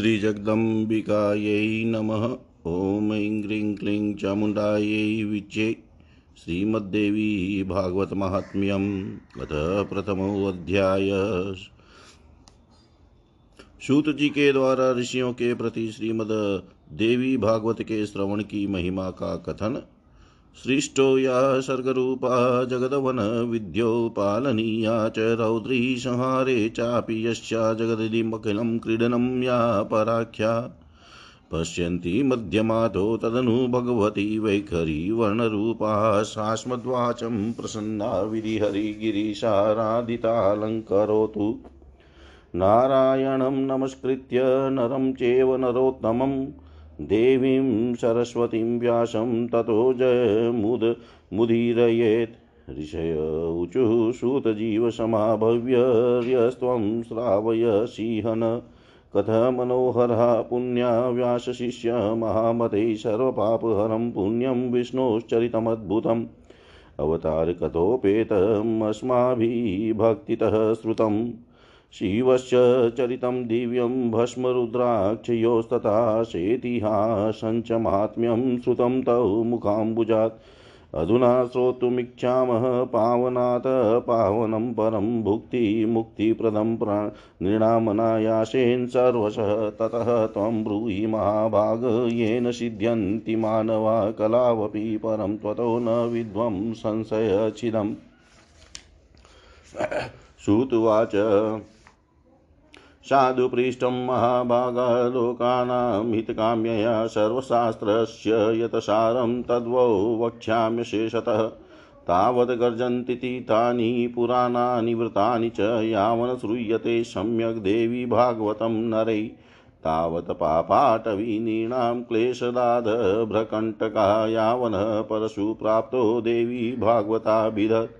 श्रीजगदम्बिकायै नमः। ॐ ऐं ग्रीं क्लीं चामुण्डायै विच्ये श्रीमद्देवी भागवतमाहात्म्यम् अथ प्रथमोऽध्याय। सूत जी के द्वारा ऋषियों के प्रति श्रीमद देवी भागवत के श्रवण की महिमा का कथन सृष्टो या सर्गरूपा जगदवनविद्यो पालनीया च रौद्री संहारे चापि यस्या जगदिमखिलं क्रीडनं या पराख्या। पश्यन्ति मध्यमातो तदनु भगवती वैखरी वर्णरूपा, शाश्वद्वाचं प्रसन्ना विधिहरिगिरीशाराधितालङ्करोतु नारायणं नमस्कृत्य नरं चेव नरोत्तमम्। देवीं सरस्वतीं व्यासं ततो जयमुद मुदीरयेत्। ऋषय ऊचुः सूतजीवसमाभव्यर्यस्त्वं श्रावयसिंहन कथमनोहरः पुण्या व्यासशिष्य महामते सर्वपापहरं पुण्यं विष्णोश्चरितमद्भुतम्। अवतारकथोपेतमस्माभिः भक्तितः श्रुतम्। शिवश्च चरितं दिव्यं भस्मरुद्राक्षयोस्तथा सेतिहासञ्च माहात्म्यं श्रुतं तौ मुखाम्बुजात्। अधुना श्रोतुमिच्छामः पावनात् पावनं परं भुक्तिमुक्तिप्रदं नृणामनायासेन सर्वशः ततः त्वं ब्रूहि महाभाग येन सिद्ध्यन्ति मानवा कलावपि परं त्वतो न विद्वं संशयचिदम् श्रुतुवाच। साधुपृष्ठं महाभागालोकानां हितकाम्यया सर्वशास्त्रस्य यतसारं तद्वौ वक्ष्याम्य शेषतः। तावत् गर्जन्ति तीर्थानि पुराणानि वृतानि च यावन् श्रूयते सम्यक् देवी भागवतं नरै। तावत् पापाटवीनीणां क्लेशदाधभ्रकण्टका यावन् परशु प्राप्तो देवी भागवताभिधत्।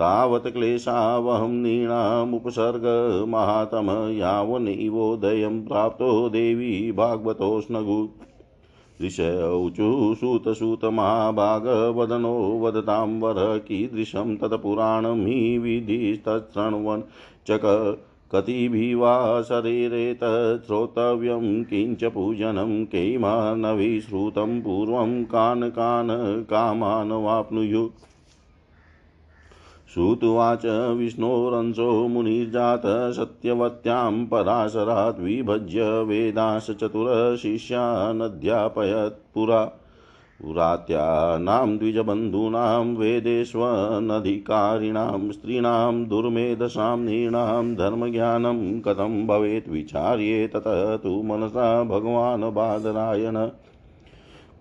तावत् क्लेशावहं नीणामुपसर्गमातम यावनैवोदयं प्राप्तो देवी भागवतोष्णगु ऋषौचु सूतसूतमहाभागवदनो वदतां वर कीदृशं तत्पुराणं हि विधिस्तच्छृण्वन् चक कतिभिवा शरीरेतत् श्रोतव्यं किञ्च पूजनं कैमानविश्रुतं पूर्वं कान् कान् कामान् वाप्नुयुः श्रुत्वाच विष्णोरंशो मुनिर्जातः सत्यवत्यां पराशरात् विभज्य वेदांश चतुरशिष्यानध्यापयत् पुरा पुरात्यानां द्विजबन्धूनां, वेदेष्वनधिकारिणां, स्त्रीणां, दुर्मेधसां, नृणां, धर्मज्ञानं कथं भवेत् विचार्ये ततः तु मनसा भगवान् बादरायण।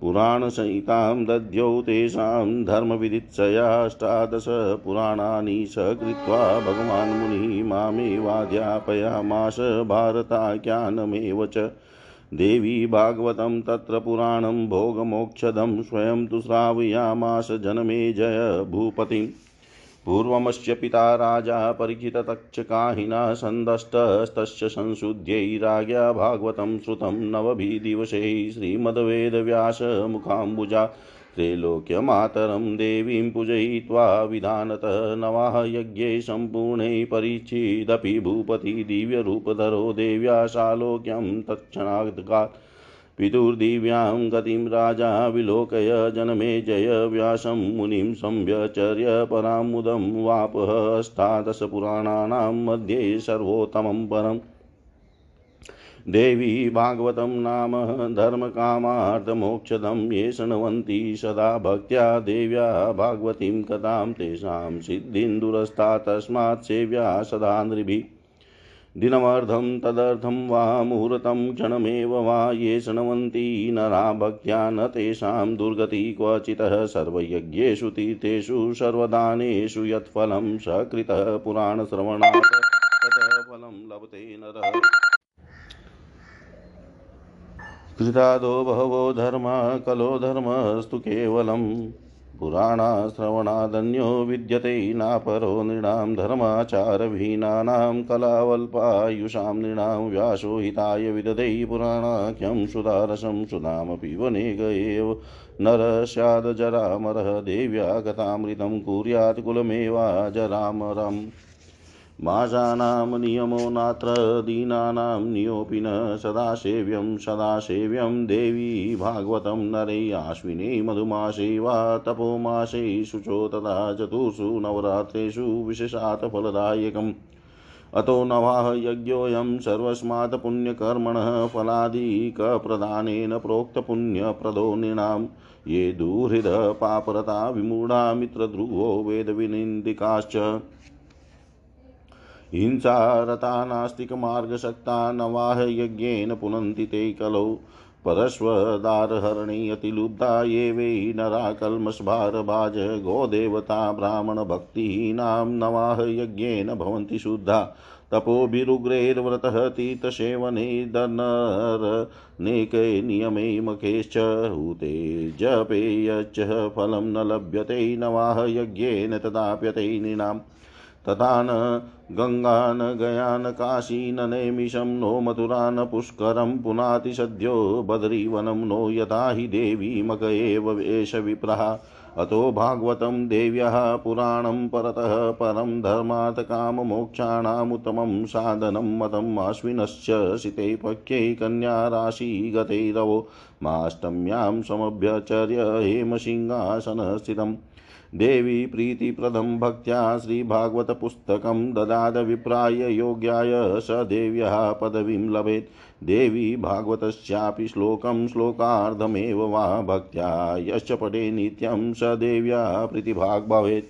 पुराणसंहितां दध्यौ तेषां धर्मविदित्सयाष्टादश पुराणानि स कृत्वा भगवान् मुनिः मामेवाध्यापयामास भारताख्यानमेव च। देवी भागवतं तत्र पुराणं भोगमोक्षदं स्वयं तु श्रावयामास जनमे जय भूपतिम्। पूर्वमस्य पिता राजा परिचिततक्षकाहिना सन्दष्टस्तस्य संशुद्ध्यै राज्ञा भागवतं श्रुतं नवभिदिवसैः श्रीमद्वेदव्यासमुखाम्बुजा त्रैलोक्यमातरं देवीं पूजयित्वा विधानतः नवाः यज्ञे सम्पूर्णे परिचिदपि भूपति दिव्यरूपधरो देव्या सालोक्यं तत्क्षणात् पितुर्दिव्यां गतिं राजा विलोकय जनमे जय व्यासं मुनिं संव्यचर्य परामुदं वापः अष्टादशपुराणानां मध्ये सर्वोत्तमं परम्। देवी भागवतं नाम धर्मकामार्थमोक्षदं ये शृण्वन्ति सदा भक्त्या देव्या भागवतीं कथां तेषां सिद्धिन्दुरस्ता तस्मात् सेव्या सदा नृभिः। दिनमर्धं तदर्थं वा मुहूर्तं क्षणमेव वा ये शृण्वन्ति नरा भक्त्या न तेषां दुर्गति क्वचितः सर्वयज्ञेषु तीर्थेषु सर्वदानेषु यत्फलं सकृतः पुराणश्रवणात् ततः फलं लभते नरः। कृतादो बहवो धर्मा, कलो धर्मस्तु केवलम् पुराणाश्रवणादन्यो विद्यते नापरो नृणां धर्माचारविहीनानां कलावल्पायुषां नृणां व्यासो हिताय विदधे पुराणाख्यं सुधारसं सुधामपि वनेग एव। नरः देव्या कथामृतं कुर्यात् कुलमेवाजरामरम्। भाषाणां नियमो नात्र दीनानां नियोऽपि न सदा सेव्यं सदा सेव्यं देवी भागवतं नरे आश्विने मधुमासे वा तपोमासे शुचो तथा चतुर्षु नवरात्रेषु विशेषात् फलदायकम्। अतो नवाः यज्ञोऽयं सर्वस्मात् पुण्यकर्मणः फलादिकप्रदानेन प्रोक्तपुण्यप्रदो नृणां ये दुहृद पापरता विमूढा मित्रध्रुवो वेदविनिन्दिकाश्च। हिंसारता नास्तिकमार्गशक्ता नवाह, यज्ञेन, पुनन्ति ते कलौ। परश्वदारहरणे अतिलुब्धा, ये वै, नरा कल्मषभारभाज गोदेवता ब्राह्मणभक्तीनां नवाह, यज्ञेन भवन्ति शुद्धा। तपोभिरुग्रैर्व्रतः तीर्थसेवने दनरनेके नियमे मखेश्च हुते, जपे, यच्च, फलं न लभ्यते, नवाह, यज्ञेन तदाप्यते नृणाम् तथा न गङ्गा न गया न काशी न नैमिषं नो मथुरा न पुष्करं पुनाति सद्यो बद्रीवनं नो यथा हि देवी मक एव एष विप्रः अतो भागवतं देव्यः पुराणं परतः परं धर्मार्थकाममोक्षाणामुत्तमं साधनं मतम् अश्विनश्च शिते पक्ष्यै कन्याराशि गतैरवो माष्टम्यां समभ्यचर्य हेमसिंहासनस्थितम्। देवी प्रीतिप्रदं भक्त्या श्रीभागवतपुस्तकं ददाद विप्राय योग्याय स देव्यः पदवीं लभेत्। देवी भागवतस्यापि श्लोकं श्लोकार्धमेव वा भक्त्या यश्च पठे नित्यं स देव्या प्रीतिभाग्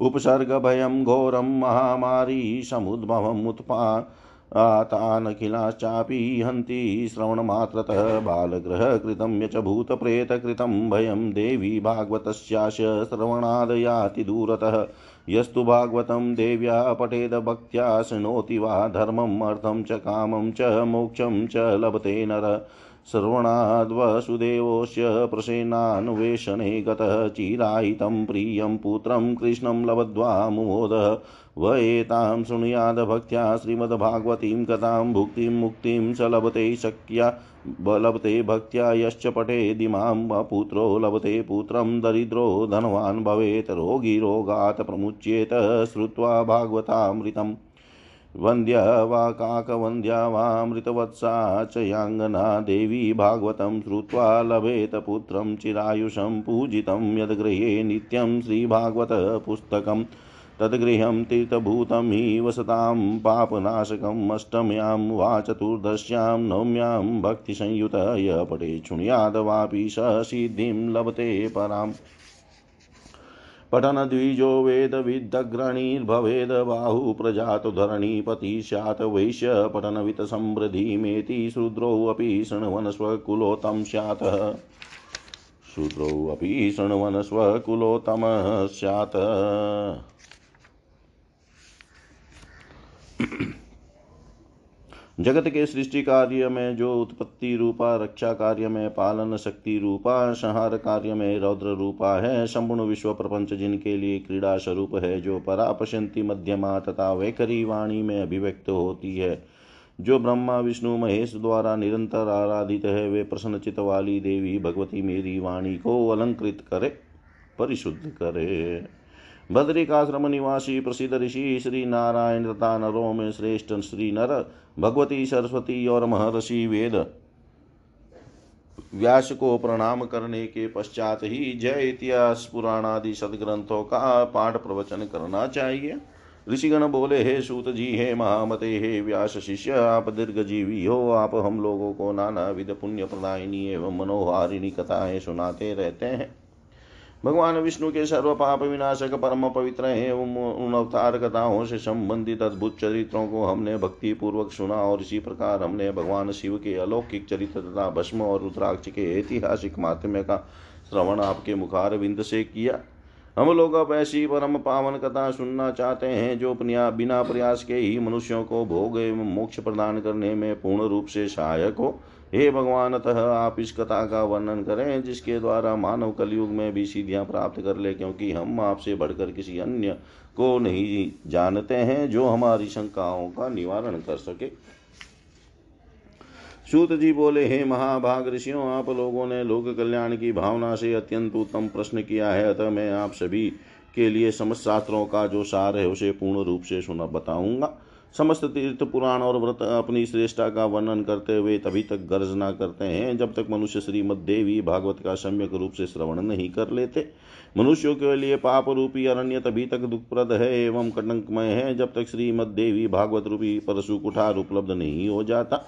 उपसर्गभयं घोरं महामारी समुद्भवम् उत्पा तानखिलाश्चापि हन्ति श्रवणमात्रतः बालगृहकृतं यच भूतप्रेतकृतं भयं देवी भागवतस्याश श्रवणादयाति दूरतः। यस्तु भागवतं देव्या पठेद भक्त्या शृणोति वा धर्मम् अर्थं च कामं च मोक्षं च लभते नर। श्रवणाद्वसुदेवोऽस्य प्रसेनान्वेषणे गतः चिरायितं प्रियं पुत्रं कृष्णं लब्ध्वा मुमोदः। व एतां शृणुयादभक्त्या श्रीमद्भागवतीं कथां भुक्तिं मुक्तिं स लभते शक्या लभते भक्त्या यश्च पठेदिमां पुत्रो लभते पुत्रं दरिद्रो धनवान् भवेत्, रोगी रोगात् प्रमुच्येत श्रुत्वा भागवतामृतम्। वन्द्या वा काकवन्द्या वामृतवत्सा च याङ्गना देवी भागवतं श्रुत्वा लभेत पुत्रं चिरायुषं पूजितं यद्गृहे नित्यं श्रीभागवतपुस्तकम्। तद्गृहं तीर्थभूतं हि वसतां पापनाशकम् अष्टम्यां वा चतुर्दश्यां नवम्यां भक्तिसंयुत य पटे शृणुयादवापि स सिद्धिं लभते पराम्। पठनद्विजो वेदविदग्रणीर्भवेद बाहु प्रजातु धरणीपति स्यात् वैश्य पठनवित्तसमृद्धिमेति शूद्रोऽपि शृण्वन् स्वकुलोतं स्यात्। शूद्रोऽपि शृण्वन् स्वकुलोत्तमः स्यात्। जगत के सृष्टि कार्य में जो उत्पत्ति रूपा, रक्षा कार्य में, पालन शक्ति रूपा, संहार कार्य में रौद्र रूपा है, संपूर्ण विश्व प्रपंच जिनके लिए क्रीड़ा स्वरूप है, जो परापशंति मध्यमा तथा वैखरी वाणी में अभिव्यक्त होती है। जो ब्रह्मा, विष्णु, महेश द्वारा निरंतर आराधित है, वे प्रसन्नचित वाली देवी भगवती मेरी वाणी को अलंकृत करे, परिशुद्ध करे। बद्रिकाश्रम निवासी प्रसिद्ध ऋषि श्री नारायण तथा नरों में श्रेष्ठ श्री नर भगवती सरस्वती और महर्षि वेद व्यास को प्रणाम करने के पश्चात ही जय इतिहास पुराण आदि सदग्रंथों का पाठ प्रवचन करना चाहिए। ऋषिगण बोले, हे सूत जी, हे महामते, हे व्यास शिष्य, आप दीर्घ जीवी हो। आप हम लोगों को नाना विध पुण्य, प्रदायिनी एवं मनोहारिणी कथाएँ सुनाते रहते हैं। भगवान विष्णु के सर्व पाप विनाशक परम पवित्र एवं उन अवतार कथाओं से संबंधित अद्भुत चरित्रों को हमने भक्ति पूर्वक सुना और इसी प्रकार हमने भगवान शिव के अलौकिक चरित्र तथा भस्म और रुद्राक्ष के ऐतिहासिक माध्यम का श्रवण आपके मुखार बिंद से किया। हम लोग अब ऐसी परम पावन कथा सुनना चाहते हैं जो बिना प्रयास के ही मनुष्यों को भोग एवं मोक्ष प्रदान करने में पूर्ण रूप से सहायक हो। हे भगवान, अतः आप इस कथा का वर्णन करें, जिसके द्वारा मानव कलयुग में भी सीधियाँ प्राप्त कर ले, क्योंकि हम आपसे बढ़कर किसी अन्य को नहीं जानते हैं जो हमारी शंकाओं का निवारण कर सके। सूत जी बोले, हे महाभाग ऋषियों, आप लोगों ने लोक कल्याण की भावना से अत्यंत उत्तम प्रश्न किया है। अतः मैं आप सभी के लिए समस्त शास्त्रों का जो सार है, उसे पूर्ण रूप से सुना, बताऊँगा। समस्त तीर्थ पुराण और व्रत अपनी श्रेष्ठा का वर्णन करते हुए तभी तक गर्जना करते हैं, जब तक मनुष्य श्रीमद देवी भागवत का सम्यक रूप से श्रवण नहीं कर लेते। मनुष्यों के लिए पाप रूपी अरण्य तभी तक दुखप्रद है एवं कटंकमय है, जब तक श्रीमद देवी भागवत रूपी परशु कुठार उपलब्ध नहीं हो जाता।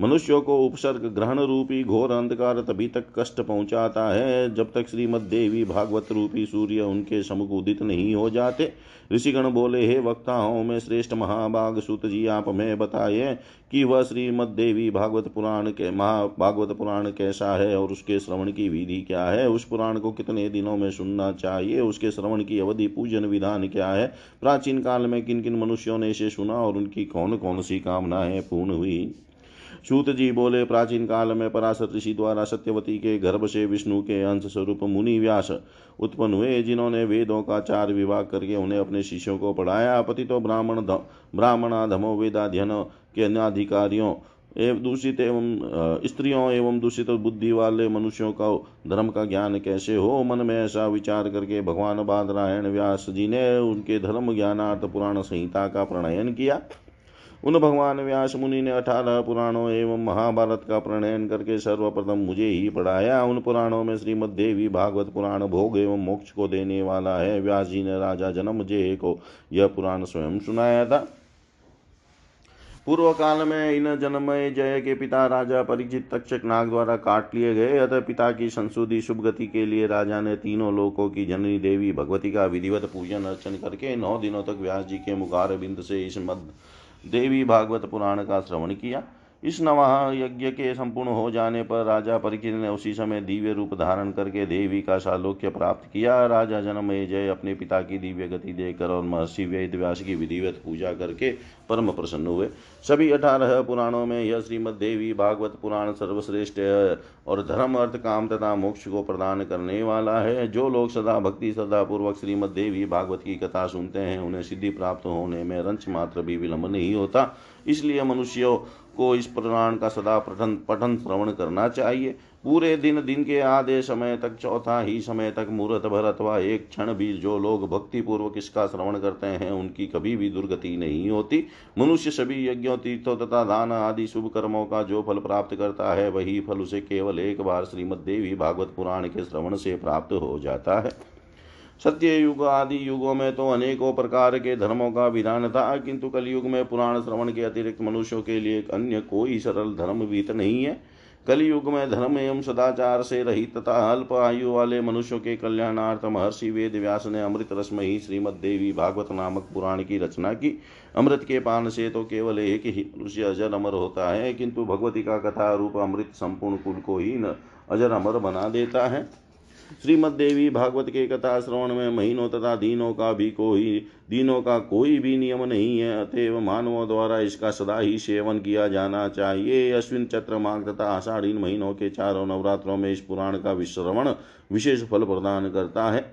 मनुष्यों को उपसर्ग ग्रहण रूपी घोर अंधकार तभी तक कष्ट पहुंचाता है, जब तक श्रीमद देवी भागवत रूपी सूर्य उनके समुख उदित नहीं हो जाते। ऋषिगण बोले, हे वक्ता वक्ताओं, में श्रेष्ठ महाभाग सुत जी, आप में बताए कि वह श्रीमद देवी भागवत पुराण के, महा, भागवत पुराण कैसा है और उसके श्रवण की विधि क्या है? उस पुराण को कितने दिनों में सुनना चाहिए? उसके श्रवण की अवधि, पूजन विधान क्या है? प्राचीन काल में किन किन मनुष्यों ने इसे सुना और उनकी कौन कौन सी कामनाएँ पूर्ण हुई? सूत जी बोले, प्राचीन काल में पराशर ऋषि द्वारा सत्यवती के गर्भ से विष्णु के अंश स्वरूप मुनि व्यास उत्पन्न हुए, जिन्होंने वेदों का चार विभाग करके उन्हें अपने शिष्यों को पढ़ाया। पति तो ब्राह्मण ब्राह्मणाधमो वेदाध्यन के अधिकारियों एवं दूषित एवं स्त्रियों एवं दूषित बुद्धि वाले मनुष्यों का धर्म का ज्ञान कैसे हो? मन में ऐसा विचार करके भगवान बादरायण व्यास जी ने उनके धर्म ज्ञानार्थ पुराण संहिता का प्रणयन किया। उन भगवान व्यास मुनि ने अठारह पुराणों एवं महाभारत का प्रणयन करके सर्वप्रथम मुझे ही पढ़ाया। उन पुराणों में श्रीमद देवी भागवत पुराण भोग एवं मोक्ष को देने वाला है। व्यास जी ने राजा जन्म जय को यह पुराण स्वयं सुनाया था। पूर्व काल में इन जन्मय जय के पिता राजा परिचित तक्षक नाग द्वारा काट लिए गए। अतः पिता की संशुद्धि शुभ गति के लिए राजा ने तीनों लोकों की जननी देवी भगवती का विधिवत पूजन अर्चन करके नौ दिनों तक व्यास जी के मुखार बिंद से इस मध्य देवी भागवत पुराण का श्रवण किया। इस नवाह यज्ञ के संपूर्ण हो जाने पर राजा परिचित ने उसी समय दिव्य रूप धारण करके देवी का सालोक्य प्राप्त किया। राजा जनम जय अपने पिता की दिव्य गति देकर और महर्षि वेद व्यास की विधिवत पूजा करके परम प्रसन्न हुए। सभी अठारह पुराणों में यह श्रीमद देवी भागवत पुराण सर्वश्रेष्ठ है और धर्म, अर्थ, काम तथा मोक्ष को प्रदान करने वाला है। जो लोग सदा भक्ति सदा पूर्वक श्रीमद देवी भागवत की कथा सुनते हैं, उन्हें सिद्धि प्राप्त होने में रंच मात्र भी विलंब नहीं होता। इसलिए मनुष्यों को इस पुराण का सदा पठन पठन श्रवण करना चाहिए। पूरे दिन दिन के आधे समय तक, चौथा ही समय तक मुहूर्त भर अथवा एक क्षण भी जो लोग भक्ति पूर्वक इसका श्रवण करते हैं, उनकी कभी भी दुर्गति नहीं होती। मनुष्य सभी यज्ञों, तीर्थों तथा दान आदि शुभ कर्मों का जो फल प्राप्त करता है, वही फल उसे केवल एक बार श्रीमद देवी भागवत पुराण के श्रवण से प्राप्त हो जाता है। सत्य युग आदि युगों में तो अनेकों प्रकार के धर्मों का विधान था, किंतु कलयुग में पुराण श्रवण के अतिरिक्त मनुष्यों के लिए अन्य कोई सरल धर्म भीत नहीं है। कलयुग में धर्म एवं सदाचार से रहित तथा अल्प आयु वाले मनुष्यों के कल्याणार्थ महर्षि वेद व्यास ने अमृत रसमयी श्रीमद देवी भागवत नामक पुराण की रचना की। अमृत के पान से तो केवल एक ही मनुष्य अजर अमर होता है, किंतु भगवती का कथा रूप अमृत संपूर्ण कुल को ही न अजर अमर बना देता है। श्रीमद देवी भागवत के कथा श्रवण में महीनों तथा दिनों का भी कोई, दिनों का कोई भी नियम नहीं है, अतएव मानवों द्वारा इसका सदा ही सेवन किया जाना चाहिए। अश्विन चत्र माघ तथा आषाढ़ीन महीनों के चारों नवरात्रों में इस पुराण का विश्रवण विशेष फल प्रदान करता है।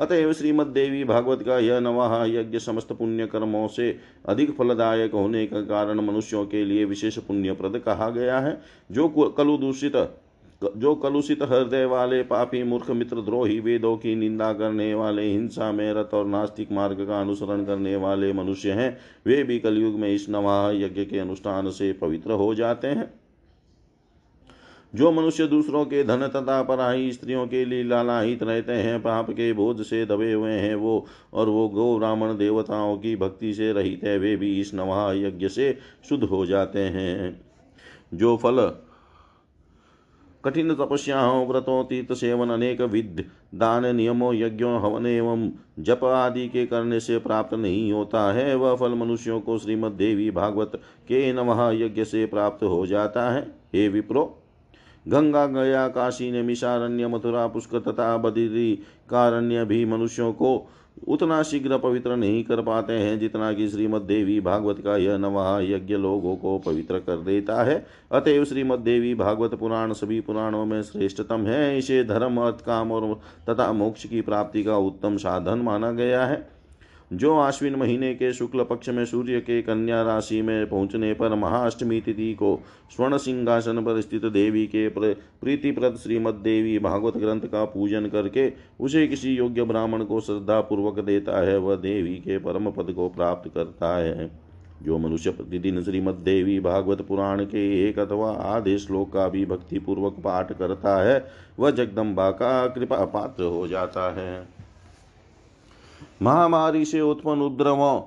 अतएव श्रीमद देवी भागवत का यह नवाह यज्ञ समस्त पुण्य कर्मों से अधिक फलदायक होने का कारण मनुष्यों के लिए विशेष पुण्यप्रद कहा गया है, जो कलु दूषित जो कलुषित हृदय वाले पापी मूर्ख मित्र द्रोही वेदों की निंदा करने वाले, हिंसा में रत और नास्तिक मार्ग का अनुसरण करने वाले मनुष्य हैं, वे भी कलयुग में इस नवाह यज्ञ के अनुष्ठान से पवित्र हो जाते हैं। जो मनुष्य दूसरों के धन तथा पराही स्त्रियों के लिए लालाहित रहते हैं, पाप के बोझ से दबे हुए हैं वो, और वो गो ब्राह्मण देवताओं की भक्ति से रहित है, वे भी इस नवाह यज्ञ से शुद्ध हो जाते हैं। जो फल कठिन तपस्याओं व्रतों तीर्थ सेवन अनेक विध दान नियमों यज्ञों हवन एवं जप आदि के करने से प्राप्त नहीं होता है। वह फल मनुष्यों को श्रीमद देवी भागवत के नमः यज्ञ से प्राप्त हो जाता है। हे विप्रो! गंगा, गया, काशी ने मिशारण्य मथुरा, पुष्कर तथा बदिरी कारण्य भी मनुष्यों को उतना शीघ्र पवित्र नहीं कर पाते हैं जितना कि श्रीमद देवी भागवत का यह नवा यज्ञ लोगों को पवित्र कर देता है। अतएव श्रीमद देवी भागवत पुराण सभी पुराणों में श्रेष्ठतम है। इसे धर्म अर्थ काम और तथा मोक्ष की प्राप्ति का उत्तम साधन माना गया है। जो आश्विन महीने के शुक्ल पक्ष में सूर्य के कन्या राशि में पहुँचने पर महाअष्टमी तिथि को स्वर्ण सिंहासन पर स्थित देवी के प्रीतिप्रद श्रीमद देवी भागवत ग्रंथ का पूजन करके उसे किसी योग्य ब्राह्मण को श्रद्धा पूर्वक देता है, वह देवी के परम पद को प्राप्त करता है। जो मनुष्य प्रतिदिन श्रीमद देवी भागवत पुराण के एक अथवा आधे श्लोक का भी भक्तिपूर्वक पाठ करता है, वह जगदम्बा का कृपा पात्र हो जाता है। महामारी से उत्पन्न उद्रवों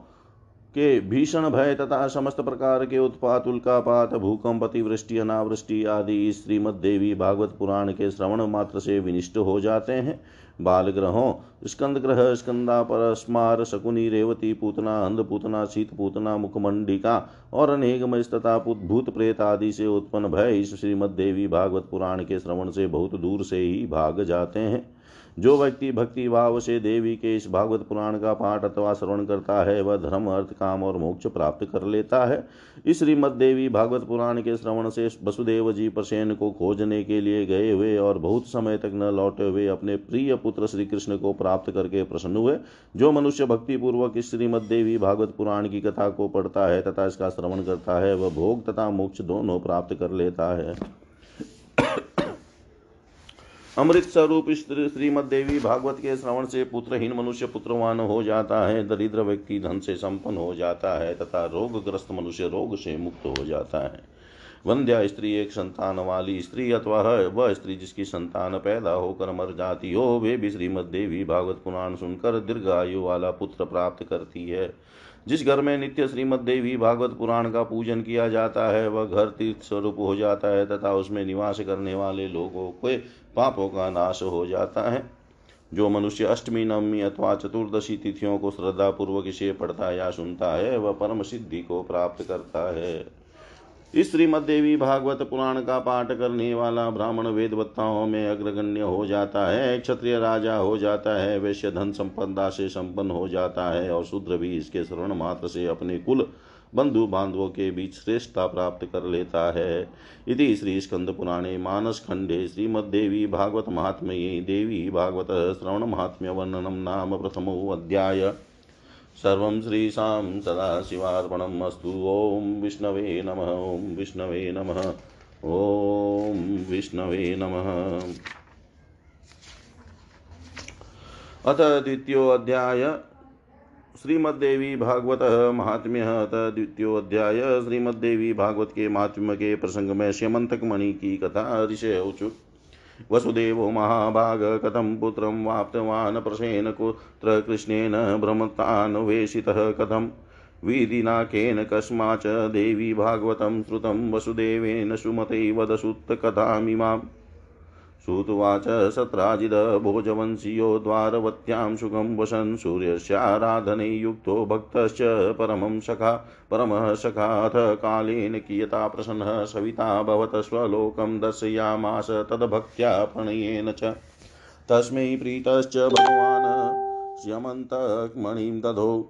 के भीषण भय तथा समस्त प्रकार के उत्पात, उल्कापात, भूकंप, अतिवृष्टि, अनावृष्टि आदि श्रीमद देवी भागवत पुराण के श्रवण मात्र से विनिष्ट हो जाते हैं। बाल ग्रहों स्कंद ग्रह स्कंदा पर स्मार, शकुनी, रेवती, पूतना अंध पूतना शीत पूतना मुखमंडिका और अनेक मज तथा भूत प्रेत आदि से उत्पन्न भय इस श्रीमद देवी भागवत पुराण के श्रवण से बहुत दूर से ही भाग जाते हैं। जो व्यक्ति भक्ति भाव से देवी के इस भागवत पुराण का पाठ अथवा श्रवण करता है, वह धर्म, अर्थ, काम और मोक्ष प्राप्त कर लेता है। इस श्रीमद देवी भागवत पुराण के श्रवण से वसुदेव जी प्रसेन को खोजने के लिए गए हुए और बहुत समय तक न लौटे हुए अपने प्रिय पुत्र श्री कृष्ण को प्राप्त करके प्रसन्न हुए। जो मनुष्य भक्तिपूर्वक इस श्रीमद देवी भागवत पुराण की कथा को पढ़ता है तथा इसका श्रवण करता है, वह भोग तथा मोक्ष दोनों प्राप्त कर लेता है। अमृत स्वरूप श्रीमद देवी भागवत के श्रवण से पुत्रहीन मनुष्य पुत्रवान हो जाता है, दरिद्र व्यक्ति धन से संपन्न हो जाता है, तथा रोगग्रस्त मनुष्य रोग से मुक्त हो जाता है। वंध्या स्त्री एक संतान वाली स्त्री अथवा वह स्त्री जिसकी संतान पैदा होकर मर जाती हो, वे भी श्रीमद देवी भागवत पुराण सुनकर दीर्घायु वाला पुत्र प्राप्त करती है। जिस घर में नित्य श्रीमद देवी भागवत पुराण का पूजन किया जाता है, वह घर तीर्थ स्वरूप हो जाता है तथा उसमें निवास करने वाले लोगों के पापों का नाश हो जाता है। जो मनुष्य अष्टमी, नवमी अथवा चतुर्दशी तिथियों को श्रद्धापूर्वक इसे पढ़ता या सुनता है, वह परम सिद्धि को प्राप्त करता है। इस भागवत पुराण का पाठ करने वाला ब्राह्मण वेदवत्ताओं में अग्रगण्य हो जाता है, क्षत्रिय राजा हो जाता है, वैश्य धन संपदा से संपन्न हो जाता है और शूद्र भी इसके श्रवण मात्र से अपने कुल बंधु बांधवों के बीच श्रेष्ठता प्राप्त कर लेता है। इति श्री स्कंद पुराणे मानस खंडे श्रीमद्देवी भागवत महात्म्ये देवी भागवत श्रवण महात्म्य वर्णनम नाम प्रथमो अध्याय। सर्वं श्रीशां सदाशिवार्पणम् ॐ विष्णवे नमः, ॐ विष्णवे नमः, ॐ विष्णवे नमः। अथ द्वितीयोऽध्याय श्रीमद्देवी भागवत महात्म्य। द्वितीयोध्याय श्रीमद्देवी भागवत के महात्म्य के प्रसंग में श्यमंतक मणि की कथा ऋषय उचु वसुदेवो महाभाग कथं पुत्रं वाप्तवान् प्रसेन कुत्र कृष्णेन भ्रमतान्वेषितः कथं? विधिनाकेन कस्माच देवी भागवतं श्रुतं वसुदेवेन सुमते वदसुत्तकथामिमाम् श्रुत्वाच सत्राजिद भोजवंशीयो द्वारवत्यां सुखं वसन् सूर्यस्याराधने युक्तो भक्तश्च परमं सखा परमः सखाथ कालेन कियता प्रसन्नः सविता भवत स्वलोकं दर्शयामास तद्भक्त्या प्रणयेन च। तस्मै प्रीतश्च भगवान्। श्यमन्तमणिं दधौ।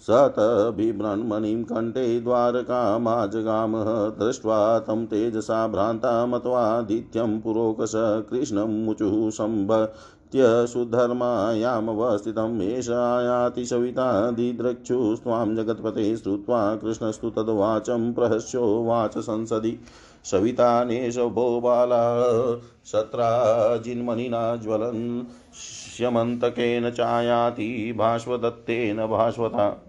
स तबिभ्रन्मणिं कण्ठे द्वारकामाजगामः दृष्ट्वा तं तेजसा भ्रान्ता मत्वादित्यं पुरोकश कृष्णं मुचुः आयाति सविता दिद्रक्षुस्त्वां जगत्पते श्रुत्वा कृष्णस्तु तद्वाचं प्रहस्योवाच संसदि। सविता नेशभो बाला सत्राजिन्मणिना ज्वलन्। श्यमन्तकेन चायाति भास्वदत्तेन भास्वता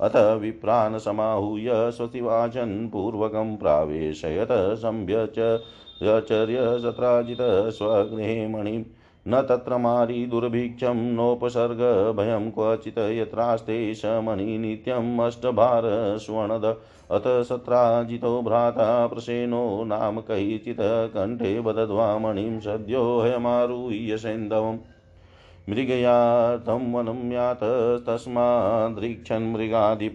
अथ विप्रान् समाहूय स्वतिवाचन् पूर्वकं प्रावेशयत सत्राजितः स्वगृहे मणिं। न तत्र मारी दुर्भिक्षं नोपसर्गभयं क्वचित् यत्रास्ते स मणि नित्यम् अष्टभार अथ सत्राजितो भ्राता प्रसेनो नाम कैचित् कण्ठे बदध्वा मणिं सद्यो हयमारुह्य सैन्धवम् मृगया तं वनं यातस्तस्मादृक्षन् मृगाधिप।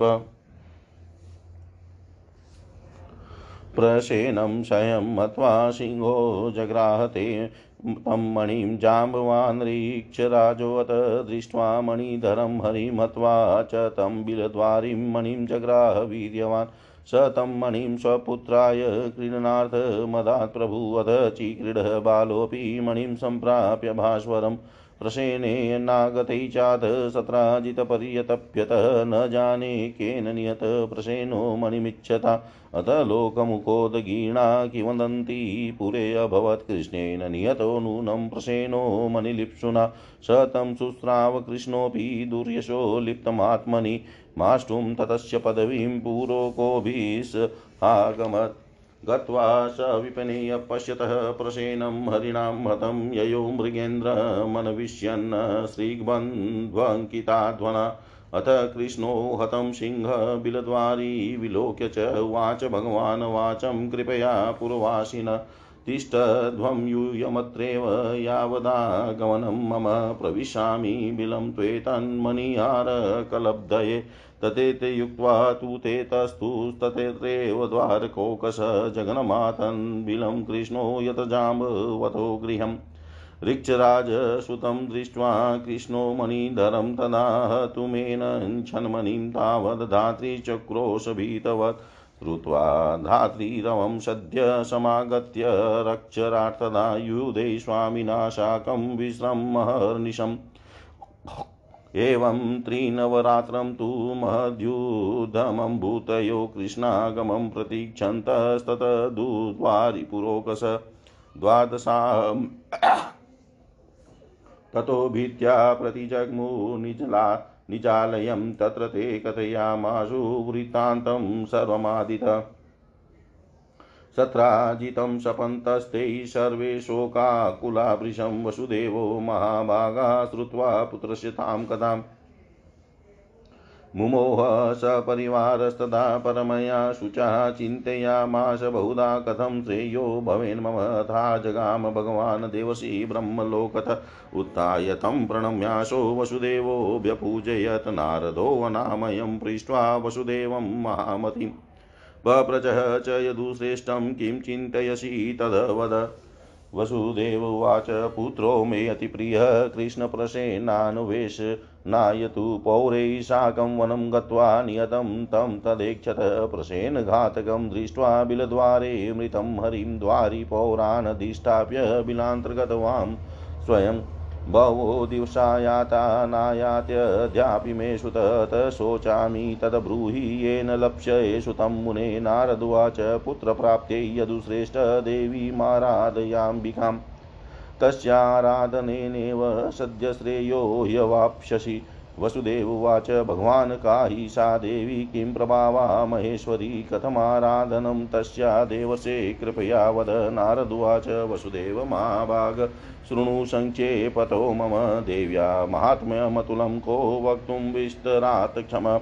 प्रसेनं स्वयं मत्वा सिंहो जग्राहते, तं मणिं जाम्बवानरीक्षराजोऽत दृष्ट्वा मणिधरं हरिमत्वा च तं बिलद्वारिं मणिं जग्राह वीर्यवान्। स तं मणिं स्वपुत्राय क्रीडनार्थमदात् प्रभुवध चिक्रीडः बालोऽपि मणिं सम्प्राप्य भास्वरम्। प्रसेनेनागतै चाथ सत्राजितपर्यतप्यत, न जाने केन नियत प्रसेनो मणिमिच्छता। अथ लोकमुखोदगीर्णा किवदन्ती पुरे अभवत्। कृष्णेन नियतो नूनं प्रसेनो मणिलिप्सुना। स तं शुश्राव कृष्णोऽपि दुर्यशो लिप्तमात्मनि। माष्टुं ततस्य पदवीं पुरोकोभिस् आगमत्। गत्वा स विपणीय पश्यतः प्रसेनं हरिणां हतं ययो मृगेन्द्रमनविष्यन् श्रीग्बन्ध्वङ्किताध्वना अथ कृष्णो हतं सिंहबिलद्वारी विलोक्य च उवाच भगवान् वाचं कृपया पुरवासिन। तिष्ठध्वं यूयमत्रैव यावदागमनं मम प्रविशामि बिलं त्वेतन्मणिहारकलब्धये ततेते युक्त्वा तु ते तस्तु ततेत्रैव द्वारकोकश जगन्मातन् बिलं कृष्णो यतजाम्बवतो गृहम्। ऋक्षराजसुतं दृष्ट्वा कृष्णो मणिधरं तदा हतुमेन छन्मणिं तावद् धात्रीचक्रोशभीतवत् श्रुत्वा धात्रीरवं सद्य समागत्य रक्षरार्थदा युधे स्वामिना साकं विश्रमहर्निशम् एवं त्रिनवरात्रं तु महद्युधमम्भूतयो कृष्णागमं प्रतीक्षन्तस्ततदुद्वारिपुरोकस द्वादशा ततो भीत्या प्रतिजग्मु निजालयं तत्र ते कथयामाशु वृत्तान्तं सर्वमादित। सत्राजितं सपन्तस्ते सर्वे शोकाकुलाभृशं वसुदेवो महाभागा श्रुत्वा पुत्रस्य तां कथाम्। मुमोह सपरिवारस्तदा परमया शुचः चिन्तयामाश बहुधा कथं श्रेयो भवेन् मम था जगाम भगवान् देवसी ब्रह्मलोकत उत्थाय तं प्रणम्याशो वसुदेवोऽभ्यपूजयत् नारदोऽनामयं पृष्ट्वा वसुदेवं महामतिम् पप्रचः च यदुश्रेष्ठं किं चिन्तयसि तद्वद। वसुदेव उवाच, पुत्रो मे अतिप्रियः कृष्णप्रसेनानुवेश नायतु पौरैः साकं वनं गत्वा नियतं तं तदेक्षत प्रसेनघातकं दृष्ट्वा बिलद्वारे मृतं हरिं द्वारि पौरानधिष्ठाप्य बिलान्तर्गतवां स्वयं बहवो दिवसा याता नायात्यद्यापि मे सुत शोचामि तद्ब्रूहि येन लप्स्येषु तं मुने नारदुवाच पुत्रप्राप्त्यै यदुश्रेष्ठ तस्याराधनेनेव सद्यश्रेयो ह्यवाप्स्यसि। वसुदेव उवाच, भगवान् काहि सा देवी किं प्रभावा? महेश्वरी कथमाराधनं तस्या देवसे, कृपया वद। नारदुवाच वसुदेव महाभाग। शृणु सङ्क्षेपतो मम देव्या। माहात्म्यमतुलं को वक्तुं विस्तरात् क्षम।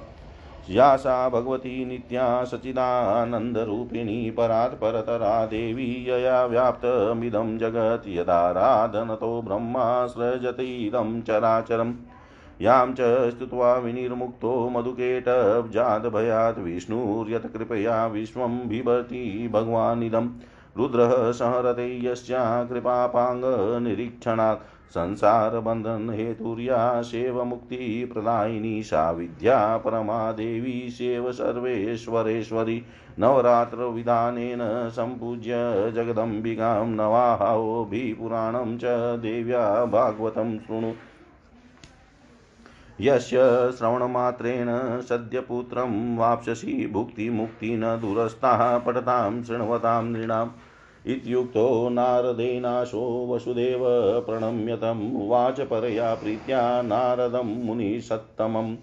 या सा भगवती नित्या सचिदानन्दरूपिणी परात् परतरा देवी यया व्याप्तमिदं जगत् यदाराधनतो ब्रह्मा सृजतीदं चराचरम् यां च स्तुत्वा विनिर्मुक्तो मधुकेटब्जाद्भयात् विष्णुर्यत्कृपया विश्वं बिभर्ति भगवानिदं। रुद्रः संहरते यस्या कृपापाङ्गनिरीक्षणात्। संसारबन्धनहेतुर्या सेवमुक्तिप्रदायिनी सा विद्या परमा देवी सेव सर्वेश्वरेश्वरी नवरात्रविधानेन सम्पूज्य जगदम्बिकां नवाहोभिपुराणं च देव्या भागवतं शृणु। यस्य श्रवणमात्रेण सद्यपुत्रं वाप्स्यसि भुक्तिमुक्ति न दूरस्थाः पठतां, शृण्वतां नृणाम् इत्युक्तो नारदेनाशो वसुदेव प्रणम्यतम् उवाच परया प्रीत्या नारदं मुनिसत्तमम्।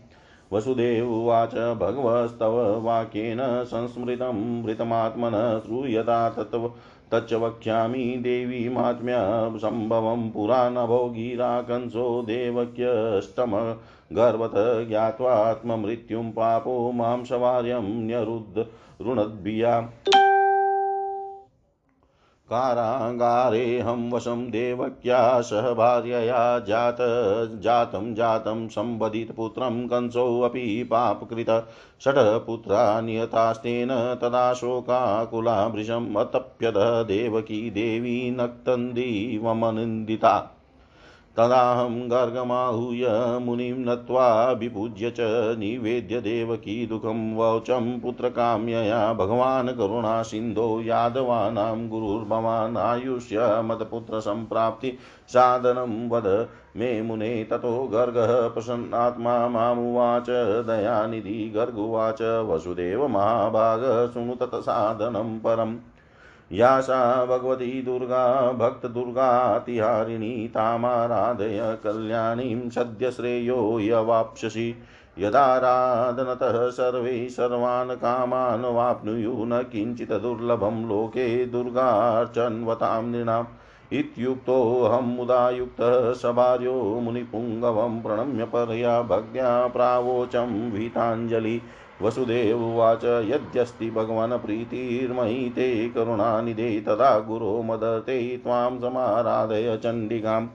वसुदेव उवाच, भगवस्तव वाक्येन संस्मृतं मृतमात्मनः श्रूयता तत्व तच्च वक्ष्यामि देवी मात्म्यसम्भवं पुरा नभो गिरा कंसो देवक्यष्टम गर्वत ज्ञात्वात्ममृत्युं पापो माँ सवार्यं ऋणद्भिया। कारागारेऽहं वशं देवक्या सह भार्यया जात, जातं जातं सम्बधितपुत्रं कंसोऽपि पापकृत। षट्पुत्रा नियतास्तेन तदा शोकाकुलाभृशम् अतप्यद देवकी देवी नक्तन्दीवमनिन्दिता। तदाहं गर्गमाहूय मुनिं नत्वा विपूज्य च निवेद्य देवकी दुःखं वौचं पुत्रकाम्यया भगवान् करुणासिन्धो यादवानां गुरुर्भवान् आयुष्यमतपुत्रसम्प्राप्ति साधनं वद। मे मुने ततो गर्गः प्रसन्नात्मा मामुवाच दयानिधि गर्गुवाच वसुदेव महाभाग शृणु तत्साधनं परम्। या सा भगवती दुर्गा भक्तदुर्गातिहारिणी तामाराधय कल्याणीं सद्यश्रेयो यवाप्स्यसि। यदाराधनतः सर्वे सर्वान् कामान् वाप्नुयुः न किञ्चित् दुर्लभं लोके दुर्गार्चन्वतां नृणाम् इत्युक्तोऽहं मुदायुक्तः सभार्यो मुनिपुङ्गवं प्रणम्य परया भक्त्या प्रावोचं वीताञ्जलि वसुदेव उवाच, यद्यस्ति भगवान् प्रीतिर्मयि ते करुणानिधे तदा गुरो मदते त्वां समाराधय चण्डिकाम्।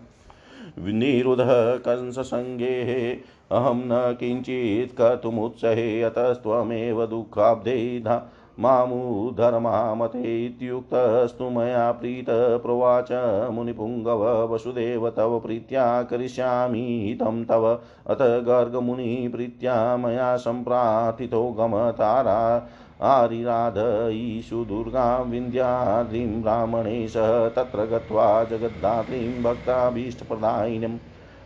निरुधः कंससङ्गेः अहं न किञ्चित् कर्तुमुत्सहे, अतस्त्वमेव दुःखाब्धे मामुधर्मामते इत्युक्तस्तु मया प्रीत प्रोवाच मुनिपुङ्गव वसुदेव तव प्रीत्या करिष्यामि तं तव। अथ गर्गमुनिप्रीत्या मया सम्प्रार्थितो गमतारा। आरिराध ईशु दुर्गां विन्द्याद्रिं ब्राह्मणे सह तत्र गत्वा जगद्धात्रीं भक्ताभीष्टप्रदायिनीम्।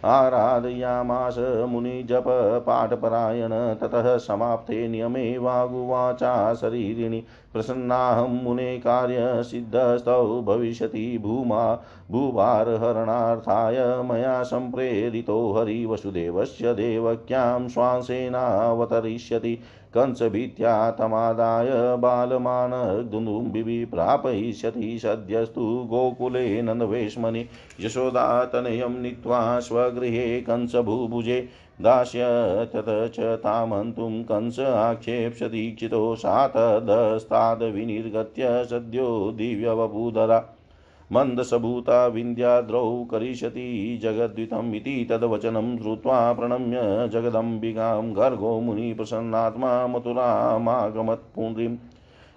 आराधयामास मुनिजप पाठपरायण, ततः समाप्ते नियमे वागुवाचा शरीरिणि प्रसन्नाहं मुने कार्यसिद्धस्तौ भविष्यति भूमा भूभारहरणार्थाय मया सम्प्रेरितो हरिवसुदेवस्य देवक्यां श्वासेनावतरिष्यति कंसभीत्या तमादाय बालमानदुन्दुम्बिः प्रापयिष्यति सद्यस्तु गोकुले नन्दवेश्मनि यशोदातनयं नीत्वा स्वगृहे कंसभुभुजे दास्यत्यत च तामन्तुं कंस आक्षेप्स्यदीक्षितो सा तदस्ताद्विनिर्गत्य सद्यो दिव्यवभूधरा मन्दसभूता विन्द्याद्रौ करिष्यति जगद्वितम् इति तद्वचनं श्रुत्वा प्रणम्य जगदम्बिकां गर्गो मुनिप्रसन्नात्मा मथुरामागमत्पुण्ड्रीम्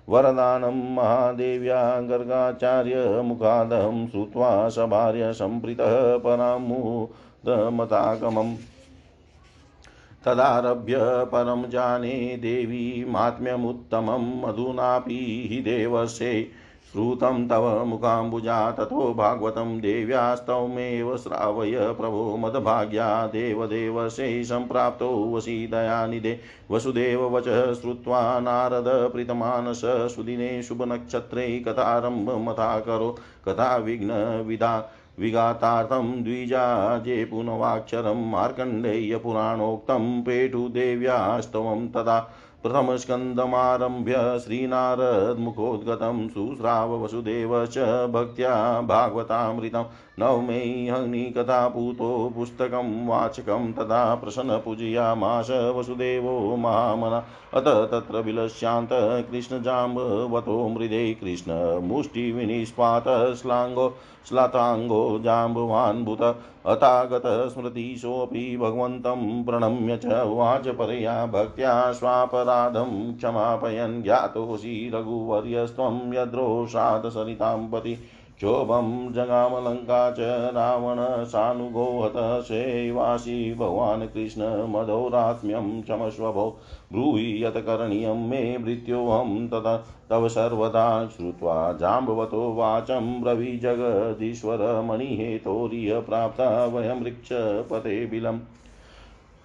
वरदानं महादेव्या गर्गाचार्यमुखादहं श्रुत्वा सभार्य सम्प्रीतः परामुदमतागमम्। तदारभ्य परं जाने देवी मात्म्यमुत्तमम् अधुनापि हि देवस्य श्रुतं तव मुखाम्बुजा ततो भागवतं देव्यास्तवमेव श्रावय प्रभो मदभाग्या देवदेवशै सम्प्राप्तो वशी दयानिधे वसुदेव वचः श्रुत्वा नारद प्रीतमानस सुदिने शुभनक्षत्रे कथारम्भमथा करो कथाविघ्नविधा विघातार्थं द्विजाजे पुनवाक्षरं मार्कण्डेयपुराणोक्तं पेटुदेव्यास्तवं तदा प्रथमस्कन्दमारभ्य श्रीनारदमुखोद्गतं शुश्राव वसुदेव च भक्त्या भागवतामृतं नवमेऽहनिकथापूतो पुस्तकं, वाचकं तदा प्रसन्नपूजयामास वसुदेवो महामना अत तत्र विलस्यान्त कृष्णजाम्बवतो मृदे कृष्णमुष्टिविनिष्पात श्लाङ्गो, श्लाताङ्गो जाम्बवान् भूत अतागतस्मृतिशोऽपि भगवन्तं प्रणम्य च उवाच परया भक्त्या स्वापराधं क्षमापयन् ज्ञातोऽसि रघुवर्यस्त्वं यद्रोषात् सरितां पति क्षोभं जगामलङ्का च रावणसानुगो हतः सेवासि भगवान् कृष्ण मधौरात्म्यं क्षमस्वभो ब्रूहि यत् करणीयं मे मृत्योऽहं तदा तव सर्वदा श्रुत्वा जाम्बवतो वाचं ब्रवीजगदीश्वर मणिहेतोरिय प्राप्ता वयं ऋक्षपते बिलम्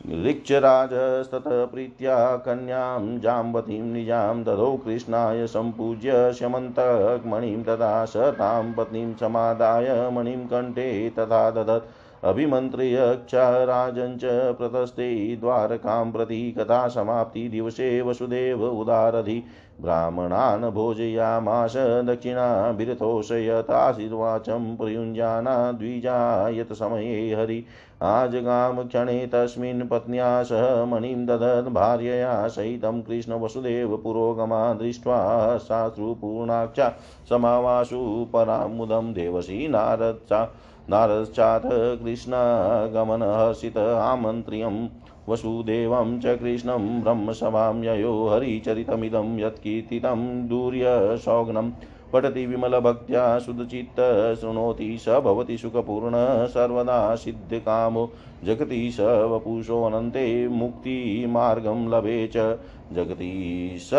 ऋक्षराजस्ततः प्रीत्या कन्यां जाम्बतीं निजां ददौ कृष्णाय सम्पूज्य शमन्तमणिं तदा स तां पत्नीं समादाय मणिं कण्ठे तथा ददत्। अभिमन्त्र्यक्षा राजञ्च प्रतस्ते द्वारकां प्रति कथा समाप्तिदिवसे वसुदेव उदारधि। ब्राह्मणान् भोजयामास दक्षिणाभिरतोषयताशीर्वाचं प्रयुञ्जाना द्विजायत समये हरि। आजगाम क्षणे तस्मिन् पत्न्या सह मणिं ददत् भार्यया सहितं कृष्णवसुदेव पुरोगमा दृष्ट्वा साश्रुपूर्णाक्षा समावासु परामुदं देवसी नारद नारश्चाथ कृष्णगमनहर्षित आमन्त्र्यं वसुदेवं च कृष्णं ब्रह्मसभां ययो हरिचरितमिदं यत्कीर्तितं दूर्यसौघ्नम् पठति विमलभक्त्या शुद्धचित्त शृणोति स भवति सुखपूर्ण सर्वदा सिद्धकामो। जगति स वपुषोऽनन्ते मुक्तिमार्गं लभे च। जगति स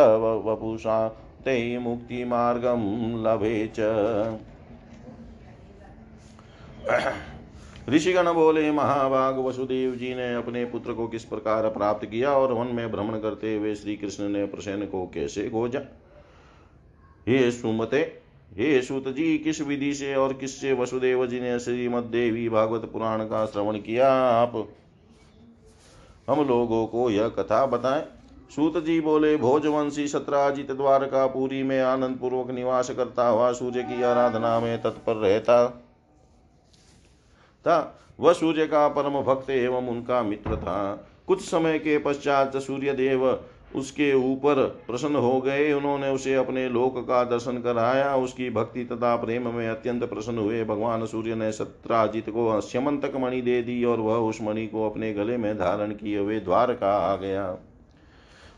वपुषा ते मुक्तिमार्गं लभे च। ऋषिगण बोले महाभाग वसुदेव जी ने अपने पुत्र को किस प्रकार प्राप्त किया और वन में भ्रमण करते हुए श्री कृष्ण ने प्रसन्न को कैसे खोजा? हे सुमते, हे सुत जी किस विधि से और किससे वसुदेव जी ने श्रीमद देवी भागवत पुराण का श्रवण किया? आप, हम लोगों को यह कथा बताएँ। सूत जी बोले, भोजवंशी सत्राजित द्वारकापुरी में आनंद पूर्वक निवास करता हुआ सूर्य की आराधना में तत्पर रहता। था। वह सूर्य का परम भक्त एवं उनका मित्र था। कुछ समय के पश्चात सूर्य देव उसके ऊपर प्रसन्न हो गए। उन्होंने उसे अपने लोक का दर्शन कराया। उसकी भक्ति तथा प्रेम में अत्यंत प्रसन्न हुए। भगवान सूर्य ने सत्राजित को स्यमंतक मणि दे दी और वह उस मणि को अपने गले में धारण किए हुए द्वारका आ गया।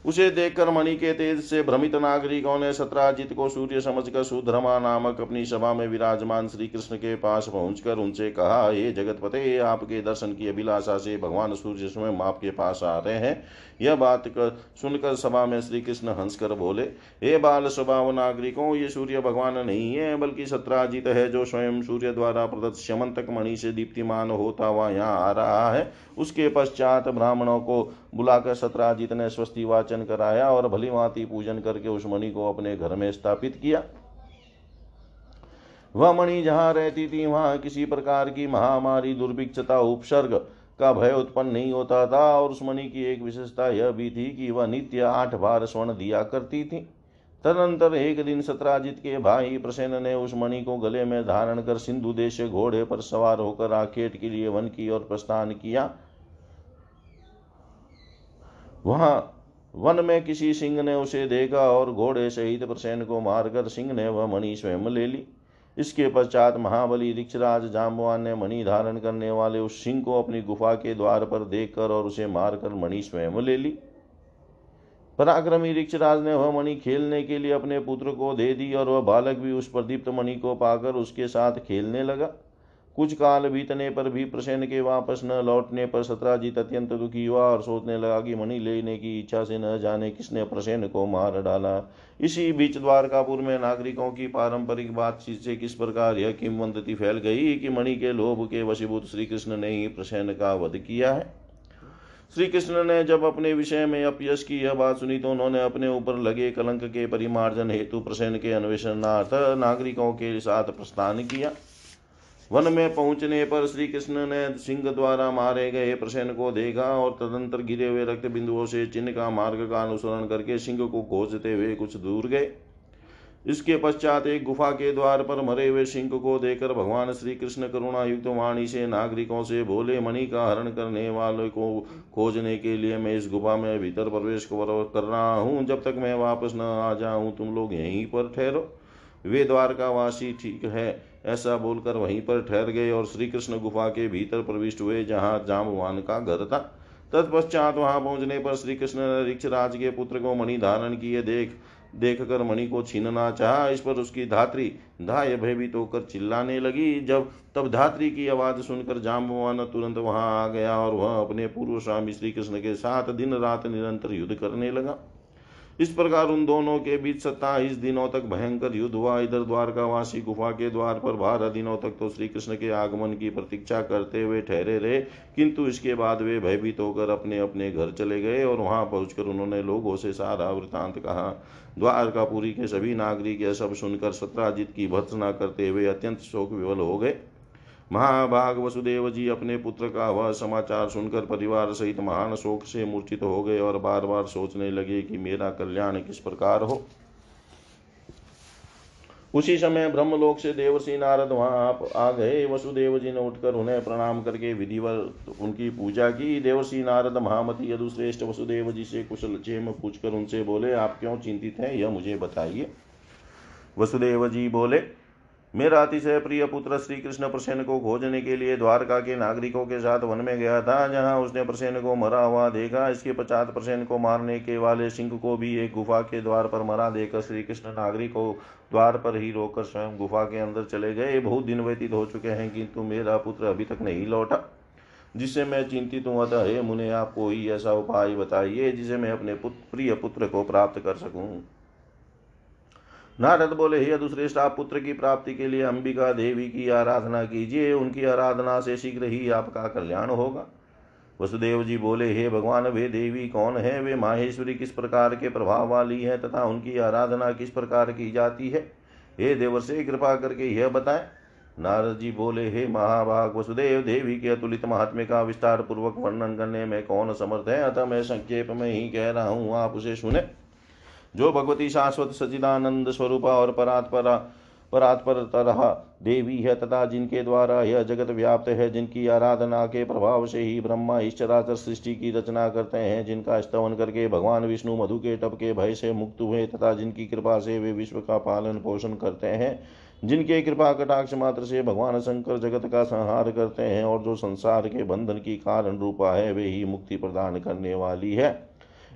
उसे देखकर मणि के तेज से भ्रमित नागरिकों ने सत्राजित को सूर्य समझकर सुधर्मा नामक अपनी सभा में विराजमान श्री कृष्ण के पास पहुंचकर उनसे कहा ये जगत पते आपके दर्शन की अभिलाषा से भगवान सूर्य स्वयं आपके पास आ रहे हैं। यह बात कर सुनकर सभा में श्री कृष्ण हंसकर बोले, हे बाल स्वभाव नागरिकों, ये सूर्य भगवान नहीं है, बल्कि सत्राजित है जो स्वयं सूर्य द्वारा प्रदत्त शमंतक मणि से दीप्तिमान होता हुआ यहाँ आ रहा है। उसके पश्चात ब्राह्मणों को बुलाकर सत्राजित ने स्वस्ति वाचन कराया और भलीभांति पूजन करके उस मणि को अपने घर में स्थापित किया। वह मणि जहाँ रहती थी, वहाँ किसी प्रकार की महामारी, दुर्भिक्षता, उपसर्ग का भय उत्पन्न नहीं होता था और उस मणि की एक विशेषता यह भी थी कि वह नित्य आठ बार स्वर्ण दिया करती थी। तदनंतर एक दिन सत्राजित के भाई प्रसेन ने उस मणि को गले में धारण कर सिंधु देश घोड़े पर सवार होकर आखेट के लिए वन की ओर प्रस्थान किया। वहाँ वन में किसी सिंह ने उसे देखा और घोड़े सहित प्रसेन को मारकर सिंह ने वह मणि स्वयं ले ली। इसके पश्चात महाबली ऋक्षराज जाम्बवान ने मणि धारण करने वाले उस सिंह को अपनी गुफा के द्वार पर देखकर और उसे मारकर मणि स्वयं ले ली। पराक्रमी ऋक्षराज ने वह मणि खेलने के लिए अपने पुत्र को दे दी और वह बालक भी उस प्रदीप्त मणि को पाकर उसके साथ खेलने लगा। कुछ काल बीतने पर भी प्रसेन के वापस न लौटने पर सत्राजीत अत्यंत दुखी हुआ और सोचने लगा कि मणि लेने की इच्छा से न जाने किसने प्रसेन को मार डाला। इसी बीच द्वारकापुर में नागरिकों की पारंपरिक बातचीत से किस प्रकार यह किमवंती फैल गई कि मणि के लोभ के वशीभूत श्री कृष्ण ने ही प्रसेन का वध किया है। श्री कृष्ण ने जब अपने विषय में अपयश की यह बात सुनी तो उन्होंने अपने ऊपर लगे कलंक के परिमार्जन हेतु प्रसेन के अन्वेषणार्थ नागरिकों के साथ प्रस्थान किया। वन में पहुँचने पर श्री कृष्ण ने सिंह द्वारा मारे गए प्रसेन को देखा और तदंतर गिरे हुए रक्त बिंदुओं से चिन्ह का मार्ग का अनुसरण करके सिंह को खोजते हुए कुछ दूर गए। इसके पश्चात एक गुफा के द्वार पर मरे हुए सिंह को देखकर भगवान श्री कृष्ण करुणा युक्त वाणी से नागरिकों से बोले, मणि का हरण करने वाले को खोजने के लिए मैं इस गुफा में भीतर प्रवेश कर रहा हूँ। जब तक मैं वापस न आ जाऊँ, तुम लोग यहीं पर ठहरो। वे द्वारकावासी ठीक है। ऐसा बोलकर वहीं पर ठहर गए और श्री कृष्ण गुफा के भीतर प्रविष्ट हुए, जहाँ जामवान का घर था। तत्पश्चात वहाँ पहुँचने पर श्री कृष्ण ने राज के पुत्र को मणि धारण किए देख देख कर मणि को छीनना चाहा। इस पर उसकी धात्री धाय भयभीत होकर चिल्लाने लगी। जब, तब धात्री की आवाज़ सुनकर जाम्बवान तुरंत वहाँ आ गया और वह अपने पूर्व स्वामी श्री कृष्ण के साथ दिन रात निरंतर युद्ध करने लगा। इस प्रकार उन दोनों के बीच सत्ताईस दिनों तक भयंकर युद्ध हुआ। इधर द्वारकावासी गुफा के द्वार पर बारह दिनों तक तो श्री कृष्ण के आगमन की प्रतीक्षा करते हुए ठहरे रहे, किंतु इसके बाद वे भयभीत होकर अपने अपने घर चले गए और वहाँ पहुंचकर उन्होंने लोगों से सारा वृतांत कहा। द्वारकापुरी के सभी नागरिक यह सब सुनकर सत्राजित की भर्सना करते हुए अत्यंत शोक विवल हो गए। महाभाग वसुदेव जी अपने पुत्र का वह समाचार सुनकर परिवार सहित महान शोक से मूर्छित हो गए और बार बार सोचने लगे कि मेरा कल्याण किस प्रकार हो। उसी समय ब्रह्मलोक से देवर्षि नारद वहाँ आप आ गए। वसुदेव जी ने उठकर उन्हें प्रणाम करके विधिवत उनकी पूजा की। देवर्षि नारद महामती यदुश्रेष्ठ वसुदेव जी से कुशल चेम पूछकर उनसे बोले, आप क्यों चिंतित हैं? यह मुझे बताइए। वसुदेव जी बोले मेरा अतिशय प्रिय पुत्र श्री कृष्ण प्रसेन को खोजने के लिए द्वारका के नागरिकों के साथ वन में गया था, जहाँ उसने प्रसेन को मरा हुआ देखा। इसके पश्चात प्रसेन को मारने के वाले सिंह को भी एक गुफा के द्वार पर मरा देखकर श्री कृष्ण नागरिकों द्वार पर ही रोककर स्वयं गुफा के अंदर चले गए। बहुत दिन व्यतीत हो चुके हैं किंतु मेरा पुत्र अभी तक नहीं लौटा जिससे मैं चिंतित हूँ। अतः हे मुने आप कोई ऐसा उपाय बताइए जिसे मैं अपने पुत्र प्रिय पुत्र को प्राप्त कर सकूँ। नारद बोले, हे अदुश्रेष्ठ आप पुत्र की प्राप्ति के लिए अंबिका देवी की आराधना कीजिए, उनकी आराधना से शीघ्र ही आपका कल्याण होगा। वसुदेव जी बोले, हे भगवान, वे देवी कौन है? वे माहेश्वरी किस प्रकार के प्रभाव वाली है तथा उनकी आराधना किस प्रकार की जाती है? हे देवर से कृपा करके यह बताएँ। नारद जी बोले, हे महाभाग, वसुदेव, देवी के अतुलित महात्म्य का विस्तार पूर्वक वर्णन करने में कौन समर्थ है? अतः मैं संक्षेप में ही कह रहा हूँ, आप उसे सुने। जो भगवती शाश्वत सचिदानंद स्वरूप और परात्परा परात्पर तरह देवी है तथा जिनके द्वारा यह जगत व्याप्त है, जिनकी आराधना के प्रभाव से ही ब्रह्मा इस चराचर सृष्टि की रचना करते हैं, जिनका स्तवन करके भगवान विष्णु मधु के टप के भय से मुक्त हुए तथा जिनकी कृपा से वे विश्व का पालन पोषण करते हैं, जिनके कृपा कटाक्ष मात्र से भगवान शंकर जगत का संहार करते हैं और जो संसार के बंधन की कारण रूपा है, वे ही मुक्ति प्रदान करने वाली है।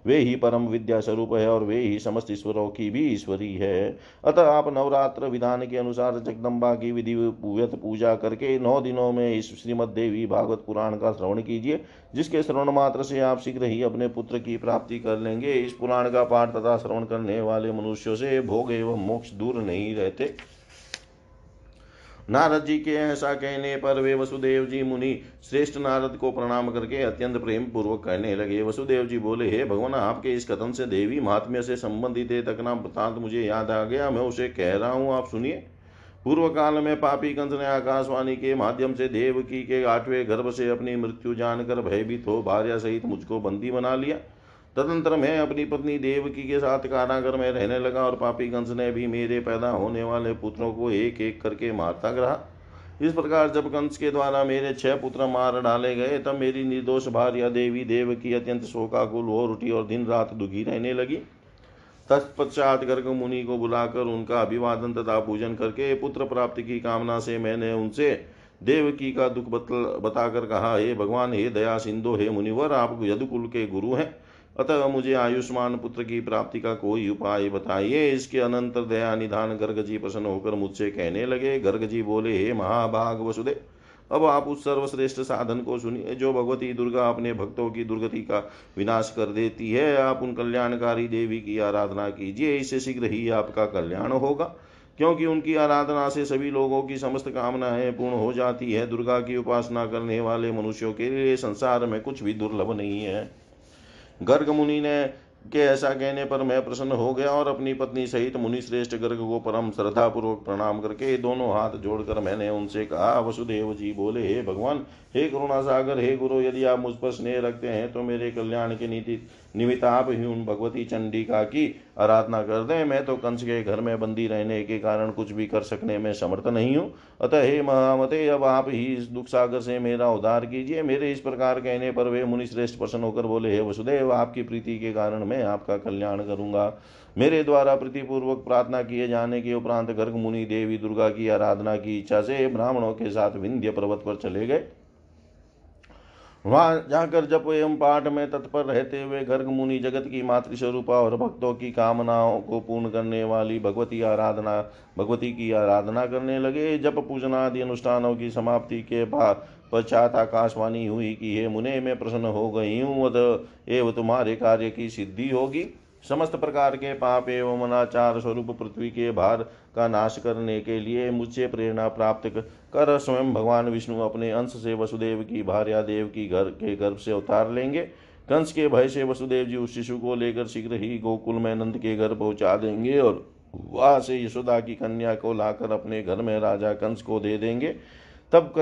वे ही परम विद्या स्वरूप है और वे ही समस्त ईश्वरों की भी ईश्वरी है। अतः आप नवरात्र विधान के अनुसार जगदम्बा की विधि पूजा करके नौ दिनों में इस श्रीमद देवी भागवत पुराण का श्रवण कीजिए, जिसके श्रवण मात्र से आप शीघ्र ही अपने पुत्र की प्राप्ति कर लेंगे। इस पुराण का पाठ तथा श्रवण करने वाले मनुष्यों से भोग एवं मोक्ष दूर नहीं रहते। नारद जी के ऐसा कहने पर वे वसुदेव जी मुनि श्रेष्ठ नारद को प्रणाम करके अत्यंत प्रेम पूर्वक कहने लगे। वसुदेव जी बोले, हे भगवान, आपके इस कथन से देवी महात्म्य से संबंधित तक नाम वृतांत मुझे याद आ गया। मैं उसे कह रहा हूँ, आप सुनिए। पूर्व काल में पापी कंस ने आकाशवाणी के माध्यम से देवकी के आठवें गर्भ से अपनी मृत्यु जानकर भयभीत हो भार्या सहित मुझको बंदी बना लिया। तदंतर मैं अपनी पत्नी देवकी के साथ कारागर में रहने लगा और पापी कंस ने भी मेरे पैदा होने वाले पुत्रों को एक एक करके मारता रहा इस प्रकार जब कंस के द्वारा मेरे छह पुत्र मार डाले गए, तब मेरी निर्दोष भार्या देवी देव की अत्यंत शोकाकुल हो उठी और दिन रात दुखी रहने लगी। तत्पश्चात गर्ग मुनि को बुलाकर उनका अभिवादन तथा पूजन करके पुत्र प्राप्ति की कामना से मैंने उनसे देवकी का दुख बताकर कहा, हे भगवान, हे दया सिंधु, हे मुनिवर, आप यदुकुल के गुरु हैं। अतः मुझे आयुष्मान पुत्र की प्राप्ति का कोई उपाय बताइए। इसके अनंतर दया निधान गर्ग जी प्रसन्न होकर मुझसे कहने लगे गर्ग जी बोले, हे महाभाग वसुदेव, अब आप उस सर्वश्रेष्ठ साधन को सुनिए, जो भगवती दुर्गा अपने भक्तों की दुर्गति का विनाश कर देती है। आप उन कल्याणकारी देवी की आराधना कीजिए, इससे शीघ्र ही आपका कल्याण होगा, क्योंकि उनकी आराधना से सभी लोगों की समस्त कामनाएँ पूर्ण हो जाती है। दुर्गा की उपासना करने वाले मनुष्यों के लिए संसार में कुछ भी दुर्लभ नहीं है। गर्ग मुनि ने के ऐसा कहने पर मैं प्रसन्न हो गया और अपनी पत्नी सहित मुनि श्रेष्ठ गर्ग को परम श्रद्धा पूर्वक प्रणाम करके दोनों हाथ जोड़कर मैंने उनसे कहा, वसुदेव जी, बोले, हे भगवान, हे करुणा सागर हे गुरु, यदि आप मुझ पर स्नेह रखते हैं तो मेरे कल्याण की नीति निमित्त आप ही उन भगवती चंडिका की आराधना कर दें। मैं तो कंस के घर में बंदी रहने के कारण कुछ भी कर सकने में समर्थ नहीं हूँ। अतः हे महामते, अब आप ही इस दुख सागर से मेरा उद्धार कीजिए। मेरे इस प्रकार कहने पर वे मुनि श्रेष्ठ प्रसन्न होकर बोले, हे वसुदेव, आपकी प्रीति के कारण मैं आपका कल्याण करूँगा। मेरे द्वारा प्रीतिपूर्वक प्रार्थना किए जाने के उपरांत गर्ग मुनि देवी दुर्गा की आराधना की इच्छा से ब्राह्मणों के साथ विंध्य पर्वत पर चले गए। वहाँ जाकर जप एवं पाठ में तत्पर रहते हुए गर्ग मुनि जगत की मातृस्वरूपा और भक्तों की कामनाओं को पूर्ण करने वाली भगवती आराधना, भगवती की आराधना करने लगे। जप पूजना आदि अनुष्ठानों की समाप्ति के बाद पश्चात आकाशवाणी हुई कि, हे मुने, मैं प्रसन्न हो गई हूँ। एवं तुम्हारे कार्य की सिद्धि होगी। समस्त प्रकार के पाप एवं अनाचार स्वरूप पृथ्वी के भार का नाश करने के लिए मुझसे प्रेरणा प्राप्त कर स्वयं भगवान विष्णु अपने अंश से वसुदेव की भार्या देव की घर के गर्भ से उतार लेंगे। कंस के भय से वसुदेव जी उस शिशु को लेकर शीघ्र ही गोकुल में नंद के घर पहुँचा देंगे और वहाँ से यशोदा की कन्या को लाकर अपने घर में राजा कंस को दे देंगे। तब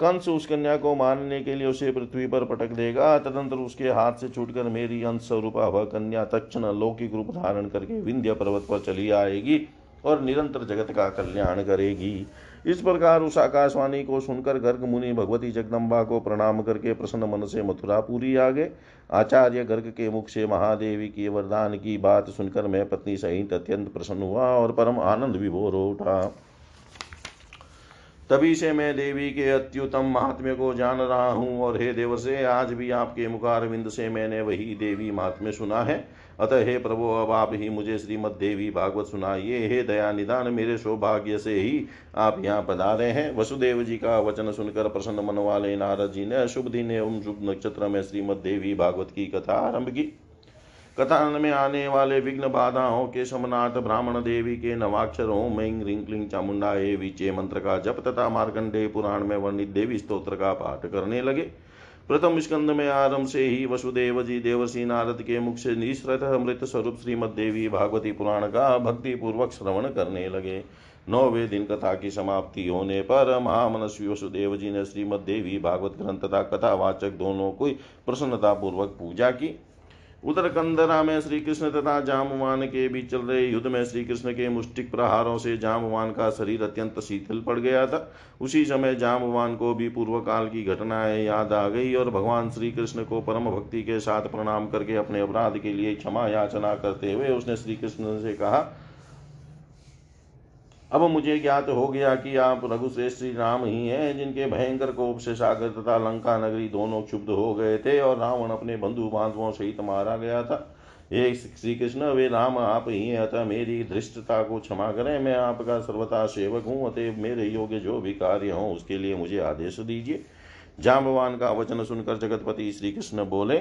कंस उस कन्या को मारने के लिए उसे पृथ्वी पर पटक देगा। तदंतर उसके हाथ से छूटकर मेरी अंश स्वरूपा वह कन्या तक्षण लौकिक रूप धारण करके विंध्य पर्वत पर चली आएगी और निरंतर जगत का कल्याण करेगी। इस प्रकार उस आकाशवाणी को सुनकर गर्ग मुनि भगवती जगदम्बा को प्रणाम करके प्रसन्न मन से मथुरापुरी आ गए। आचार्य गर्ग के मुख से महादेवी की वरदान की बात सुनकर मैं पत्नी सहित अत्यंत प्रसन्न हुआ और परम आनंद विभोर उठा। तभी से मैं देवी के अत्युतम महात्म्य को जान रहा हूँ और हे देव से, आज भी आपके मुखारविंद से मैंने वही देवी महात्म्य सुना है। अतः हे प्रभु, अब आप ही मुझे श्रीमद देवी भागवत सुनाइए। हे दया निदान, मेरे सौभाग्य से ही आप यहाँ पधारे हैं। वसुदेव जी का वचन सुनकर प्रसन्न मन वाले नारद जी ने शुभ दिन एवं शुभ नक्षत्र में श्रीमद देवी भागवत की कथा आरंभ की। कथा में आने वाले विघ्न बाधाओं के समनाथ ब्राह्मण देवी के नवाक्षरों में रिंकलिंग चामुंडा, ए विचे मंत्र का जप तथा मार्कंडे पुराण में वर्णित देवी स्त्रोत्र का पाठ करने लगे। प्रथम स्कंद में आरंभ से ही वसुदेव जी देवर्षि नारद के मुख से निश्रत अमृत स्वरूप श्रीमद देवी भागवती पुराण का भक्ति पूर्वक श्रवण करने लगे। नौवे दिन कथा की समाप्ति होने पर महामनस्वी वसुदेव जी ने श्रीमद देवी भागवत ग्रंथ तथा कथावाचक दोनों को प्रसन्नता पूर्वक पूजा की। उधर कंदरा में श्री कृष्ण तथा जामवान के बीच चल रहे युद्ध में श्री कृष्ण के मुष्टिक प्रहारों से जामवान का शरीर अत्यंत शीतल पड़ गया था। उसी समय जामवान को भी पूर्व काल की घटनाएँ याद आ गई और भगवान श्री कृष्ण को परम भक्ति के साथ प्रणाम करके अपने अपराध के लिए क्षमा याचना करते हुए उसने श्री कृष्ण से कहा अब मुझे ज्ञात हो गया कि आप रघुश्रेष्ठ श्री राम ही हैं, जिनके भयंकर कोप से सागर तथा लंका नगरी दोनों क्षुब्ध हो गए थे और रावण अपने बंधु बांधवों सहित मारा गया था। ये श्री कृष्ण वे राम आप ही हैं, अतः मेरी धृष्टता को क्षमा करें। मैं आपका सर्वथा सेवक हूँ अतः मेरे योग्य जो भी कार्य हो, उसके लिए मुझे आदेश दीजिए। जाम्बवान का वचन सुनकर जगतपति श्री कृष्ण बोले,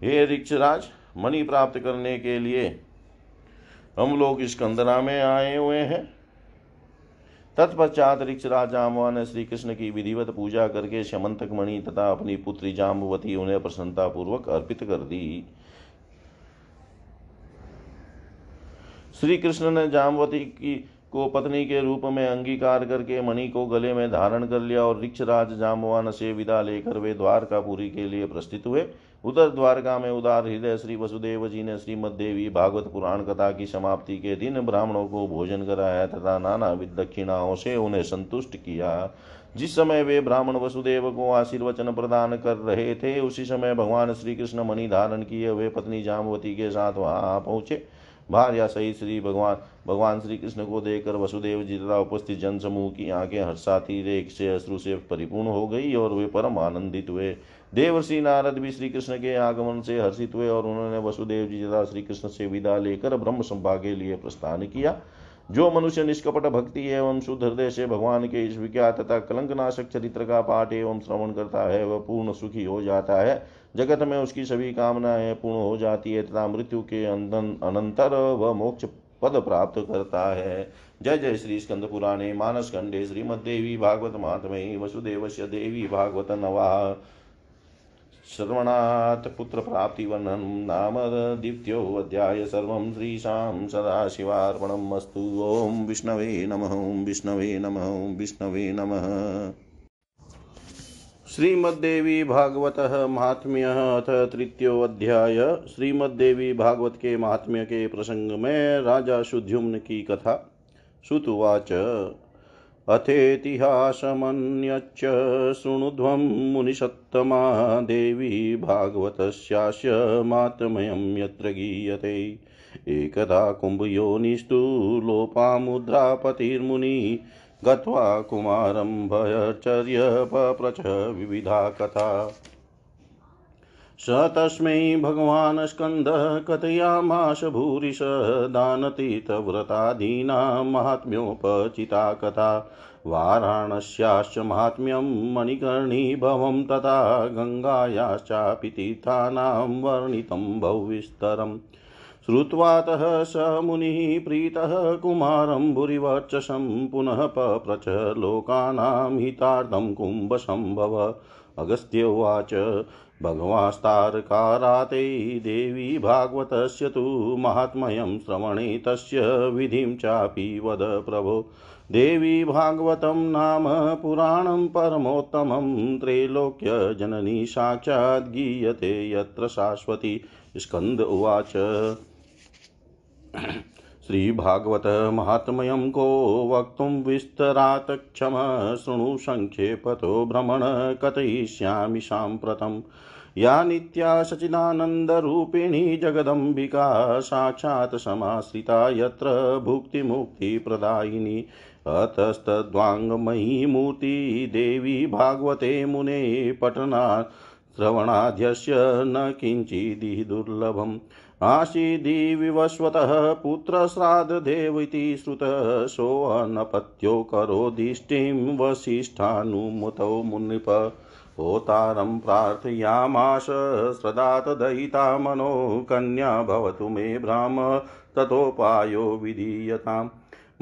हे ऋक्षराज, मणि प्राप्त करने के लिए हम लोग इस कंदरा में आए हुए हैं। तत्पश्चात ऋक्ष राजा ने श्री कृष्ण की विधिवत पूजा करके शमंतक मणि तथा अपनी पुत्री जाम्बवती उन्हें प्रसन्नता पूर्वक अर्पित कर दी। श्री कृष्ण ने जामवती की, को पत्नी के रूप में अंगीकार करके मणि को गले में धारण कर लिया और ऋक्षराज जामवान से विदा लेकर वे द्वारकापुरी के लिए प्रस्थित हुए। उधर द्वारका में उदार हृदय श्री वसुदेव जी ने श्रीमद देवी भागवत पुराण कथा की समाप्ति के दिन ब्राह्मणों को भोजन कराया तथा नाना विद दक्षिणाओं से उन्हें संतुष्ट किया। जिस समय वे ब्राह्मण वसुदेव को आशीर्वचन प्रदान कर रहे थे, उसी समय भगवान श्री कृष्ण मणि धारण किए हुए पत्नी जामवती के साथ वहाँ पहुँचे। भार्या सहित श्री भगवान भगवान श्री कृष्ण को देखकर वसुदेव जी तथा उपस्थित जन समूह की आँखें हर्षाती रेख से अश्रु से परिपूर्ण हो गई और वे परम आनंदित हुए। देवर्षि नारद भी श्री कृष्ण के आगमन से हर्षित हुए और उन्होंने वसुदेव जी तथा श्री कृष्ण से विदा लेकर ब्रह्म संभा के लिए प्रस्थान किया। जो मनुष्य निष्कपट भक्ति एवं शुद्ध हृदय से भगवान के इस विज्ञात तथा कलंकनाशक चरित्र का पाठ एवं श्रवण करता है, वह पूर्ण सुखी हो जाता है। जगत में उसकी सभी कामनाएँ पूर्ण हो जाती है तथा मृत्यु के अनंतर वह मोक्ष पद प्राप्त करता है। जय जय श्री स्कंद पुराणे मानस खंडे, श्रीमद्देवी भागवत महात्मे वसुदेव देवी भागवत नवा श्रवणात् पुत्रप्राप्तिवर्णनं नाम द्वितीयोऽध्याय सर्वं श्रीशां सदाशिवार्पणम् अस्तु। ॐ विष्णवे नमः विष्णवे नमः विष्णवे नमः। श्रीमद्देवी भागवत महात्म्य अथ तृतीयोऽध्याय। श्रीमद्देवी भागवत के महात्म्य के प्रसंग में राजा शुद्युम्न की कथा। श्रुतुवाच अथेतिहासमन्यच्च शृणुध्वं मुनिषत्तमा देवी भागवतस्यास्य मात्मयं यत्र गीयते। एकदा कुम्भयोनिस्तु लोपामुद्रापतिर्मुनि गत्वा कुमारं भयचर्य पप्रच विविधा कथा। स तस्मै भगवान् स्कन्दः कथयामाश भूरिश दानतीतव्रतादीनां माहात्म्योपचिता कथा वाराणस्याश्च माहात्म्यं मणिकर्णीभवं तथा गङ्गायाश्चापि तीर्थानां वर्णितं बहुविस्तरम् श्रुत्वातः स मुनिः प्रीतः कुमारं भूरिवर्चसं पुनः पप्रच लोकानां हितार्थं कुम्भसम्भव। अगस्त्य उवाच भगवास्तारकाराते देवी भागवतस्य तु महात्म्यं श्रवणे तस्य विधिं चापि वद प्रभो। देवी भागवतं नाम पुराणं परमोत्तमं त्रैलोक्यजननी साक्षात् गीयते यत्र शाश्वती। स्कन्द उवाच। श्रीभागवत महात्म्यं को वक्तुं विस्तरात् क्षम, शृणु सङ्क्षेपतो भ्रमण कथयिष्यामि साम्प्रतम्। या नित्या सचिदानन्दरूपिणी जगदम्बिका साक्षात् समाश्रिता यत्र भुक्तिमुक्तिप्रदायिनी। अतस्तद्वाङ्गमयी मूर्ति देवी भागवते मुने पठना श्रवणाध्यस्य न किञ्चिदिह दुर्लभम्। आसीदिविवस्वतः पुत्रश्राद्धदेव इति श्रुतः सोऽनपत्यो करोदिष्टिं वसिष्ठानुमुतौ मुनिप। होतारं प्रार्थयामास श्रदात दयिता मनो कन्या भवतु मे ब्राह्म ततोपायो विधीयताम्।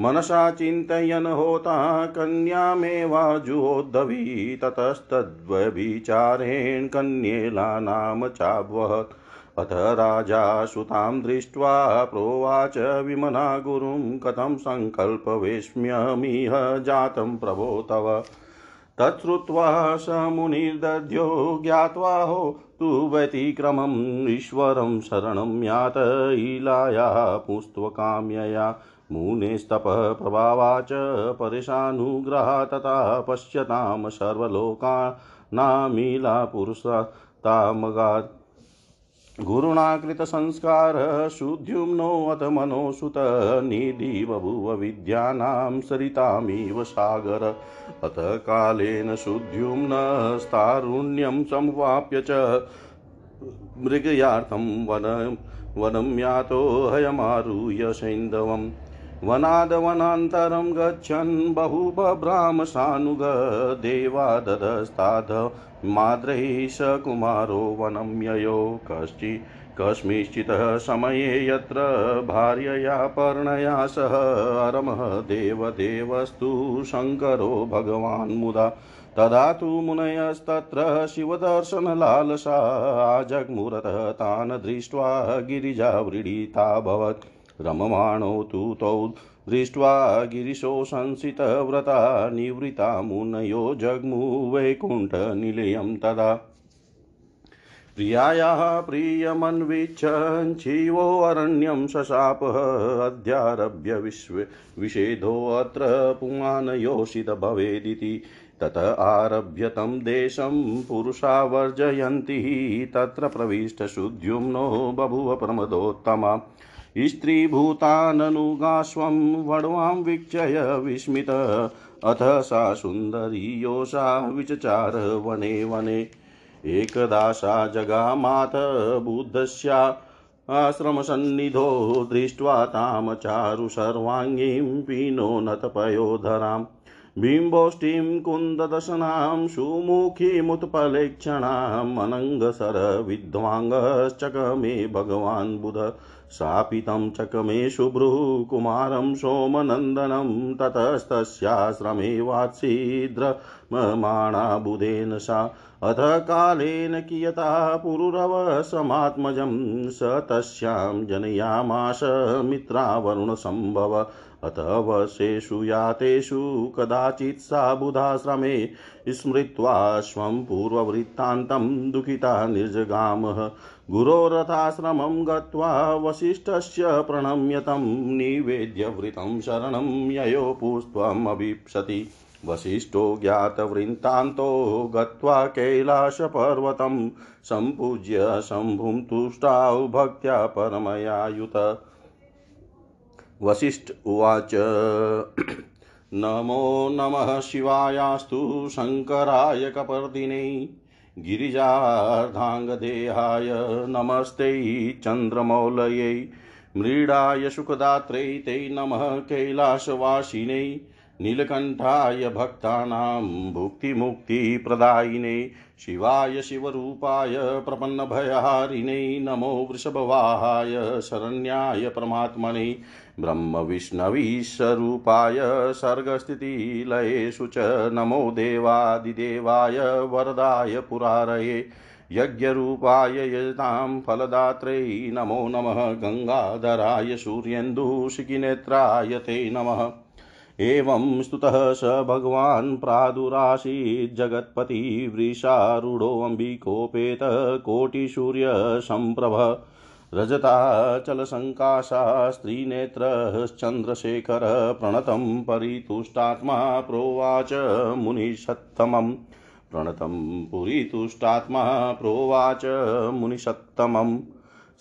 मनसा चिन्तयन् होता कन्यामेवाजुहोद्धवी ततस्तद्व्यभिचारेण कन्येला नाम चाभवत् अथ राजा सुतां दृष्ट्वा प्रोवाच विमना गुरुं, कथं सङ्कल्पवेश्म्यमिह जातं प्रभो तव। तच्छ्रुत्वा स मुनिर्दध्यो ज्ञात्वा हो तु व्यतिक्रमम् ईश्वरं शरणं यात इलाया पुस्त्वकाम्यया मुनेस्तपः प्रभावाच परेशानुग्रहा तथा पश्यतां सर्वलोकानामीला गुरुणा कृतसंस्कारः शुद्ध्युम्नोऽथ मनोसुत निधि बभूव विद्यानां सरितामिव सागर। अत कालेन शुद्युम्नस्तारुण्यं संवाप्य च मृगयार्थं वन, वनं यातोऽयमारुह्य सैन्धवम् वनादवनान्तरं गच्छन् बहुबभ्रामसानुगदेवा ददस्ताद माद्रैः स कुमारो वनं ययो कश्चि कस्मिंश्चित् समये यत्र भार्यया पर्णया सह अरमः देवदेवस्तु शङ्करो भगवान् मुदा तदा तु मुनयस्तत्र शिवदर्शनलालसा जग्मुरतः तान् दृष्ट्वा गिरिजाव्रीडिताभवत् रममाणौ तु तौ दृष्ट्वा गिरिशो संसितव्रता निवृता मुनयो जग्मु वैकुण्ठनिलयं तदा। प्रियायाः प्रियमन्विच्छञ्छीवोऽरण्यं शशापः अध्यारभ्य विश्वे विषेधोऽत्र पुमान् योषित भवेदिति। तत आरभ्य तं देशं पुरुषा वर्जयन्ति तत्र प्रविष्टशुद्ध्युम्नो बभुव प्रमदोत्तमा। स्त्रीभूताननुगाश्वं वड्वां वीक्षय विस्मित। अथ सा सुन्दरी योषा विचचार वने वने। एकदा सा जगामाथ बुद्धस्या आश्रमसन्निधो दृष्ट्वा तां चारु सर्वाङ्गीं पीनोन्नतपयोधराम् बिम्बोष्ठीं कुन्ददशनां सुमुखीमुत्पलेक्षणाम् अनङ्गसरविद्वाङ्गश्चकमे भगवान् बुध। शापितं चकमे शुभ्रुः कुमारं सोमनन्दनं ततस्तस्याश्रमे वात्सीद्रममाणा बुधेन सा अथ कालेन कियता पुरुरवसमात्मजं स तस्यां जनयामास मित्रावरुणसम्भव अथ वशेषु यातेषु कदाचित् सा बुधाश्रमे स्मृत्वा स्वं पूर्ववृत्तान्तं दुःखिता निर्जगामः। गुरोरथाश्रमं गत्वा वसिष्ठस्य प्रणम्य तं निवेद्य वृतं शरणं ययो पुस्त्वमभीप्सति वसिष्ठो ज्ञातवृन्तान्तो गत्वा कैलासपर्वतं सम्पूज्य शम्भुं तुष्टाौ भक्त्या परमयायुत। वसिष्ठ उवाच नमो नमः शिवायास्तु शङ्कराय कपर्दिने गिरिजार्धाङ्गदेहाय नमस्ते चन्द्रमौलयै मृडाय सुखदात्रै ते नमः कैलासवासिनै नीलकण्ठाय भक्तानां भुक्तिमुक्तिप्रदायिने शिवाय शिवरूपाय प्रपन्नभयहारिणे नमो वृषभवाहाय शरण्याय परमात्मने ब्रह्मविष्णवीश्वरूपाय सर्गस्थितिलयेषु च नमो देवादिदेवाय वरदाय पुरारये यज्ञरूपाय यजतां फलदात्रे नमो नमः। गङ्गाधराय सूर्येन्दुशिखिनेत्राय ते नमः। एवं स्तुतः स भगवान् प्रादुरासीज्जगत्पति वृषारूढोऽम्बिकोपेत कोटिसूर्यसम्प्रभ। रजताचलसङ्काशा स्त्रीनेत्रश्चन्द्रशेखर प्रणतं परितुष्टात्मा, प्रोवाच मुनिषत्तमम्। प्रणतं पुरीतुष्टात्मा, प्रोवाच मुनिसत्तमम्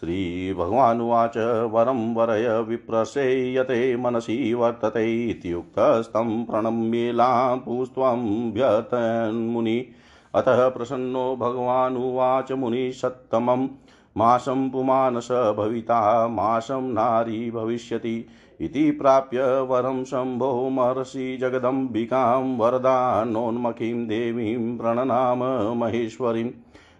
श्रीभगवानुवाच वरं वरय विप्रसे यते मनसि वर्तते इत्युक्तस्तं प्रणम्येलां पूस्त्वं व्यतन्मुनि अतः प्रसन्नो भगवानुवाच मुनिसत्तमं मासं पुमानस भविता मासं नारी भविष्यति इति प्राप्य वरं शम्भो महर्षि जगदम्बिकां वरदानोन्मखीं देवीं प्रणनाम महेश्वरीम्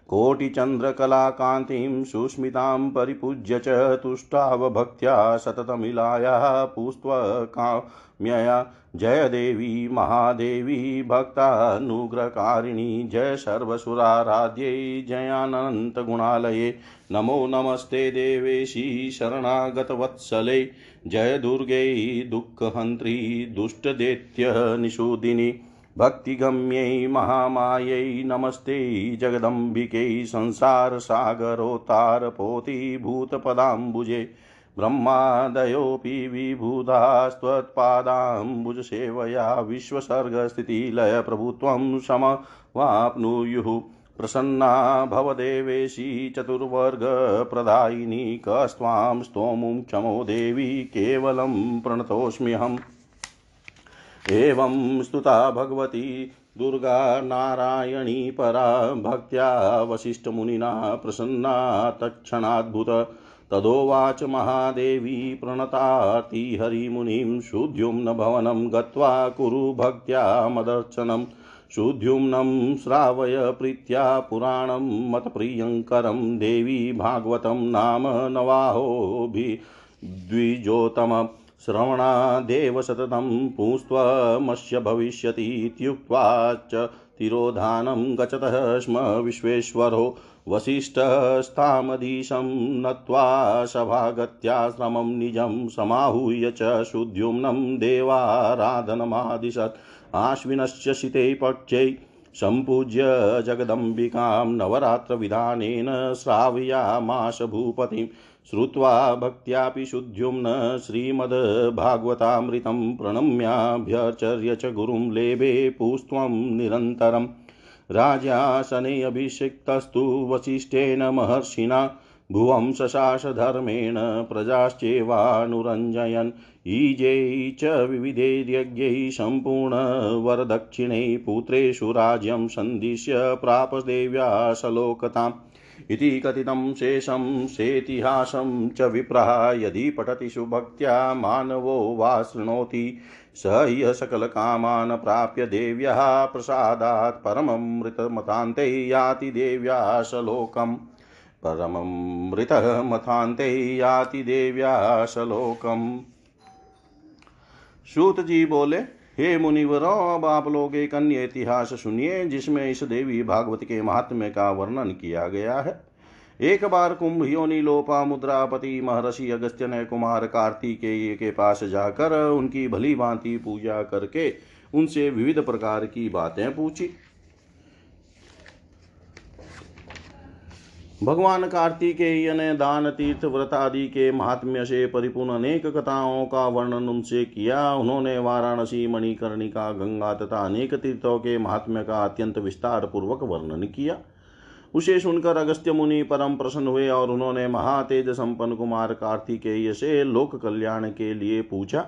कोटिचन्द्रकलाकान्तिं सुस्मितां परिपूज्य च तुष्टावभक्त्या सततमिलायाः पुस्त्वकाम्यया जय देवी महादेवी भक्तानुग्रहकारिणी जय सर्वसुराराध्यै जयानन्तगुणालये नमो नमस्ते देवेशी शरणागतवत्सले, जय दुर्गे, दुःखहन्त्री दुष्टदैत्यनिषूदिनी भक्तिगम्यै, महामायै, नमस्ते जगदम्बिकै संसारसागरोत्तारपोतीभूतपदाम्बुजे ब्रह्मादयोऽपि विबुधास्त्वत्पादाम्बुजसेवया विश्वसर्गस्थितिलयप्रभुत्वं समवाप्नुयुः प्रसन्ना भवदेवेशी चतुर्वर्गप्रदायिनी कस्त्वां स्तोमुं क्षमो देवी केवलं प्रणतोऽस्म्यहम्। एवं स्तुता भगवती दुर्गा नारायणी परा भक्त्या वसिष्ठमुनिना प्रसन्ना तत्क्षणाद्भुत तदोवाच महादेवी प्रणताति हरिमुनिं शुद्ध्युम्न भवनं गत्वा कुरु भक्त्या मदर्चनं। शुद्ध्युम्नं श्रावय प्रीत्या पुराणं मतप्रियङ्करं देवी भागवतं नाम नवाहोभिद्विजोतम श्रवणादेव सततं पुंस्त्वमस्य भविष्यति च तिरोधानं स्म विश्वेश्वरो। वसिष्ठस्तामधीशं नत्वा सभागत्याश्रमं निजं समाहूय च शुद्ध्युम्नं देवाराधनमादिशत्। आश्विनश्च शिते पक्षै सम्पूज्य जगदम्बिकां नवरात्रविधानेन श्रावयामाश भूपतिं। श्रुत्वा भक्त्यापि शुद्ध्युम्न श्रीमद्भागवतामृतं प्रणम्याभ्यचर्य च गुरुं लेभे पूस्त्वं निरन्तरम्। राजासने अभिषिक्तस्तु वसिष्ठेन महर्षिणा, भुवं शशासधर्मेण प्रजाश्चेवानुरञ्जयन्। ईजै च विविधैर्यज्ञैः सम्पूर्णवरदक्षिणैः पुत्रेषु राज्यं सन्दिश्य प्रापदेव्या सलोकताम्। इति कथितं शेषं सेतिहासं च विप्रः यदि पठति सुभक्त्या मानवो वा शृणोति। स ह्य सकलकामान् प्राप्य देव्याः प्रसादात् परममृतमतान्ते याति देव्या सलोकम् परममृतः याति देव्या सूत जी बोले, हे मुनिवरों, अब आप लोग एक अन्य इतिहास सुनिए, जिसमें इस देवी भागवत के महात्म्य का वर्णन किया गया है। एक बार कुंभ योनि लोपा मुद्रापति महर्षि अगस्त्य ने कुमार कार्तिकेय के पास जाकर उनकी भली भांति पूजा करके उनसे विविध प्रकार की बातें पूछी। भगवान कार्तिकेय ने दान, तीर्थ, व्रत आदि के महात्म्य से परिपूर्ण अनेक कथाओं का वर्णन उनसे किया। उन्होंने वाराणसी, मणिकर्णिका, गंगा तथा अनेक तीर्थों के महात्म्य का अत्यंत विस्तार पूर्वक वर्णन किया। उसे सुनकर अगस्त्य मुनि परम प्रसन्न हुए और उन्होंने महातेज संपन्न कुमार कार्तिकेय से लोक कल्याण के लिए पूछा,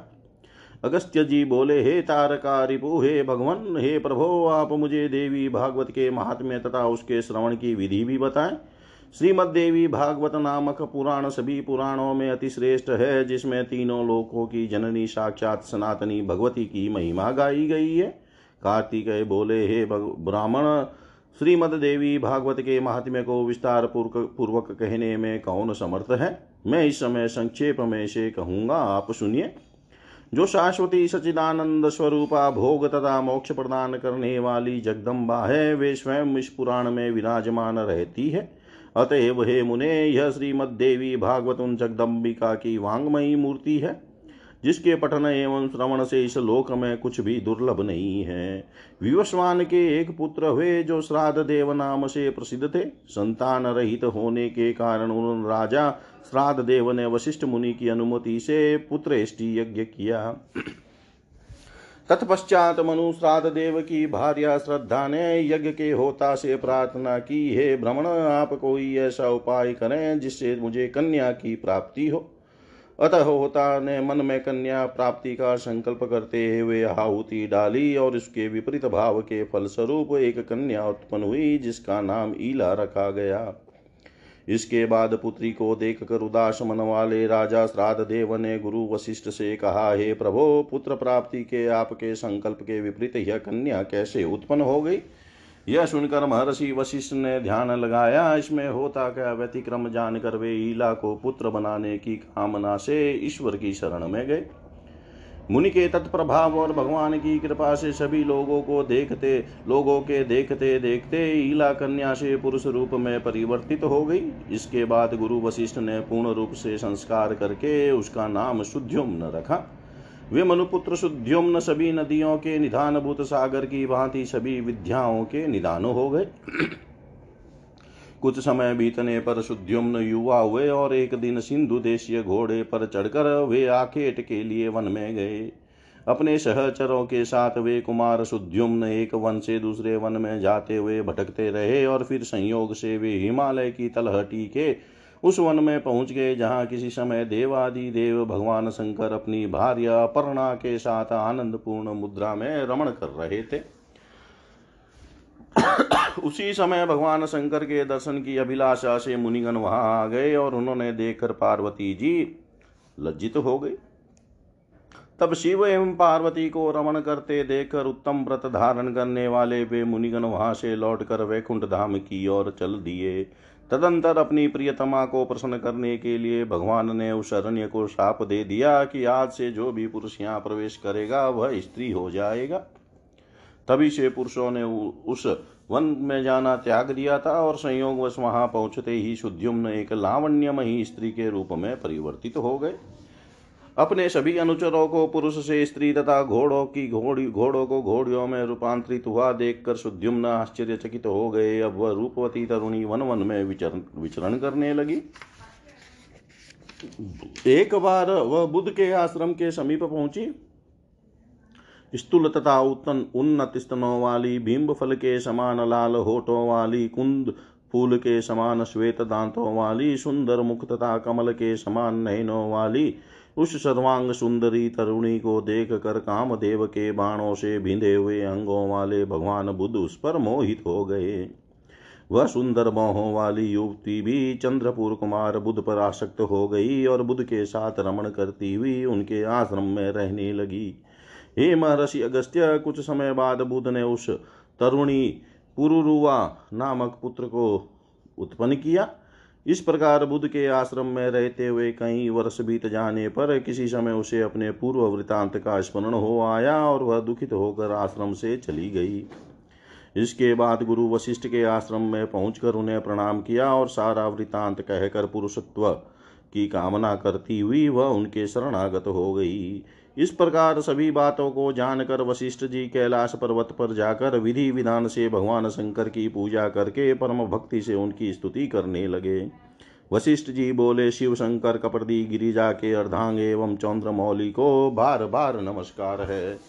अगस्त्य जी बोले, हे तारका रिपु हे भगवान, हे प्रभो, आप मुझे देवी भागवत के महात्म्य तथा उसके श्रवण की विधि भी बताएँ। श्रीमद देवी भागवत नामक पुराण सभी पुराणों में अति श्रेष्ठ है, जिसमें तीनों लोकों की जननी साक्षात सनातनी भगवती की महिमा गाई गई है। कार्तिकेय बोले, हे ब्राह्मण श्रीमद देवी भागवत के महात्म्य को विस्तार पूर्वक कहने में कौन समर्थ है? मैं इस समय संक्षेप में से कहूँगा। आप सुनिए। जो शाश्वती सचिदानंद स्वरूपा भोग तथा मोक्ष प्रदान करने वाली जगदम्बा है, वे स्वयं इस पुराण में विराजमान रहती है। अतएव हे मुने, यह श्रीमद देवी भागवत उन जगदम्बिका की वांगमयी मूर्ति है। जिसके पठन एवं श्रवण से इस लोक में कुछ भी दुर्लभ नहीं है। विवस्वान के एक पुत्र हुए जो श्राद्ध देव नाम से प्रसिद्ध थे। संतान रहित होने के कारण उन राजा श्राद्ध देव ने वशिष्ठ मुनि की अनुमति से पुत्र यज्ञ किया। तत्पश्चात मनु श्राद्ध देव की भार्या श्रद्धा ने यज्ञ के होता से प्रार्थना की, हे भ्रमण आप कोई ऐसा उपाय करें जिससे मुझे कन्या की प्राप्ति हो? अतः होता ने मन में कन्या प्राप्ति का संकल्प करते हुए आहुति डाली और उसके विपरीत भाव के फलस्वरूप एक कन्या उत्पन्न हुई, जिसका नाम ईला रखा गया। इसके बाद पुत्री को देख कर उदास मन वाले राजा श्राद्ध देव ने गुरु वशिष्ठ से कहा, हे प्रभो, पुत्र प्राप्ति के आपके संकल्प के विपरीत यह कन्या कैसे उत्पन्न हो गई? यह सुनकर महर्षि वशिष्ठ ने ध्यान लगाया, इसमें होता क्या, व्यतिक्रम जानकर वे ईला को पुत्र बनाने की कामना से ईश्वर की शरण में गए। मुनि के तत्प्रभाव और भगवान की कृपा से सभी लोगों को देखते, लोगों के देखते देखते ईला कन्या से पुरुष रूप में परिवर्तित हो गई। इसके बाद गुरु वशिष्ठ ने पूर्ण रूप से संस्कार करके उसका नाम शुद्ध्युम्न रखा। वे मनुपुत्र शुद्ध्युम्न सभी नदियों के निधान भूत सागर की भांति सभी विद्याओं के निदान हो गए। कुछ समय बीतने पर शुद्ध्युम्न युवा हुए और एक दिन सिंधु देशीय घोड़े पर चढ़कर वे आखेट के लिए वन में गए। अपने सहचरों के साथ वे कुमार शुद्ध्युम्न एक वन से दूसरे वन में जाते हुए भटकते रहे और फिर संयोग से वे हिमालय की तलहटी के उस वन में पहुँच गए, जहाँ किसी समय देवादि देव भगवान शंकर अपनी भार्य अपर्णा के साथ आनंद पूर्ण मुद्रा में रमण कर रहे थे। उसी समय भगवान शंकर के दर्शन की अभिलाषा से मुनिगण वहाँ आ गए और उन्होंने देखकर पार्वती जी लज्जित हो गई। तब शिव एवं पार्वती को रमण करते देखकर उत्तम व्रत धारण करने वाले वे मुनिगण वहाँ से लौटकर वैकुंठ धाम की ओर चल दिए। तदंतर अपनी प्रियतमा को प्रसन्न करने के लिए भगवान ने उस अरण्य को साप दे दिया कि आज से जो भी पुरुष यहाँ प्रवेश करेगा, वह स्त्री हो जाएगा। तभी से पुरुषों ने उस वन में जाना त्याग दिया था और संयोगवश वहाँ पहुँचते ही शुद्युम्न एक लावण्यमयी स्त्री के रूप में परिवर्तित हो गए। अपने सभी अनुचरों को पुरुष से स्त्री तथा घोड़ों की घोड़ी घोड़ों को घोड़ियों में रूपांतरित हुआ देखकर शुद्युम्न आश्चर्यचकित हो गए। अब वह रूपवती तरुणी वन वन में विचरण विचरण करने लगी। एक बार वह बुद्ध के आश्रम के समीप पहुँची। स्थूल तथा उत्तन उन्नत स्तनों वाली बिंब फल के समान लाल होठों वाली, कुंद फूल के समान श्वेत दांतों वाली, सुंदर मुख तथा कमल के समान नयनों वाली उस सर्वांग सुंदरी तरुणी को देख कर कामदेव के बाणों से भिंदे हुए अंगों वाले भगवान बुद्ध उस पर मोहित हो गए। वह सुंदर मोहों वाली युवती भी चंद्रपुर कुमार बुद्ध पर आसक्त हो गई और बुद्ध के साथ रमण करती हुई उनके आश्रम में रहने लगी। हे महर्षि अगस्त्य, कुछ समय बाद बुद्ध ने उस तरुणी पुरुरुवा नामक पुत्र को उत्पन्न किया। इस प्रकार बुद्ध के आश्रम में रहते हुए कई वर्ष बीत जाने पर किसी समय उसे अपने पूर्व वृतांत का स्मरण हो आया और वह दुखित होकर आश्रम से चली गई। इसके बाद गुरु वशिष्ठ के आश्रम में पहुंचकर उन्हें प्रणाम किया और सारा वृतांत कहकर पुरुषत्व की कामना करती हुई वह उनके शरणागत हो गई। इस प्रकार सभी बातों को जानकर वशिष्ठ जी कैलाश पर्वत पर जाकर विधि विधान से भगवान शंकर की पूजा करके परम भक्ति से उनकी स्तुति करने लगे। वशिष्ठ जी बोले, शिव शंकर कपड़ी गिरिजा के अर्धांग एवं चंद्रमौली को बार बार नमस्कार है।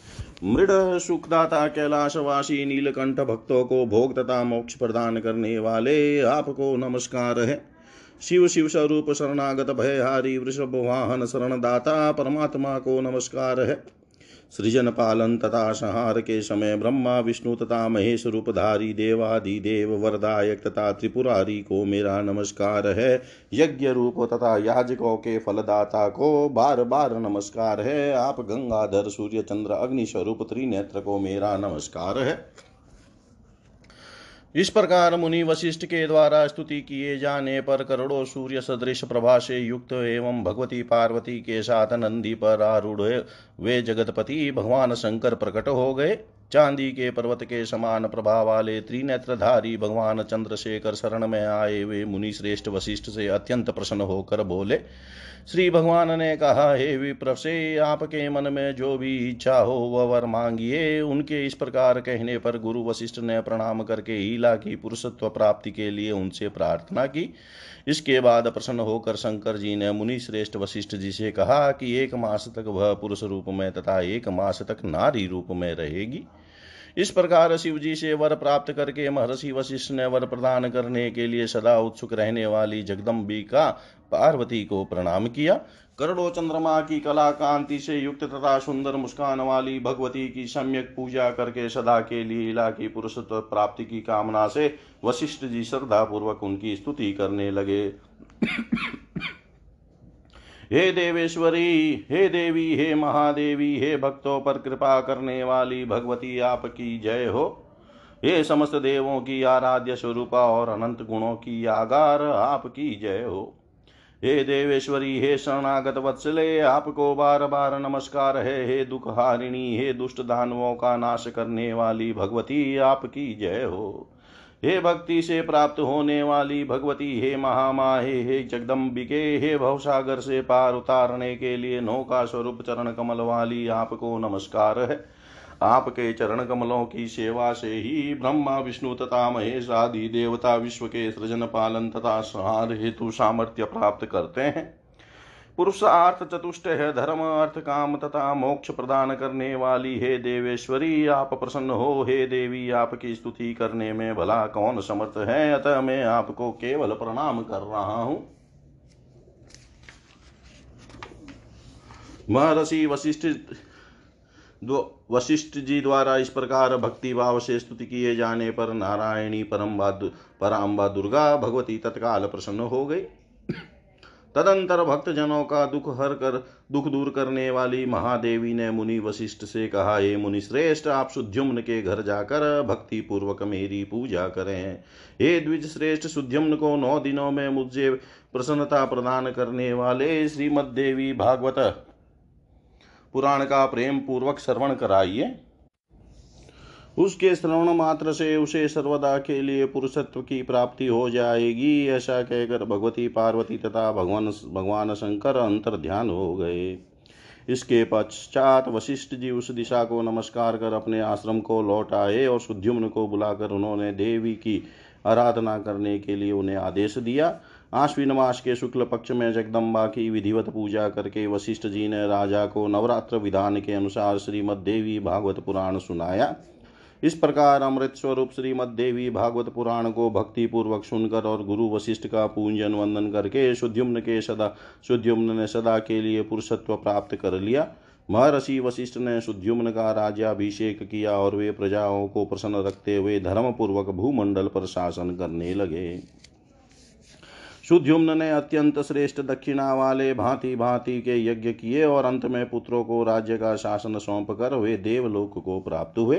मृड सुखदाता कैलाशवासी, नीलकंठ भक्तों को भोग तथा मोक्ष प्रदान करने वाले आपको नमस्कार है। शिव शिव स्वरूप शरणागत भयहारी वृषभ वाहन शरणदाता, परमात्मा को नमस्कार है। सृजन पालन तथा संहार के समय ब्रह्मा, विष्णु तथा महेश रूपधारी देवादि देव वरदायक तथा त्रिपुरारी को मेरा नमस्कार है। यज्ञ रूप तथा याजकों के फलदाता को बार बार नमस्कार है। आप गंगाधर, सूर्य, चंद्र, अग्नि स्वरूप, त्रिनेत्र को मेरा नमस्कार है। इस प्रकार मुनि वशिष्ठ के द्वारा स्तुति किए जाने पर करोड़ों सूर्य सदृश प्रभा से युक्त एवं भगवती पार्वती के साथ नंदी पर आरूढ़ वे जगतपति भगवान शंकर प्रकट हो गए। चांदी के पर्वत के समान प्रभाव वाले त्रिनेत्रधारी भगवान चंद्रशेखर शरण में आए वे मुनि श्रेष्ठ वशिष्ठ से अत्यंत प्रसन्न होकर बोले, श्री भगवान ने कहा, हे विप्र, से आपके मन में जो भी इच्छा हो, वह वर मांगिए। उनके इस प्रकार कहने पर गुरु वशिष्ठ ने प्रणाम करके हीला की पुरुषत्व प्राप्ति के लिए उनसे प्रार्थना की। इसके बाद प्रसन्न होकर शंकर जी ने मुनि श्रेष्ठ वशिष्ठ जी से कहा कि एक मास तक वह पुरुष रूप में तथा एक मास तक नारी रूप में रहेगी। इस प्रकार शिव जी से वर प्राप्त करके महर्षि वशिष्ठ ने वर प्रदान करने के लिए सदा उत्सुक रहने वाली जगदम्बी का पार्वती को प्रणाम किया। करोड़ों चंद्रमा की कला कांति से युक्त तथा सुंदर मुस्कान वाली भगवती की सम्यक पूजा करके सदा के लिए इला की पुरुषत्व प्राप्ति की कामना से वशिष्ठ जी श्रद्धा पूर्वक उनकी स्तुति करने लगे। हे देवेश्वरी, हे देवी, हे महादेवी, हे भक्तों पर कृपा करने वाली भगवती आपकी जय हो। हे समस्त देवों की आराध्य स्वरूपा और अनंत गुणों की आगार आपकी जय हो। हे देवेश्वरी, हे शरणागत वत्सले, आपको बार बार नमस्कार है, हे दुख हारिणी हे दुष्ट दानवों का नाश करने वाली भगवती, आपकी जय हो। हे भक्ति से प्राप्त होने वाली भगवती, हे महामाहे, हे जगदम्बिके, हे भवसागर से पार उतारने के लिए नौका स्वरूप चरण कमल वाली, आपको नमस्कार है। आपके चरण कमलों की सेवा से ही ब्रह्मा, विष्णु तथा महेश आदि देवता विश्व के सृजन पालन तथा संहार हेतु सामर्थ्य प्राप्त करते हैं। पुरुषार्थ चतुष्ट है, धर्म अर्थ काम तथा मोक्ष प्रदान करने वाली हे देवेश्वरी, आप प्रसन्न हो हे देवी, आपकी स्तुति करने में भला कौन समर्थ है? अतः मैं आपको केवल प्रणाम कर रहा हूँ। महर्षि वशिष्ठ वशिष्ठ जी द्वारा इस प्रकार भक्ति भाव से स्तुति किए जाने पर नारायणी परम पराम्बा दुर्गा भगवती तत्काल प्रसन्न हो गई। तदंतर भक्तजनों का दुख हर कर दुख दूर करने वाली महादेवी ने मुनि वशिष्ठ से कहा, हे मुनि श्रेष्ठ, आप सुद्युम्न के घर जाकर भक्ति पूर्वक मेरी पूजा करें। हे द्विज श्रेष्ठ, सुद्युम्न को नौ दिनों में मुझे प्रसन्नता प्रदान करने वाले श्रीमद देवी भागवत पुराण का प्रेम पूर्वक श्रवण कराइए। उसके श्रवण मात्र से उसे सर्वदा के लिए पुरुषत्व की प्राप्ति हो जाएगी, ऐसा कहकर भगवती, पार्वती तथा भगवान भगवान शंकर अंतर ध्यान हो गए। इसके पश्चात वशिष्ठ जी उस दिशा को नमस्कार कर अपने आश्रम को लौट आए और सुद्युम्न को बुलाकर उन्होंने देवी की आराधना करने के लिए उन्हें आदेश दिया। आश्विन मास के शुक्ल पक्ष में जगदम्बा की विधिवत पूजा करके वशिष्ठ जी ने राजा को नवरात्र विधान के अनुसार श्रीमद देवी भागवत पुराण सुनाया। इस प्रकार अमृत स्वरूप श्रीमद देवी भागवत पुराण को भक्ति पूर्वक सुनकर और गुरु वशिष्ठ का पूजन वंदन करके सुद्युम्न के सदा सुद्युम्न ने सदा के लिए पुरुषत्व प्राप्त कर लिया। महर्षि वशिष्ठ ने सुद्युम्न का राज्याभिषेक किया और वे प्रजाओं को प्रसन्न रखते हुए धर्मपूर्वक भूमंडल पर शासन करने लगे। सुद्युम्न ने अत्यंत श्रेष्ठ दक्षिणा वाले भांति भांति के यज्ञ किए और अंत में पुत्रों को राज्य का शासन सौंप कर वे देवलोक को प्राप्त हुए।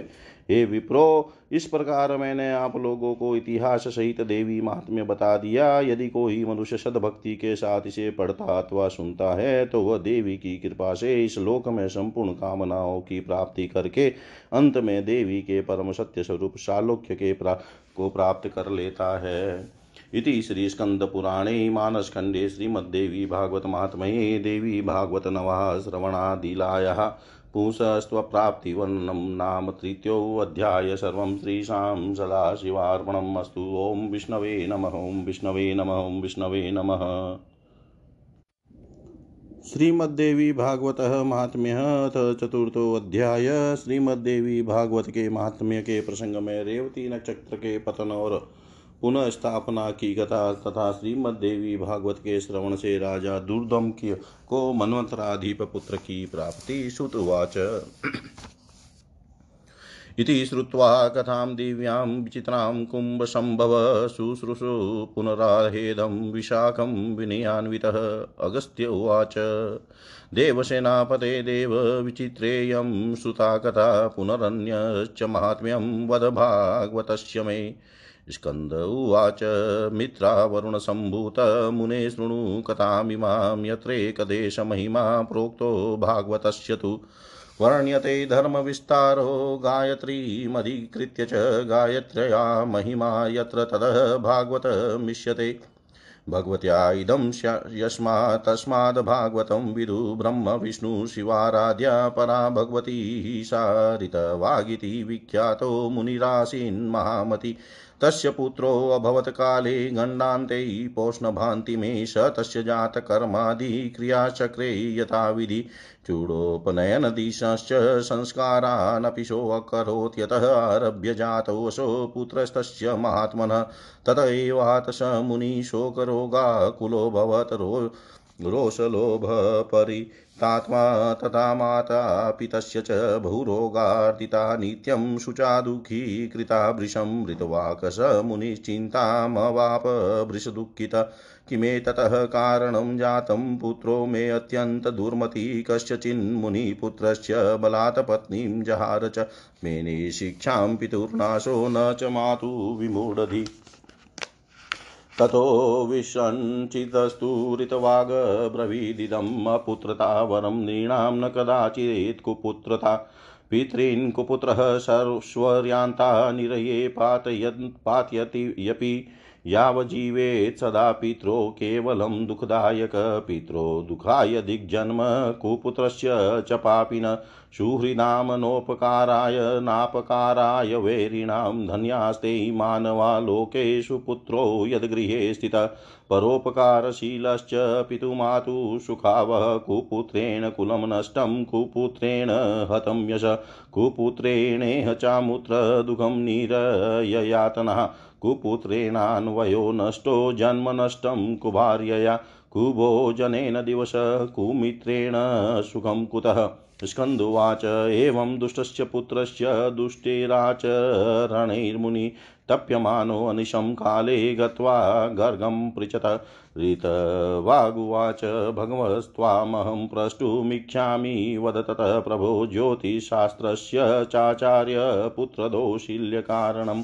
हे विप्रो, इस प्रकार मैंने आप लोगों को इतिहास सहित देवी महात्म्य बता दिया। यदि कोई मनुष्य सदभक्ति के साथ इसे पढ़ता अथवा सुनता है तो वह देवी की कृपा से इस लोक में संपूर्ण कामनाओं की प्राप्ति करके अंत में देवी के परम सत्य स्वरूप शालोक्य के प्रा को प्राप्त कर लेता है। इति श्रीस्कन्दपुराणे मानसखण्डे श्रीमद्देवी भागवतमात्मये देवी भागवतनवः श्रवणादिलायः पुंसस्त्वप्राप्तिवर्णनं नाम तृतीयोऽध्याय सर्वं श्रीशां सदाशिवार्पणम् अस्तु। ॐ विष्णवे नमः, ॐ विष्णवे नमः, ॐ विष्णवे नमः। श्रीमद्देवी भागवत महात्म्य अथ चतुर्थोध्याय श्रीमद्देवी भागवत के महात्म्य के प्रसंग में रेवती नक्षत्र के पतन और पुनः स्थापना की कथा तथा श्रीमद देवी भागवत के श्रवण से राजा दुर्दम की को मनवंतराधिप पुत्र की प्राप्ति श्रुतवाच इति श्रुत्वा कथां दिव्यां विचित्रां कुम्भसम्भव शुश्रूषु पुनराहेदं विशाखं विनयान्वितः। अगस्त्य उवाच। देवसेनापते देव विचित्रेयं श्रुता कथा पुनरन्यश्च माहात्म्यं वद भागवतस्य मे। स्कन्द उवाच मित्रावरुणसम्भूतमुने शृणु कथामिमां यत्रेकदेशमहिमा प्रोक्तो भागवतस्य तु। वर्ण्यते धर्मविस्तारो गायत्रीमधिकृत्य च गायत्र्या महिमा यत्र ततः भागवतमिष्यते भगवत्या इदं यस्मात् तस्माद् भागवतं विदु ब्रह्म, विष्णु परा भगवती सारितवागिति विख्यातो मुनिरासीन्महामति तस्य पुत्रोऽभवत् काले गण्डान्ते पोष्णभान्ति मे स तस्य जातकर्मादिक्रियाचक्रे यथाविधि चूडोपनयनदिशश्च संस्कारानपि सोऽकरोत् यतः आरभ्य जातोऽसौ पुत्रस्तस्य महात्मनः। तत एवात स मुनिशोकरोगाकुलोऽभवत् रो रोषलोभपरितात्मा तथा मातापि तस्य च बहुरोगार्दिता नित्यं शुचा दुःखी कृता वृषं मृतवाकस मुनिश्चिन्तामवाप वृषदुःखित किमेततः कारणं जातं पुत्रो मे अत्यन्तदुर्मति कस्यचिन्मुनिपुत्रस्य बलात् पत्नीं जहार च। मेने शिक्षां पितुर्नाशो न च मातु विमूढधि। ततो विशञ्चितस्तु ऋतवागब्रवीदिदम् अपुत्रता वरं नृणां न कदाचित् कुपुत्रता। पितॄन् कुपुत्रः सर्वस्वर्यान्ता निरये पातयन् पातयति यपि यावजीवेत् सदा पित्रो केवलं दुःखदायक पित्रो दुःखाय दिग्जन्म कुपुत्रस्य च पापिन सुहृदामनोपकाराय नापकाराय वैरिणां धन्यास्ते मानवा लोकेषु पुत्रो यद्गृहे स्थितः। परोपकारशीलश्च पितुमातु सुखावः कुपुत्रेण कुलं नष्टं, कुपुत्रेण हतं यश, कुपुत्रेणेह चामुत्र दुःखं निरययातनः, कुपुत्रेणान्वयो नष्टो जन्म नष्टं कुभार्यया। कुभोजनेन दिवस, कुमित्रेण सुखं कुतः। स्कन्दुवाच एवं दुष्टस्य पुत्रस्य दुष्टेराचरणैर्मुनि तप्यमानो अनिशं काले गत्वा गर्गं पृच्छत। ऋतवागुवाच भगवस्त्वामहं प्रष्टुमिच्छामि वद ततः प्रभो ज्योतिशास्त्रस्य चाचार्यपुत्रदोषिल्यकारणम्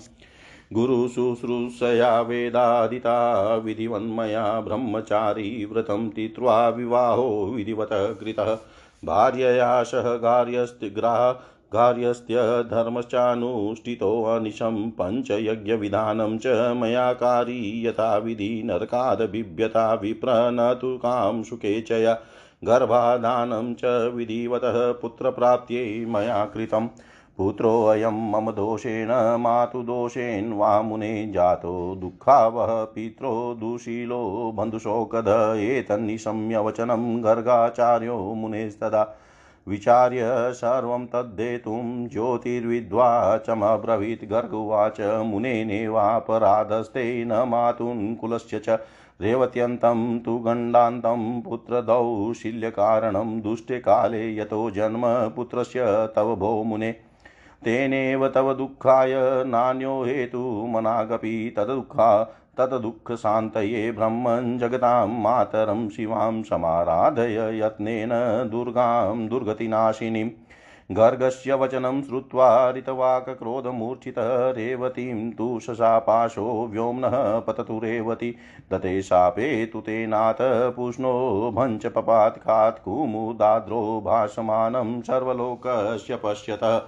गुरुशुश्रूषया वेदादिता विधिवन्मया ब्रह्मचारी व्रतं तीत्वा विवाहो विधिवत कृतः। भार्यया सह गार्यस्तिग्राह कार्यस्य धर्मश्चानुष्ठितोऽनिशं पञ्चयज्ञविधानं च मया कारी यथाविधि नरकादबिभ्यता विप्र न तु कां सुखे चया। गर्भाधानं च विधिवतः पुत्रप्राप्त्यै मया कृतम्। पुत्रोऽयं मम दोषेण मातुदोषेण वा मुने जातो दुःखावः, पित्रो दुशीलो बन्धुशोकद एतन्निशम्यवचनं गर्गाचार्यो मुनेस्तदा विचार्य सर्वं तद्देतुं ज्योतिर्विद्वाचमब्रवीत् गर्गुवाच मुनेनेवापराधस्ते न मातुन्कुलस्य च रेवत्यन्तं तु गण्डान्तं पुत्रदौशिल्यकारणं दुष्टे यतो जन्म पुत्रस्य तव भो मुने। तेनेव तव दुःखाय नान्यो हेतुमनागपि तद्दुःखा तद्दुःखशान्तये ब्रह्मन् जगतां मातरं शिवां समाराधय यत्नेन दुर्गां दुर्गतिनाशिनीं। गर्गस्य वचनं श्रुत्वा ऋतवाकक्रोधमूर्छितः रेवतीं तु शशापाशो व्योम्नः पततु रेवती। दते शापे तु तेनाथ पूष्णो भञ्च भाषमानं सर्वलोकस्य पश्यतः।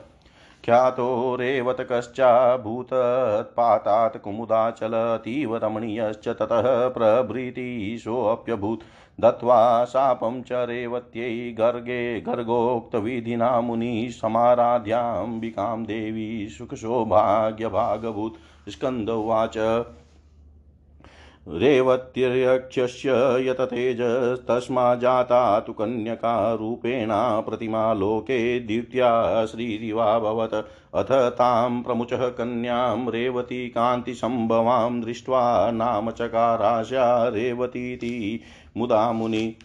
ख्यातो रेवतकश्चाभूतत्पातात् कुमुदाचलतीव रमणीयश्च ततः प्रभृतिशोऽप्यभूत्। दत्त्वा शापं च रेवत्यै गर्गे गर्गोक्तविधिना मुनिसमाराध्याम्बिकां देवी सुखशोभाग्यभागभूत्। स्कन्द उवाच। रेवत्यर्यक्षस्य यततेजस्तस्माज्जाता तु कन्यका रूपेणा प्रतिमा लोके द्वितीया श्रीरिवाभवत् अथ तां प्रमुचः कन्यां रेवती कान्तिसम्भवां दृष्ट्वा नाम चकाराशा रेवतीति। मुदा मुनि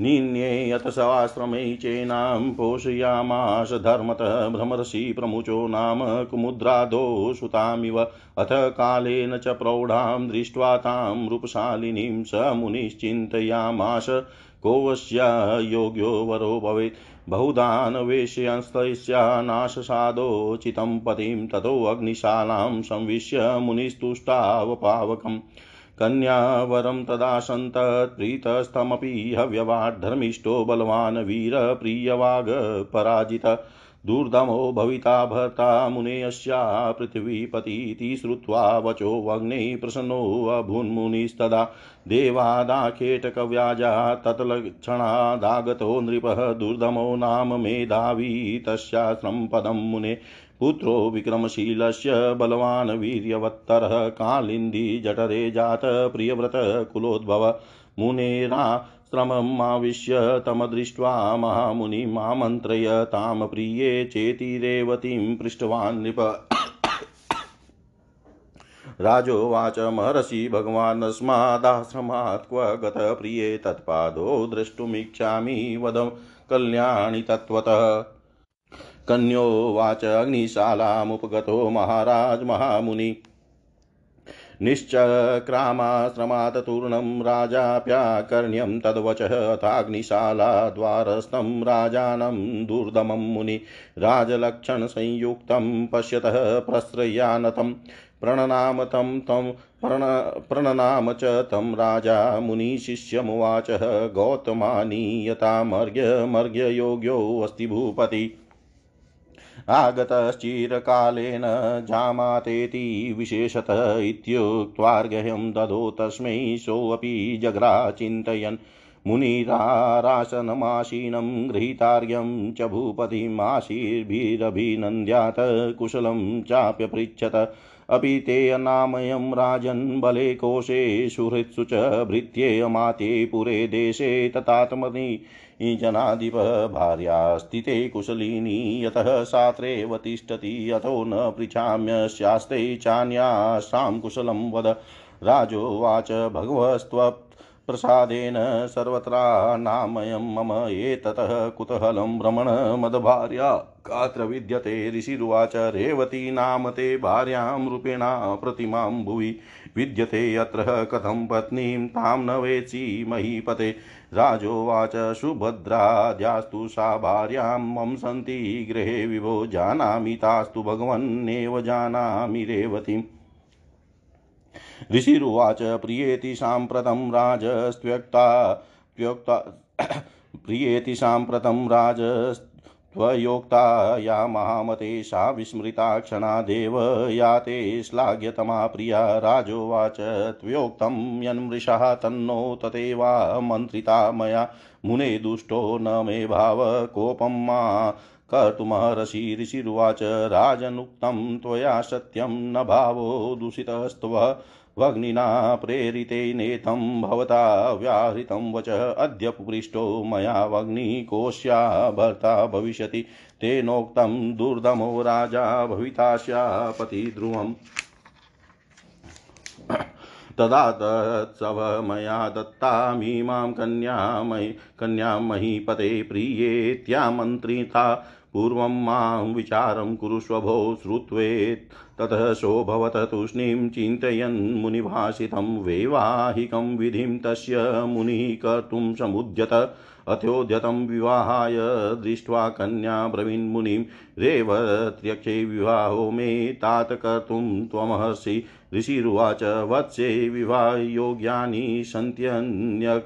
निन्ये यत सवाश्रमे चेनां पोषयामास धर्मतः भ्रमर्षि प्रमुचो नाम कुमुद्रादो सुतामिव अथ कालेन च प्रौढां दृष्ट्वा तां रूपशालिनीं स मुनिश्चिन्तयामास कोऽस्या योग्यो वरो भवेत्। बहुधानवेश्यस्तस्यानाशसादोचितं पतिं ततोऽग्निशालां संविश्य मुनिस्तुष्टावपावकम्। कन्यावरं तदाशन्तत्प्रीतस्तमपि हव्यवाट् धर्मिष्ठो बलवान् वीरप्रियवाग् पराजित। दुर्दमो भविता भर्ता मुनेयस्या, पृथिवीपतीति श्रुत्वा वचो वग्ने प्रसन्नोऽभून्मुनिस्तदा देवादाखेटकव्याजा, तत्लक्षणादागतो नृपः। दुर्दमो नाम मेधावी तस्याश्रम पदं मुने। पुत्रो विक्रमशीलस्य बलवान् वीर्यवत्तरः कालिन्दी जठरे जात प्रियव्रत कुलोद्भव। मुनेरा श्रममाविश्य तमदृष्ट्वा महामुनिमामन्त्रय तां प्रिये चेति रेवतीं पृष्टवान् नृप। राजोवाच, महर्षि भगवानस्मादाश्रमात् क्व गतप्रिये तत्पादो द्रष्टुमिच्छामि वद कल्याणि तत्त्वतः कन्योवाच अग्निशालामुपगतो महाराज महामुनि। निश्चक्रामाश्रमात् तूर्णं राजाप्याकर्ण्यं तद्वचः अथाग्निशालाद्वारस्थं राजानं दुर्दमं मुनि। राजलक्षणसंयुक्तं पश्यतः प्रस्रयानतं प्रणनाम तं तं प्रण प्रणनाम च तं राजा मुनिशिष्यमुवाच गौतमानीयतामर्घ्यमर्घ्ययोग्योऽस्ति भूपति। आगतश्चिरकालेन जामातेति विशेषतः इत्युक्त्वार्घ्यं ददो तस्मै सोऽपि जग्रा चिन्तयन् मुनिरारासनमासीनं गृहीतार्घ्यं च भूपतिमाशीर्भिरभिनन्द्यात् कुशलं चाप्यपृच्छत। अपि ते अनामयं राजन् बले कोशे सुहृत्सु च भृत्येयमाते पुरे देशे तथात्मनि जनाधिपः भार्यास्थिते कुशलिनी, यतः सात्रेव तिष्ठति, अथो न पृच्छाम्यस्यास्ते चान्यासां कुशलं वद। राजोवाच प्रसादेन सर्वत्र नामयं मम एततः कुतूहलं भ्रमण मदभार्या। कात्र विद्यते ऋषिरुवाच, रेवती नाम ते भार्यां रूपेणा प्रतिमां भुवि। विद्यते अत्र कथं पत्नीं, तां न वेत्सि महीपते। राजोवाच सुभद्राद्यास्तु सा भार्यां मम सन्ति गृहे विभो जानामि तास्तु भगवन्नेव जानामि रेवतीम् ऋषिरुवाच, प्रियेति साम्प्रतं राजस्त्व्यक्ता त्योक्ता प्रियेति साम्प्रतं राज त्वयोक्ता या महामते सा विस्मृता क्षणादेव या ते श्लाघ्यतमा प्रिया राजोवाच। त्वयोक्तं यन्मृषः तन्नो तथैवा मन्त्रिता मया। मुने दुष्टो न मे भाव, कोपं मा कर्तुमहर्षि ऋषिरुवाच। राजनुक्तं त्वया सत्यं न भावो, दूषितस्त्व वग्निना प्रेरितेनेथं भवता व्याहृतं वच अद्य पृष्टो मया वग्निकोश्या भर्ता भविष्यति। तेनोक्तं दुर्दमो राजा भवितास्या पतिध्रुवम्। तदा तत्सव मया दत्तामीमां कन्यामयि कन्यां महीपते प्रियेत्यामन्त्रिता पूर्वं माँ विचारं कुरुष्वभो श्रुत्वेत्। ततः सोऽभवत तूष्णीं चिन्तयन् मुनिभाषितं वैवाहिकं विधिं तस्य मुनिः कर्तुं समुद्यत अथोद्यतं विवाहाय दृष्ट्वा कन्या ब्रवीन्मुनिं रेवत्यक्षे विवाहो मे तात कर्तुं त्वमहर्षि ऋषिरुवाच वत्से विवाहयोग्यानि सन्त्यन्य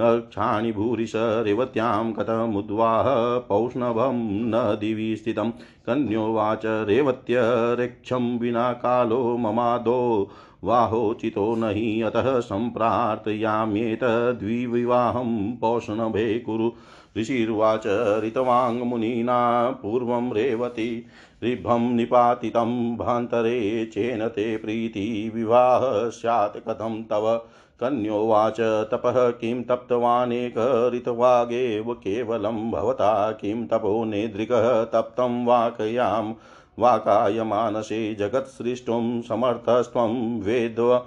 क्षाणि भूरिश रेवत्यां कथमुद्वाह पौष्णवं न दिवि स्थितं। कन्योवाच रेवत्यरेक्षं विना कालो ममादो वाहोचितो न हि अतः सम्प्रार्थयाम्येतद्विवाहं पौष्णभे कुरु। ऋषिर्वाच ऋतवाङ्मुनिना पूर्वं रेवती ऋभं निपातितं भान्तरे चेन ते प्रीतिविवाह स्यात् कथं तव कन्योवाच तपः किं तप्तवानेकऋतवागेव केवलं भवता किं तपो नेदृगः तप्तं वाकयां वाकायमानसे जगत्सृष्टुं समर्थस्त्वं वेद्व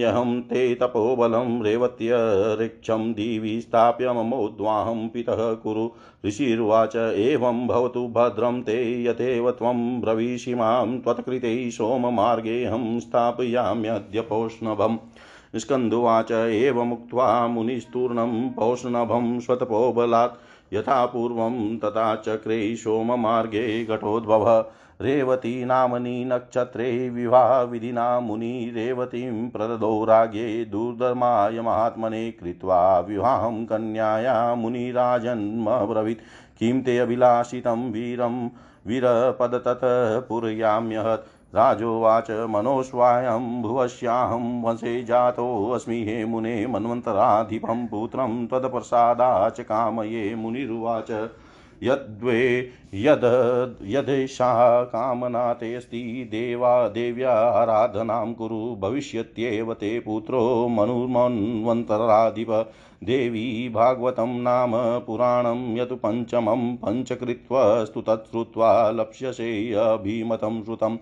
यहं ते तपोबलं रेवत्यरिक्षं दिवि स्थाप्य ममोद्वाहं पितः कुरु ऋषिर्वाच, एवं भवतु भद्रं ते यथेव त्वं ब्रवीषि माँ त्वत्कृते सोममार्गेऽहं स्थापयाम्यद्य पौष्णवम् स्कन्दुवाच एवमुक्त्वा मुनिस्तूर्णं पौष्णभं स्वतपोबलात्। यथा पूर्वं तथा चक्रे सोममार्गे घटोद्भव। रेवती नामनि नक्षत्रे विवाहविधिना मुनि रेवतीं प्रददौ राज्ञे दुर्धर्माय महात्मने कृत्वा विवाहं कन्याया मुनिराजन्मब्रवीत्। किं ते अभिलाषितं वीरं वीरपदततः पुरयाम्यहत्। राजोवाच मनोस्वायं भुवस्याहं वंशे जातोऽस्मि हे मुने मन्वन्तराधिपं पुत्रं त्वत्प्रसादा च कामये मुनिरुवाच। यद्वे यद् यदेषा कामना तेऽस्ति देवा देव्याराधनां कुरु, भविष्यत्येव ते पुत्रो मनुर्मन्वन्तराधिप। देवी भागवतं नाम पुराणं यत् पञ्चमं पञ्चकृत्वस्तु लप्स्यसे अभिमतं श्रुतम्।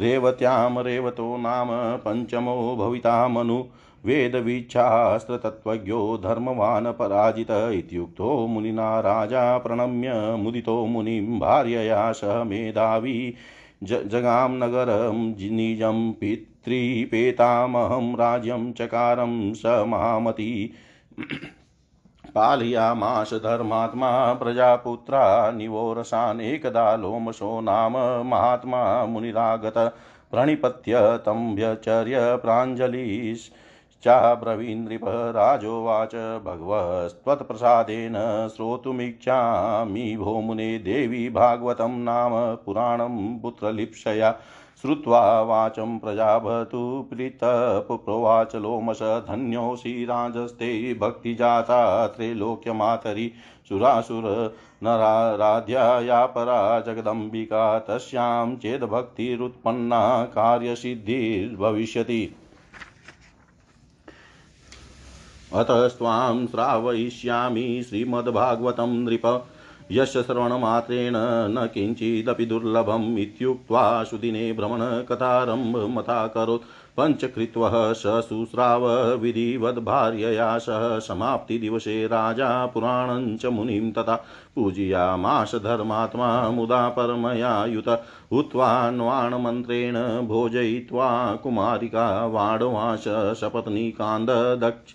रेवत्यां रेवतो नाम पञ्चमो भविता मनु। वेदवीच्छास्त्रतत्त्वज्ञो धर्मवान् पराजित इत्युक्तो मुनिना राजा प्रणम्य मुदितो मुनिं भार्यया सह मेधावी। जगां नगरं निजं पितृपेतामहं, राज्यं चकारं स महामती। पालयामाश धर्मात्मा प्रजापुत्रा निवोरसान् एकदा लोमशो नाम, महात्मा, मुनिरागत, प्रणिपत्य तं व्यचर्य प्राञ्जलिः चाब्रवीन्द्रिपः राजोवाच, भगवस्त्वत्प्रसादेन, श्रोतुमिच्छामि भो मुने देवी भागवतं नाम, पुराणं पुत्रलिप्सया। श्रुत्वा वाचं प्रजाभतु प्रीतपुप्रोवाच लोमश धन्योऽसि राजस्ते भक्तिजाता त्रैलोक्यमातरि सुरासुर नराराध्या या परा जगदम्बिका तस्यां चेद्भक्तिरुत्पन्ना कार्यसिद्धिर्भविष्यति। अतस्त्वां श्रावयिष्यामि श्रीमद्भागवतं नृप यस्य श्रवणमात्रेण न किञ्चिदपि दुर्लभम् इत्युक्त्वा सुदिने भ्रमणकथारम्भमताकरोत् पञ्चकृत्वः स शुश्राव विधिवद्भार्यया सह समाप्तिदिवसे राजा पुराणं च मुनिं तथा पूजयामास धर्मात्मा मुदा परमया युत हुत्वान्वाणमन्त्रेण भोजयित्वा कुमारिका वाणवास सपत्नीकान्द दक्ष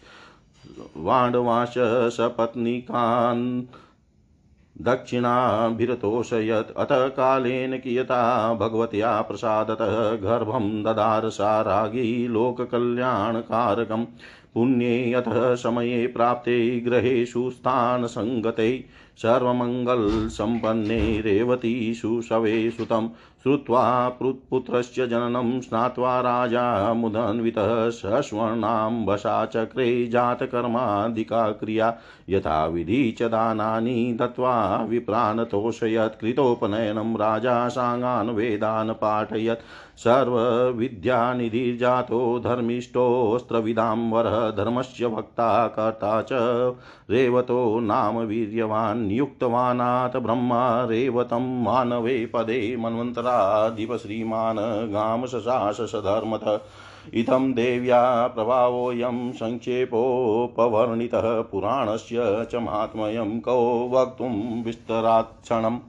वाण्डवाश सपत्नीकान् दक्षिणाभिरतोषयत्। अथ कालेन कियता भगवत्या प्रसादतः गर्भं ददार सा रागी लोककल्याणकारकम् पुण्ये अतः समये प्राप्ते ग्रहेषु स्थानसङ्गते सर्वमङ्गलसम्पन्ने रेवतीषु शवे सुतं। श्रुत्वा पुत्रस्य जननं स्नात्वा राजा मुदन्वितः सस्वर्णां वशाचक्रे जातकर्माधिका क्रिया। यथा विधि च दानानि दत्त्वा विप्रान् तोषयत् कृतोपनयनं राजा साङ्गान् वेदान् पाठयत्। सर्वविद्यानिधिर्जातो धर्मिष्ठोऽस्त्रविदां वरः, धर्मस्य भक्ता कर्ता च रेवतो नाम वीर्यवान् नियुक्तवानाथ ब्रह्मा रेवतं मानवे पदे मन्वन्तराधिप श्रीमान् गां शशासधर्मथ इत्थं देव्या प्रभावोऽयं सङ्क्षेपोपवर्णितः पुराणस्य च माहात्म्यं कौ वक्तुं विस्तरात्क्षणम्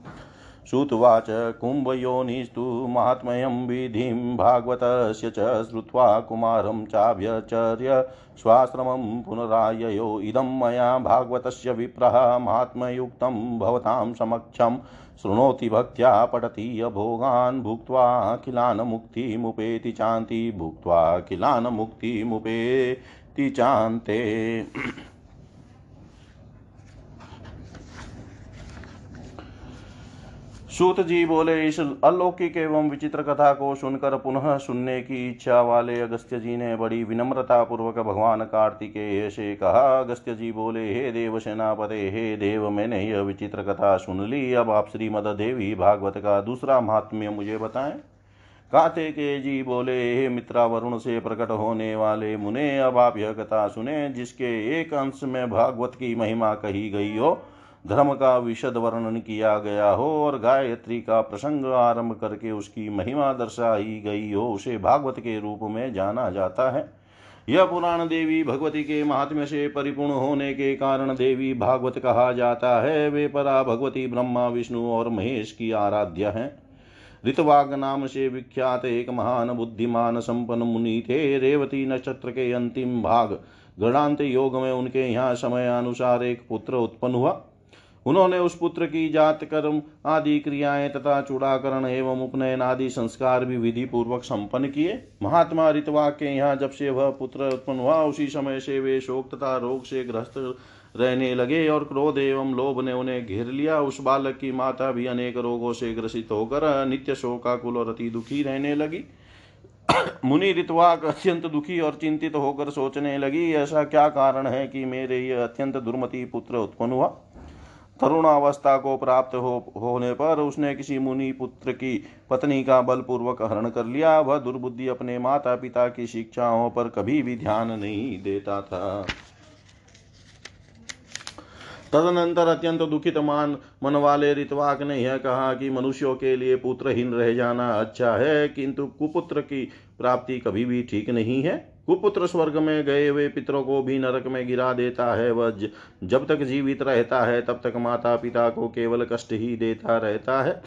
श्रुत्वाच कुम्भयोनिस्तु माहात्म्यं विधिं भागवतस्य च श्रुत्वा कुमारं चाभ्यचर्य स्वाश्रमं पुनराययो। इदं मया भागवतस्य विप्रः महात्म्ययुक्तं भवतां समक्षं शृणोति भक्त्या पठति अभोगान् भुक्त्वा मुक्तिमुपेति चान्ति। भुक्त्वा अखिलान् मुक्तिमुपेति चान्ते। सूत जी बोले, इस अलौकिक एवं विचित्र कथा को सुनकर पुनः सुनने की इच्छा वाले अगस्त्य जी ने बड़ी विनम्रता पूर्वक भगवान कार्तिकेय से कहा। अगस्त्य जी बोले, हे देव सेनापते, हे देव, मैंने यह विचित्र कथा सुन ली। अब आप श्रीमद देवी भागवत का दूसरा महात्म्य मुझे बताएँ। काते के जी बोले, हे मित्रा वरुण से प्रकट होने वाले मुने, अब आप यह कथा सुने, जिसके एक अंश में भागवत की महिमा कही गई हो। धर्म का विशद वर्णन किया गया हो और गायत्री का प्रसंग आरंभ करके उसकी महिमा दर्शाई गई हो, उसे भागवत के रूप में जाना जाता है। यह पुराण देवी भगवती के महात्म्य से परिपूर्ण होने के कारण देवी भागवत कहा जाता है। वे परा भगवती, ब्रह्मा, विष्णु और महेश की आराध्य है। ऋतवाग नाम से विख्यात एक महान, बुद्धिमान, संपन्न मुनि थे। रेवती नक्षत्र के अंतिम भाग, गणांत योग में उनके यहाँ समय अनुसार एक पुत्र उत्पन्न हुआ। उन्होंने उस पुत्र की जात, कर्म आदि क्रियाएँ तथा चूड़ाकरण एवं उपनयन आदि संस्कार भी विधि पूर्वक संपन्न किए। महात्मा ऋतवा के यहाँ जब से वह पुत्र उत्पन्न हुआ, उसी समय से वे शोक तथा रोग से ग्रस्त रहने लगे और क्रोध एवं लोभ ने उन्हें घेर लिया। उस बालक की माता भी अनेक रोगों से ग्रसित होकर नित्य शोकाकुल और अति दुखी रहने लगी। मुनि ऋतवाक अत्यंत दुखी और चिंतित होकर सोचने लगी, ऐसा क्या कारण है कि मेरे ये अत्यंत दुर्मति पुत्र उत्पन्न हुआ? तरुणावस्था को प्राप्त हो, होने पर उसने किसी मुनि पुत्र की पत्नी का बलपूर्वक हरण कर लिया। वह दुर्बुद्धि अपने माता पिता की शिक्षाओं पर कभी भी ध्यान नहीं देता था। तदनंतर अत्यंत दुखित मान मन वाले ऋतवाक ने यह कहा कि मनुष्यों के लिए पुत्रहीन रह जाना अच्छा है, किंतु कुपुत्र की प्राप्ति कभी भी ठीक नहीं है। कुपुत्र स्वर्ग में गए हुए पितरों को भी नरक में गिरा देता है वह जब तक जीवित रहता है, तब तक माता पिता को केवल कष्ट ही देता रहता है।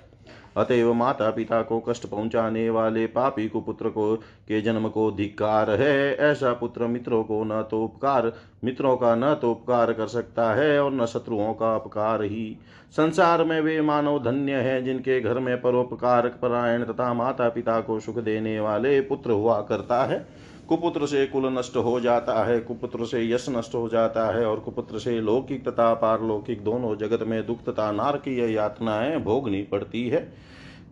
अतएव माता पिता को कष्ट पहुँचाने वाले पापी को पुत्र को, के जन्म को धिक्कार है, ऐसा पुत्र मित्रों को न तो उपकार, मित्रों का न तो उपकार कर सकता है, और न शत्रुओं का अपकार ही। संसार में वे मानव धन्य है, जिनके घर में परोपकार परायण तथा माता पिता को सुख देने वाले पुत्र हुआ करता है। कुपुत्र से कुल नष्ट हो जाता है, कुपुत्र से यश नष्ट हो जाता है और कुपुत्र से लौकिक तथा पारलौकिक दोनों जगत में दुख तथा नारकीय यातनाएँ भोगनी पड़ती है।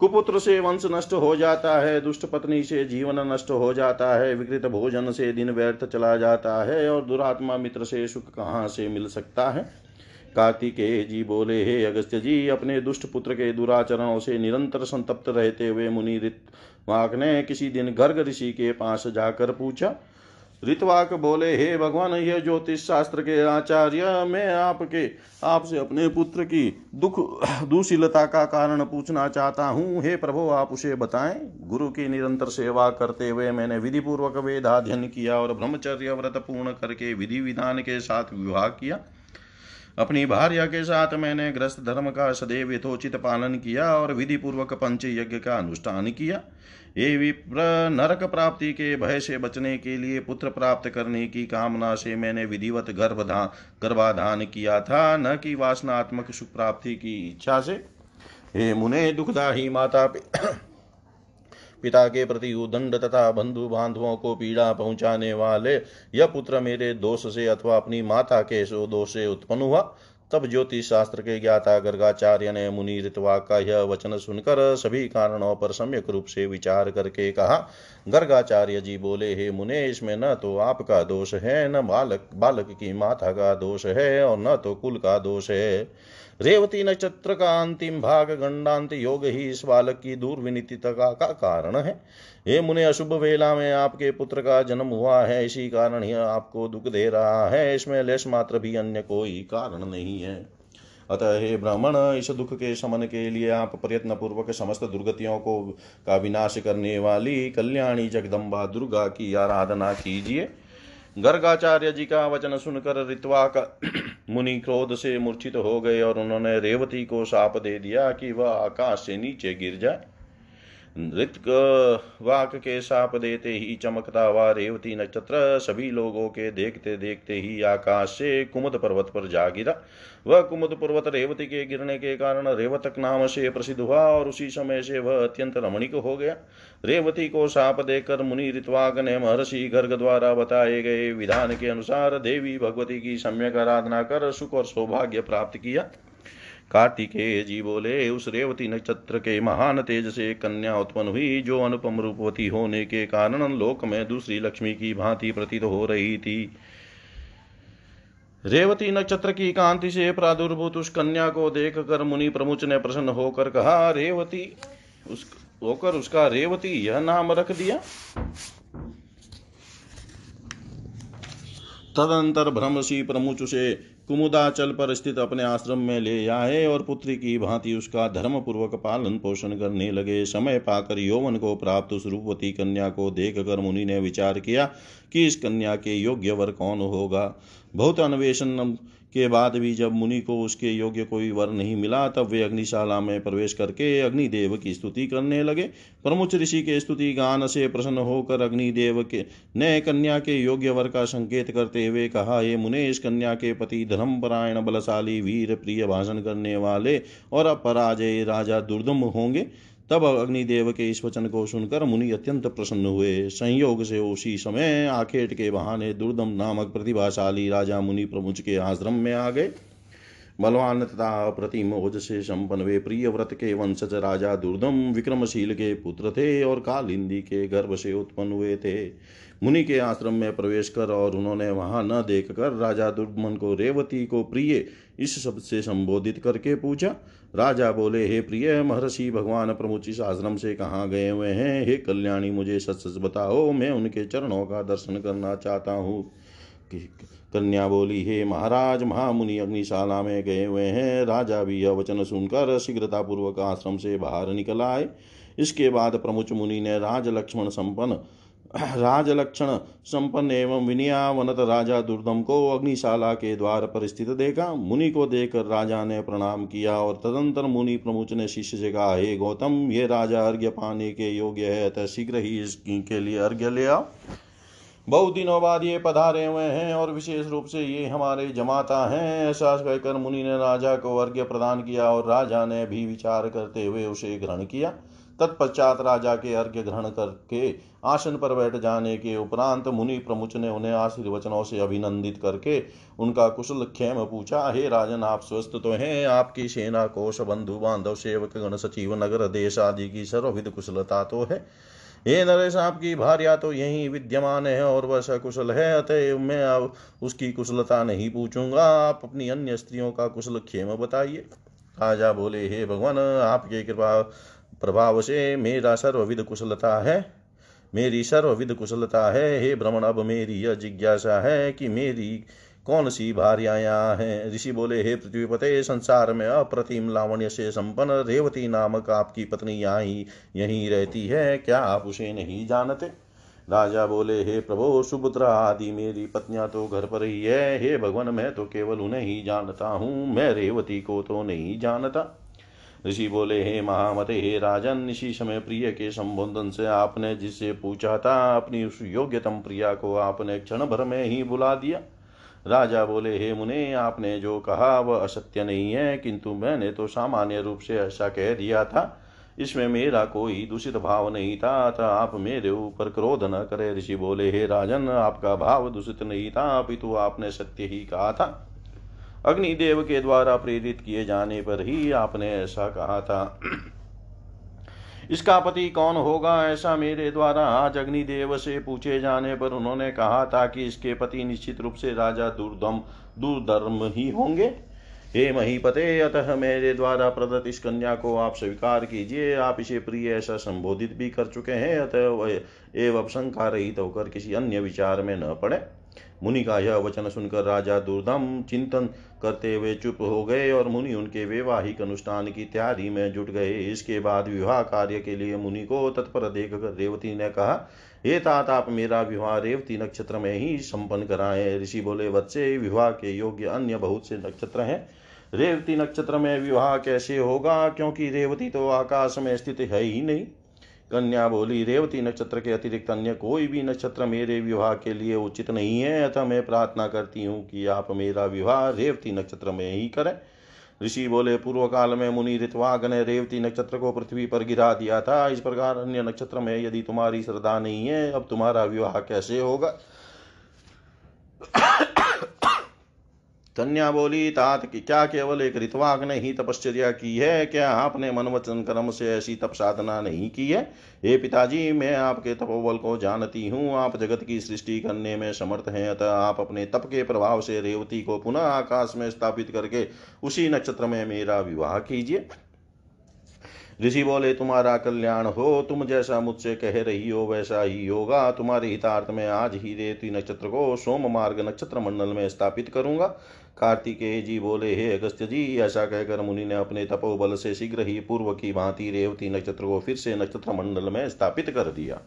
कुपुत्र से वंश नष्ट हो जाता है, दुष्ट पत्नी से जीवन नष्ट हो जाता है, विकृत भोजन से दिन व्यर्थ चला जाता है और दुरात्मा मित्र से सुख कहाँ से मिल सकता है? कार्तिकेय जी बोले, हे अगस्त्य जी, अपने दुष्ट पुत्र के दुराचरणों से निरंतर संतप्त रहते हुए मुनि ऋतवाक ने किसी दिन गर्ग ऋषि के पास जाकर पूछा, ऋतवाक बोले, हे भगवान, यह ज्योतिष शास्त्र के आचार्य, मैं आपके, आपसे अपने पुत्र की दुख दुशीलता का कारण पूछना चाहता हूँ। हे प्रभु, आप उसे बताएँ। गुरु की निरंतर सेवा करते हुए मैंने विधि पूर्वक वेदाध्यन किया और ब्रह्मचर्य व्रत पूर्ण करके विधि विधान के साथ विवाह किया। अपनी भार्या के साथ मैंने ग्रस्त धर्म का सदैव यथोचित पालन किया और विधि पूर्वक पंच यज्ञ का अनुष्ठान किया। ये विप्र नरक प्राप्ति के भय से बचने के लिए पुत्र प्राप्त करने की कामना से मैंने विधिवत गर्भधान गर्भाधान किया था, न कि वासनात्मक सुख प्राप्ति की इच्छा से। हे मुने, दुखदाही माता पिता के प्रति उदंड तथा बंधु बांधवों को पीड़ा पहुँचाने वाले यह पुत्र मेरे दोष से अथवा अपनी माता के दोष से उत्पन्न हुआ। तब ज्योतिष शास्त्र के ज्ञाता गर्गाचार्य ने मुनि ऋतवा का यह वचन सुनकर सभी कारणों पर सम्यक रूप से विचार करके कहा, गर्गाचार्य जी बोले, हे मुने, इसमें न तो आपका दोष है, न बालक बालक की माता का दोष है और न तो कुल का दोष है। रेवती नक्षत्र का अंतिम भाग गंडांत योग ही इस बालक की दूर विनीतिता का कारण है। हे मुने, अशुभ वेला में आपके पुत्र का जन्म हुआ है, इसी कारण यह आपको दुख दे रहा है। इसमें लेश मात्र भी अन्य कोई कारण नहीं है। अतः हे ब्राह्मण, इस दुख के शमन के लिए आप प्रयत्न पूर्वक समस्त दुर्गतियों को, का विनाश करने वाली कल्याणी जगदम्बा दुर्गा की आराधना कीजिए। गर्गाचार्य जी का वचन सुनकर रित्वा का मुनि क्रोध से मूर्छित हो गए और उन्होंने रेवती को साप दे दिया कि वह आकाश से नीचे गिर जाए। ऋतक वाक के साप देते ही चमकता हुआ रेवती नक्षत्र। सभी लोगों के देखते देखते ही आकाश से कुमुद पर्वत पर जा गिरा। वह कुमुद पर्वत रेवती के गिरने के कारण रेवतक नाम से प्रसिद्ध हुआ और उसी समय से वह अत्यंत रमणीक हो गया। रेवती को साप देकर मुनि ऋतवाक ने महर्षि गर्ग द्वारा बताए गए विधान के अनुसार देवी भगवती की सम्यक आराधना कर सुख और सौभाग्य प्राप्त किया। कार्तिकेय जी बोले, उस रेवती नक्षत्र के महान तेज से कन्या उत्पन्न हुई, जो अनुपम रूपवती होने के कारण लोक में दूसरी लक्ष्मी की भांति प्रतीत हो रही थी। रेवती नक्षत्र की कांति से प्रादुर्भूत उस कन्या को देख कर मुनि प्रमुच ने प्रसन्न होकर कहा, रेवती, उस, होकर उसका रेवती यह नाम रख दिया? तदंतर ब्रह्मशी प्रमुच से कुमुदाचल पर स्थित अपने आश्रम में ले आए और पुत्री की भांति उसका धर्म पूर्वक पालन पोषण करने लगे। समय पाकर यौवन को प्राप्त। उस रूपवती कन्या को देख कर मुनि ने विचार किया कि इस कन्या के योग्य वर कौन होगा। बहुत अन्वेषण के बाद भी जब मुनि को उसके योग्य कोई वर नहीं मिला, तब वे अग्निशाला में प्रवेश करके अग्निदेव की स्तुति करने लगे। प्रमुख ऋषि के स्तुति गान से प्रसन्न होकर अग्निदेव के, ने कन्या के योग्य वर का संकेत करते हुए कहा ये मुनेश कन्या के पति धर्मपरायण, बलशाली, वीर, प्रिय, भाषण करने वाले और अपराजय राजा दुर्दम होंगे। तब अग्निदेव के इस वचन को सुनकर मुनि अत्यंत प्रसन्न हुए। संयोग से उसी समय आखेट के बहाने दुर्दम नामक प्रतिभाशाली राजा मुनि प्रमुच के आश्रम में आ गए। बलवान तथा अप्रतिम ओज से संपन्न वे प्रिय व्रत के वंशज राजा दुर्दम विक्रमशील के पुत्र थे और कालिंदी के गर्भ से उत्पन्न हुए थे। मुनि के आश्रम में प्रवेश कर और उन्होंने वहाँ न देख कर राजा दुर्मन को रेवती को प्रिय इस शब्द से संबोधित करके पूछा, राजा बोले, हे प्रिय महर्षि, भगवान प्रमुख इस आश्रम से कहाँ गए हुए हैं? हे कल्याणी, मुझे सच सच बताओ, मैं उनके चरणों का दर्शन करना चाहता हूँ। कन्या बोली, हे महाराज, महामुनि अग्निशाला में गए हुए हैं। राजा भी यह वचन सुनकर शीघ्रतापूर्वक आश्रम से बाहर निकल आए। इसके बाद प्रमुच मुनि ने राज लक्ष्मण संपन्न राजलक्षण संपन्न एवं विनयावनत राजा दुर्दम को अग्निशाला के द्वार पर स्थित देखा। मुनि को देखकर राजा ने प्रणाम किया और तदंतर मुनि प्रमुच ने शिष्य से कहा, हे गौतम, ये राजा अर्घ्य पाने के योग्य है, अतः शीघ्र ही इसके लिए अर्घ्य ले आओ। बहुत दिनों बाद ये पधारे हुए हैं और विशेष रूप से ये हमारे जमाता हैं। ऐसा कहकर मुनि ने राजा को अर्घ्य प्रदान किया और राजा ने भी विचार करते हुए उसे ग्रहण किया। तत्पश्चात राजा के अर्घ्य ग्रहण करके आसन पर बैठ जाने के उपरांत मुनि प्रमुच ने उन्हें आशीर्वचनों से अभिनंदित करके उनका कुशल क्षेम पूछा, हे राजन, आप स्वस्थ तो हैं? आपकी सेना, कोष, बंधु, बांधव, सेवक, गण, सचिव, नगर, देश आदि की सर्वविध कुशलता तो है। हे नरेश, आपकी भार्या तो यही विद्यमान है और वह सकुशल है अतः मैं अब उसकी कुशलता नहीं पूछूँगा। आप अपनी अन्य स्त्रियों का कुशल क्षेम बताइए। राजा बोले, हे भगवान, आपके कृपा प्रभाव से मेरा सर्वविध कुशलता है। मेरी सर्वविध कुशलता है, हे भ्रमण अब मेरी यह जिज्ञासा है कि मेरी कौन सी भार्यायाँ हैं? ऋषि बोले, हे पृथ्वीपते, संसार में अप्रतिम लावण्य से संपन्न रेवती नामक आपकी पत्नी यहाँ यहीं रहती है। क्या आप उसे नहीं जानते? राजा बोले, हे प्रभो, सुपुत्र आदि, मेरी पत्नियाँ तो घर पर ही है। हे भगवान, मैं तो केवल उन्हें ही जानता हूँ। मैं रेवती को तो नहीं जानता। ऋषि बोले, हे महामते, हे राजन, इसी समय प्रिय के संबोधन से आपने जिससे पूछा था, अपनी उस योग्यतम प्रिया को आपने क्षण भर में ही बुला दिया। राजा बोले, हे मुने, आपने जो कहा वह असत्य नहीं है, किंतु मैंने तो सामान्य रूप से ऐसा कह दिया था। इसमें मेरा कोई दूषित भाव नहीं था, अतः आप मेरे ऊपर क्रोध न करे। ऋषि बोले, हे राजन, आपका भाव दूषित नहीं था, अपितु आपने सत्य ही कहा था। अग्निदेव के द्वारा प्रेरित किए जाने पर ही आपने ऐसा कहा था। इसका पति कौन होगा? ऐसा मेरे द्वारा आज अग्निदेव से पूछे जाने पर उन्होंने कहा था कि इसके पति निश्चित रूप से राजा दुर्दम, दुर्धर्म ही होंगे। हे महीपते, अतः मेरे द्वारा प्रदत्त इस कन्या को आप स्वीकार कीजिए। आप इसे प्रिय ऐसा संबोधित भी कर चुके हैं, अतः एवं शंका रहित होकर किसी अन्य विचार में न पड़े। मुनि का यह वचन सुनकर राजा दुर्दम चिंतन करते हुए चुप हो गए और मुनि उनके वैवाहिक अनुष्ठान की तैयारी में जुट गए। इसके बाद विवाह कार्य के लिए मुनि को तत्पर देख कर रेवती ने कहा, हे तात, आप मेरा विवाह रेवती नक्षत्र में ही संपन्न कराए। ऋषि बोले, वत्से, विवाह के योग्य अन्य बहुत से नक्षत्र हैं। रेवती नक्षत्र में विवाह कैसे होगा? क्योंकि रेवती तो आकाश में स्थित है ही नहीं। कन्या बोली, रेवती नक्षत्र के अतिरिक्त अन्य कोई भी नक्षत्र मेरे विवाह के लिए उचित नहीं है। अतः मैं प्रार्थना करती हूँ कि आप मेरा विवाह रेवती नक्षत्र में ही करें। ऋषि बोले पूर्व काल में मुनि ऋतवाग ने रेवती नक्षत्र को पृथ्वी पर गिरा दिया था। इस प्रकार अन्य नक्षत्र में यदि तुम्हारी श्रद्धा नहीं है, अब तुम्हारा विवाह कैसे होगा? कन्या बोली, तात की क्या केवल एक ऋतवाग ने ही तपश्चर्या की है? क्या आपने मन वचन कर्म से ऐसी तप साधना नहीं की है? हे पिताजी, मैं आपके तपोबल को जानती हूँ। आप जगत की सृष्टि करने में समर्थ हैं, अतः आप अपने तप के प्रभाव से रेवती को पुनः आकाश में स्थापित करके उसी नक्षत्र में मेरा विवाह कीजिए। ऋषि बोले, तुम्हारा कल्याण हो, तुम जैसा मुझसे कह रही हो वैसा ही होगा। तुम्हारे हितार्थ में आज ही रेवती नक्षत्र को सोम मार्ग नक्षत्र मंडल में स्थापित करूँगा। कार्तिकेय जी बोले, हे अगस्त्य जी, ऐसा कहकर मुनि ने अपने तपोबल से शीघ्र ही पूर्व की भांति रेवती नक्षत्र को फिर से नक्षत्र मंडल में स्थापित कर दिया।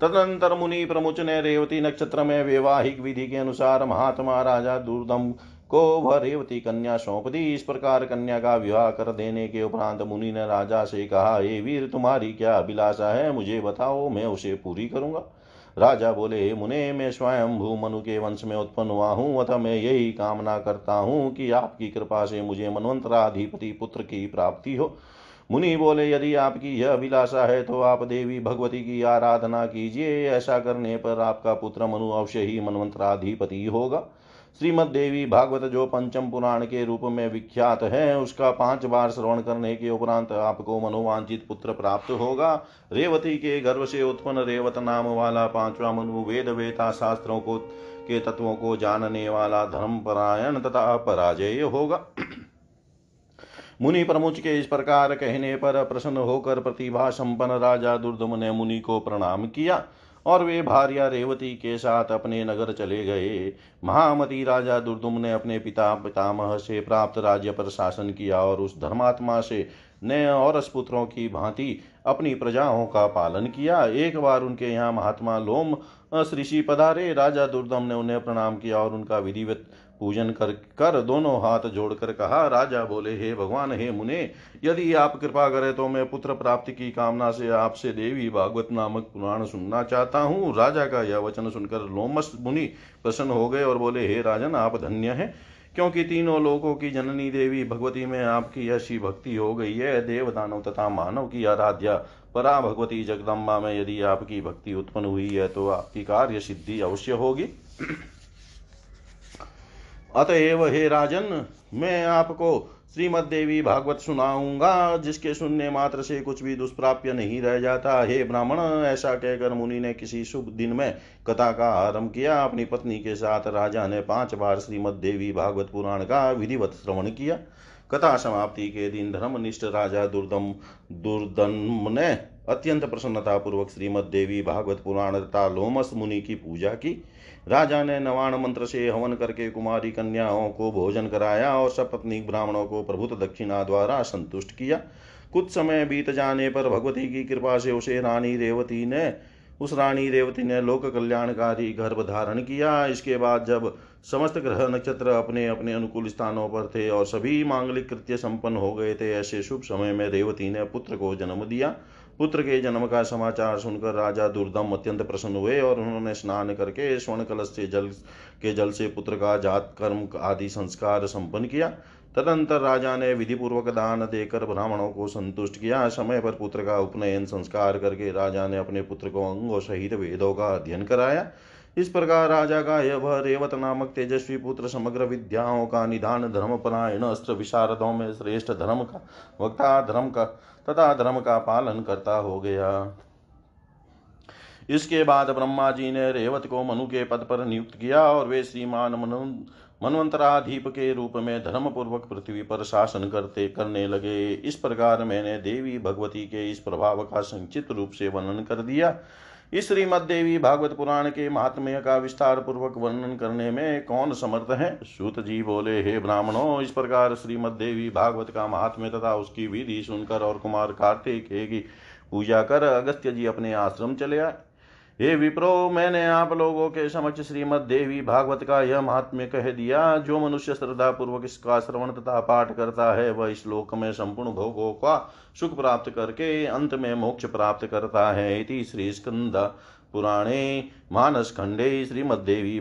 तदनंतर मुनि प्रमुच ने रेवती नक्षत्र में वैवाहिक विधि के अनुसार महात्मा राजा दुर्दम को वह रेवती कन्या सौंप दी। इस प्रकार कन्या का विवाह कर देने के उपरांत मुनि ने राजा से कहा, हे वीर, तुम्हारी क्या अभिलाषा है? मुझे बताओ, मैं उसे पूरी करूँगा। राजा बोले, मुने, मैं स्वयं भू मनु के वंश में उत्पन्न हुआ हूँ, अतः मैं यही कामना करता हूँ कि आपकी कृपा से मुझे मनवंतराधिपति पुत्र की प्राप्ति हो। मुनि बोले, यदि आपकी यह अभिलाषा है तो आप देवी भगवती की आराधना कीजिए। ऐसा करने पर आपका पुत्र मनु अवश्य ही मनवंतराधिपति होगा। श्रीमद देवी भागवत जो पंचम पुराण के रूप में विख्यात है, उसका पाँच बार श्रवण करने के उपरांत आपको मनोवांचित पुत्र प्राप्त होगा। रेवती के गर्भ से उत्पन्न रेवत नाम वाला पांचवा मनु वेद वेता शास्त्रों को, के तत्वों को जानने वाला धर्मपरायण तथा पराजय होगा। मुनि प्रमुच के इस प्रकार कहने पर प्रसन्न होकर प्रतिभा संपन्न राजा दुर्दम ने मुनि को प्रणाम किया। और वे भार्या रेवती के साथ अपने नगर चले गए। महामती राजा दुर्दुम ने अपने पिता पितामह से प्राप्त राज्य पर शासन किया और उस धर्मात्मा से नए और पुत्रों की भांति अपनी प्रजाओं का पालन किया। एक बार उनके यहाँ महात्मा लोम ऋषि पधारे। राजा दुर्दम ने उन्हें प्रणाम किया और उनका विधिवत पूजन कर कर दोनों हाथ जोड़कर कहा, राजा बोले, हे भगवान, हे मुने, यदि आप कृपा करें तो मैं पुत्र प्राप्ति की कामना से आपसे देवी भागवत नामक पुराण सुनना चाहता हूँ। राजा का यह वचन सुनकर लोमस मुनि प्रसन्न हो गए और बोले, हे राजन, आप धन्य हैं, क्योंकि तीनों लोगों की जननी देवी भगवती में आपकी ऐसी भक्ति हो गई है। देवदानव तथा मानव की आराध्या परा भगवती जगदम्बा में यदि आपकी भक्ति उत्पन्न हुई है तो आपकी कार्य सिद्धि अवश्य होगी। अतएव हे राजन, मैं आपको श्रीमद देवी भागवत सुनाऊँगा, जिसके सुनने मात्र से कुछ भी दुष्प्राप्य नहीं रह जाता। हे ब्राह्मण, ऐसा कहकर मुनि ने किसी शुभ दिन में कथा का आरंभ किया। अपनी पत्नी के साथ राजा ने पाँच बार श्रीमद देवी भागवत पुराण का विधिवत श्रवण किया। कथा समाप्ति के दिन धर्मनिष्ठ राजा दुर्दम दुर्दम ने अत्यंत प्रसन्नता पूर्वक श्रीमद देवी भागवत पुराण तथा लोमस मुनि की पूजा की। राजा ने नवाण मंत्र से हवन करके कुमारी कन्याओं को भोजन कराया और सपत्नी ब्राह्मणों को प्रभुत दक्षिणा द्वारा संतुष्ट किया। कुछ समय बीत जाने पर भगवती की कृपा से उसे रानी रेवती ने, उस रानी रेवती ने लोक कल्याणकारी गर्भ धारण किया। इसके बाद जब समस्त ग्रह नक्षत्र अपने अपने अनुकूल स्थानों पर थे और सभी मांगलिक कृत्य संपन्न हो गए थे, ऐसे शुभ समय में रेवती ने पुत्र को जन्म दिया। पुत्र के जन्म का समाचार सुनकर राजा दुर्दम अत्यंत प्रसन्न हुए और उन्होंने स्नान करके स्वर्ण कलश से जल के जल से पुत्र का जात, कर्म आदि संस्कार संपन्न किया। तदंतर राजा ने विधि पूर्वक दान देकर ब्राह्मणों को संतुष्ट किया। समय पर पुत्र का उपनयन संस्कार करके राजा ने अपने पुत्र को अंगों सहित वेदों का अध्ययन कराया। इस प्रकार राजा का यह रेवत नामक तेजस्वी पुत्र समग्र विद्याओं का निधान धर्मपरायण अस्त्र, विशारदों में श्रेष्ठ धर्म का वक्ता, धर्म का तथा धर्म का पालन करता हो गया। इसके बाद ब्रह्मा जी ने रेवत को मनु के पद पर नियुक्त किया और वे श्रीमान मनु, मनवंतराधीप के रूप में धर्म पूर्वक पृथ्वी पर शासन करते, करने लगे। इस प्रकार मैंने देवी भगवती के इस प्रभाव का संक्षिप्त रूप से वर्णन कर दिया। इस श्रीमद देवी भागवत पुराण के महात्म्य का विस्तार पूर्वक वर्णन करने में कौन समर्थ है? सूत जी बोले, हे ब्राह्मणों, इस प्रकार श्रीमद देवी भागवत का महात्म्य तथा उसकी विधि सुनकर और कुमार कार्तिक की पूजा कर अगस्त्य जी अपने आश्रम चले आए। हे विप्रो, मैंने आप लोगों के समक्ष श्रीमद देवी भागवत का यह महात्म्य कह दिया, जो मनुष्य श्रद्धा पूर्वक इसका श्रवण तथा पाठ करता है, वह इस लोक में संपूर्ण भोगों का सुख प्राप्त करके अंत में मोक्ष प्राप्त करता है। इति श्री स्कंद पुराणे मानस खंडे श्रीमद्देवी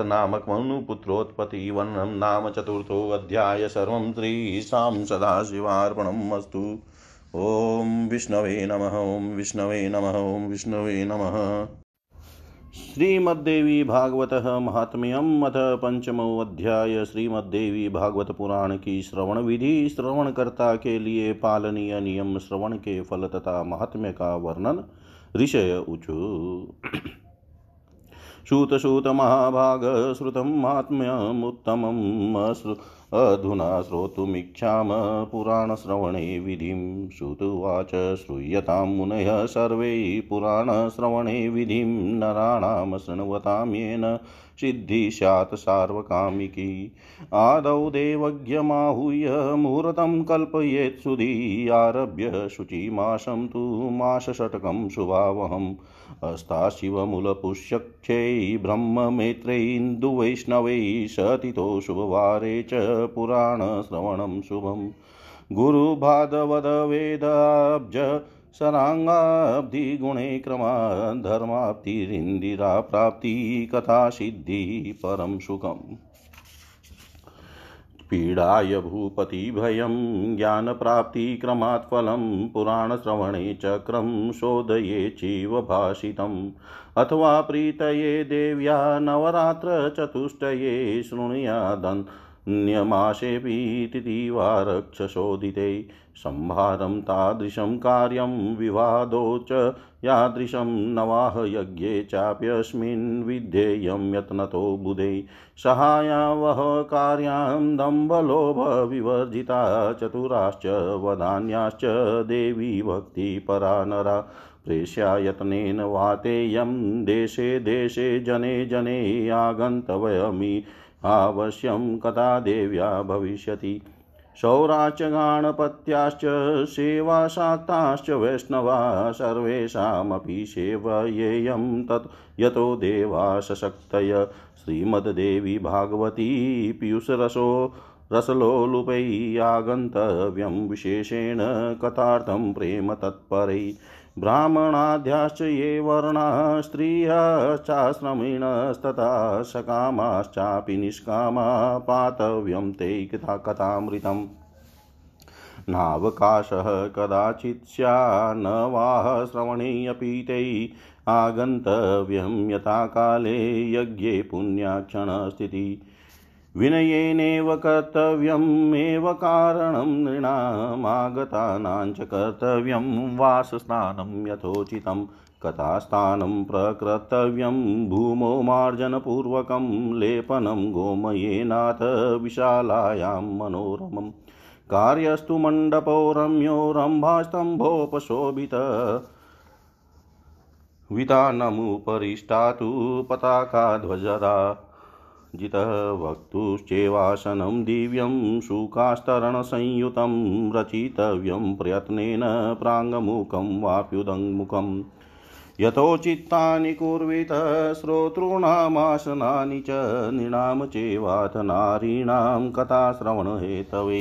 नामक मनुपुत्रोत्पत्ति वर्णम नाम चतुर्थो अध्याय सर्व श्री शाम सदाशिवार्पणम् अस्तु। ॐ विष्णवे नमः ॐ विष्णवे नमः ॐ विष्णवे नमः। श्रीमद्देवी भागवत महात्म्यम अथ पंचमो अध्याय श्रीमद्देवी भागवत पुराण की श्रवण विधि, श्रवणकर्ता के लिए पालनीय नियम, श्रवण के फल तथा महात्म्य का वर्णन। ऋषय ऊचु श्रुत श्रुत महाभाग, श्रुतम महात्म्यमुत्तमम् अधुना श्रोतुमिच्छाम पुराणश्रवणे विधिं श्रुतुवाच श्रूयतां मुनयः सर्वे पुराणश्रवणे विधिं नराणां शृण्वतां सिद्धि स्यात् सार्वकामिकी। आदौ देवज्ञमाहूय मुहूर्तं कल्पयेत् सुधी, आरभ्य शुचिमासं तु मासषट्कं शुभावहम्। हस्ता शिवमूलपुष्यक्षै ब्रह्ममेत्रैन्दुवैष्णवै सतितो शुभवारे च पुराणश्रवणं शुभम्। गुरुभादवदवेदाब्ज शराङ्गाब्धिगुणे क्रमात् धर्माप्तिरिन्दिराप्राप्ति कथासिद्धिः परं सुखम्। पीडाय भूपतिभयं ज्ञानप्राप्तिक्रमात् फलं पुराणश्रवणे चक्रं शोधये चैव भाषितम्। अथवा प्रीतये देव्या नवरात्रचतुष्टये शृणुयादन्यमासेऽपि तिथिवा रक्षशोधिते संहारं तादृशं कार्यं विवादो च यादृशं नवाह यज्ञे चाप्यस्मिन् विधेयं यत्नतो बुधे सहायावह कार्यां दम्भलोभविवर्जिता चतुराश्च वदान्याश्च देवी भक्तिपरा नरा प्रेष्या यत्नेन वातेयं देशे देशे जने जने आगन्तव्यमि आवश्यं कदा देव्या भविष्यति शौराश्च गाणपत्याश्च सेवाशाक्ताश्च वैष्णवा सर्वेषामपि सेवयेयं तत् यतो देवा सशक्तय श्रीमद्देवी भागवती पीयूषरसो रसलोलुपै आगन्तव्यं विशेषेण कथार्थं प्रेम तत्परै। ब्राह्मणाद्याश्च ये वर्णाः स्त्रियः चाश्रमिणस्तथा सकामाश्चापि निष्कामा पातव्यं ते कथा कथामृतम्। नावकाशः कदाचित् स्या न वाह श्रवणेऽपि तै आगन्तव्यं यथा काले यज्ञे पुण्याक्षणस्थितिः। विनयेनेव कर्तव्यमेव कारणं नृणामागतानां च कर्तव्यं वासस्थानं यथोचितं कथास्थानं प्रकर्तव्यं भूमौ मार्जनपूर्वकं लेपनं गोमयेनाथ विशालायां मनोरमम् कार्यस्तु मण्डपो रम्यो रम्भास्तम्भोपशोभित वितानमुपरिष्टातु पताकाध्वजदा जितः वक्तुश्चेवासनं दिव्यं शुकास्तरणसंयुतं रचितव्यं प्रयत्नेन प्राङ्गमुखं वाप्युदङ्मुखम् यथोचित्तानि कुर्वित श्रोतॄणामासनानि च नृणां चेवाथ नारीणां कथाश्रवणहेतवे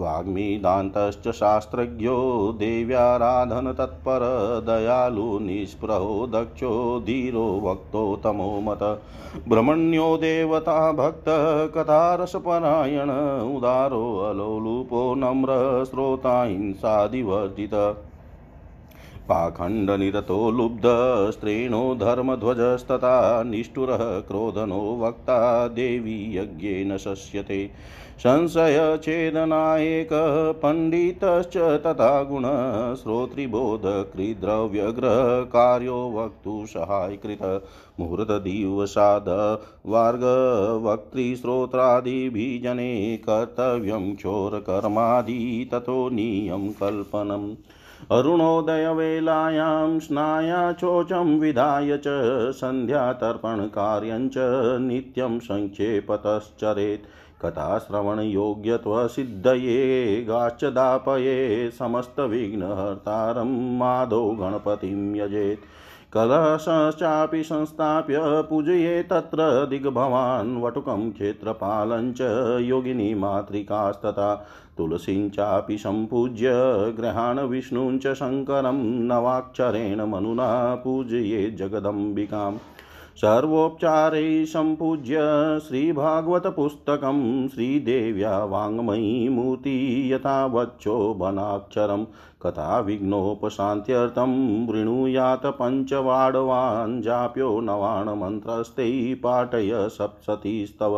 वाग्मीदान्तश्च शास्त्रज्ञो देव्याराधनतत्पर दयालु निःस्पृहो दक्षो धीरो वक्तोत्तमो मत। ब्रह्मण्यो देवता भक्तः कथारसपरायण उदारो अलोलुपो नम्र श्रोता हिंसादिवर्जित। पाखण्डनिरतो लुब्धस्त्रेणो धर्मध्वजस्तथा निष्ठुरः क्रोधनो वक्ता देवी यज्ञेन शस्यते। संशयच्छेदनायकः पण्डितश्च तथा गुणः श्रोतृबोधकृद्रव्यग्रहकार्यो वक्तु सहायकृत मुहूर्तदिवसाद वार्गवक्तृश्रोत्रादिभिजने कर्तव्यं क्षोरकर्मादि ततो नियं कल्पनम्। अरुणोदयवेलायां स्नायाचोचं विधाय च, सन्ध्यातर्पणकार्यं च नित्यं सङ्क्षेपतश्चरेत् कथाश्रवणयोग्यत्वसिद्धये गाश्च दापये समस्तविघ्नहर्तारं माधौ गणपतिं यजेत्। कलशश्चापि संस्थाप्य पूजये तत्र दिग्भवान् वटुकं क्षेत्रपालं योगिनी मातृकास्तथा। तुलसीं चापि सम्पूज्य गृहाण विष्णुं च शङ्करं नवाक्षरेण मनुना पूजये जगदम्बिकाम्। सर्वोपचारैः सम्पूज्य श्रीभागवतपुस्तकं श्रीदेव्या वाङ्मयी मूर्ति यथा वक्षोभनाक्षरं कथाविघ्नोपशान्त्यर्थं वृणुयात पञ्चवाडवाञ्जाप्यो नवाणमन्त्रस्तैः पाठय सप्ततिस्तव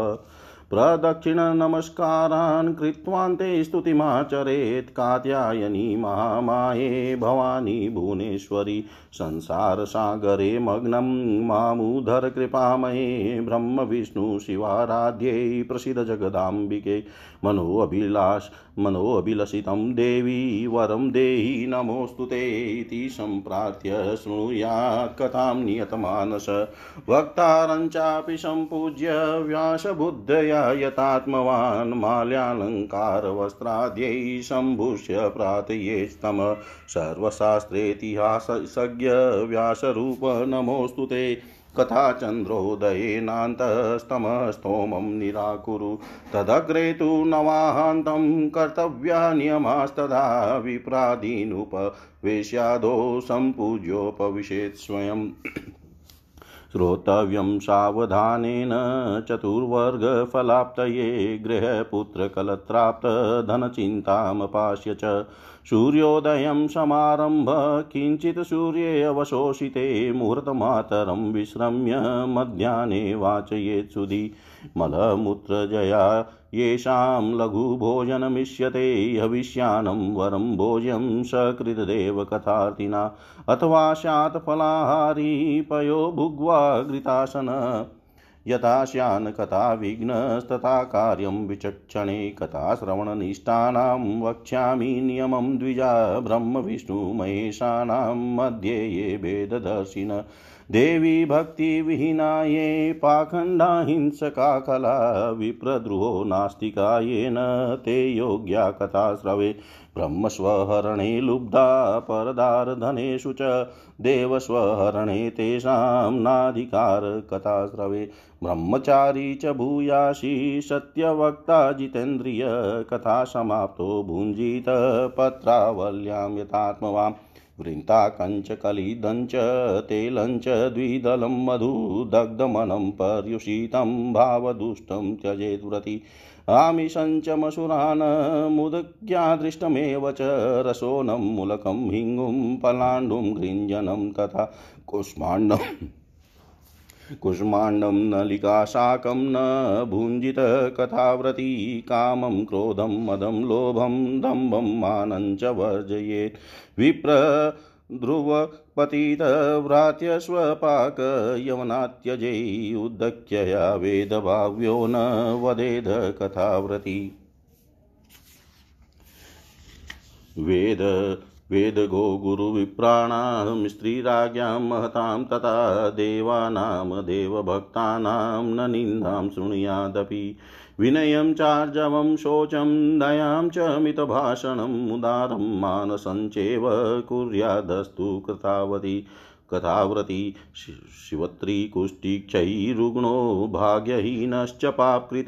प्रदक्षिणनमस्कारान् कृत्वान्ते स्तुतिमाचरेत् कात्यायनी महामाये भवानी भुवनेश्वरी संसारसागरे मग्नं मामुधरकृपामये ब्रह्मविष्णुशिवाराध्ये प्रसिद्ध जगदाम्बिके मनोऽभिलाष मनोऽभिलषितं देवी वरं देहि नमोऽस्तु ते इति सम्प्रार्थ्य शृणुयात् कथां नियतमानस। वक्तारञ्चापि सम्पूज्य व्यासबुद्धया यतात्मवान् माल्यालङ्कारवस्त्राद्यै सम्भूष्य प्रार्थयेस्तम। सर्वशास्त्रेतिहासज्ञ व्यासरूप नमोऽस्तु ते। कथाचन्द्रोदयेनान्तस्तमस्तोमं निराकुरु। तदग्रे तु नवाहान्तं कर्तव्यानियमास्तदा विप्रादीनुपवेश्यादो सम्पूज्योपविशेत् स्वयम्। श्रोतव्यं सावधानेन चतुर्वर्गफलाप्तये गृहपुत्रकलत्राप्तधनचिन्तामपास्य च सूर्योदयं समारम्भ, किञ्चित् सूर्ये अवशोषिते मुहूर्तमातरं विश्रम्य मध्याह्ने वाचयेत् मलमूत्रजया येषां लघुभोजनमिष्यते, हविष्यानं वरं भोज्यं सकृतदेवकथार्थिना अथवा स्यात् फलाहारी पयो भुग्वा घृतासन। यथा स्यान् कथा विघ्नस्तथा कार्यं विचक्षणे कथाश्रवणनिष्ठानां वक्ष्यामि नियमं द्विजा ब्रह्मविष्णुमहेशानां मध्ये ये भेददर्शिन देवी भक्तिविहीना ये पाखण्डाहिंसका कला, विप्रद्रुहो नास्तिका येन ते योग्या कथा श्रवे ब्रह्मस्वहरणे लुब्धा परदारधनेषु च देवस्वहरणे तेषां नाधिकार कथा श्रवे ब्रह्मचारी च भूयाशी सत्यवक्ता जितेन्द्रिय, कथा समाप्तो भुञ्जीत पत्रावल्यां यथात्मवाम्। वृन्ताकञ्च कलिदञ्च तेलञ्च द्विदलं मधु दग्धमनं पर्युषितं भावदुष्टं त्यजेत् व्रति। आमिषञ्च मसुरान् मुदज्ञादृष्टमेव च रसोनं मूलकं हिङ्गुं पलाण्डुं गृञ्जनं तथा कुष्माण्डम् कुष्माण्डं नलिकाशाकं न भुञ्जित कथाव्रती, कामं क्रोधं मदं लोभं दम्भं मानं च वर्जयेत्। विप्र ध्रुवपतितव्रात्यस्वपाकयवनात्यजै उद्दक्यया वेदभाव्यो न वदेद कथाव्रती वेद वेदगो गुरुविप्राणां स्त्रीराज्ञां महतां, तथा देवानां, देवभक्तानां न निन्दां शृणुयादपि। विनयं चार्जवं शोचं दयां च मितभाषणम् उदारं मानसञ्चेव कुर्यादस्तु कृतावती। कथाव्रती शिवत्रीकुष्टिक्षैरुग्णो भाग्यहीनश्च पापकृत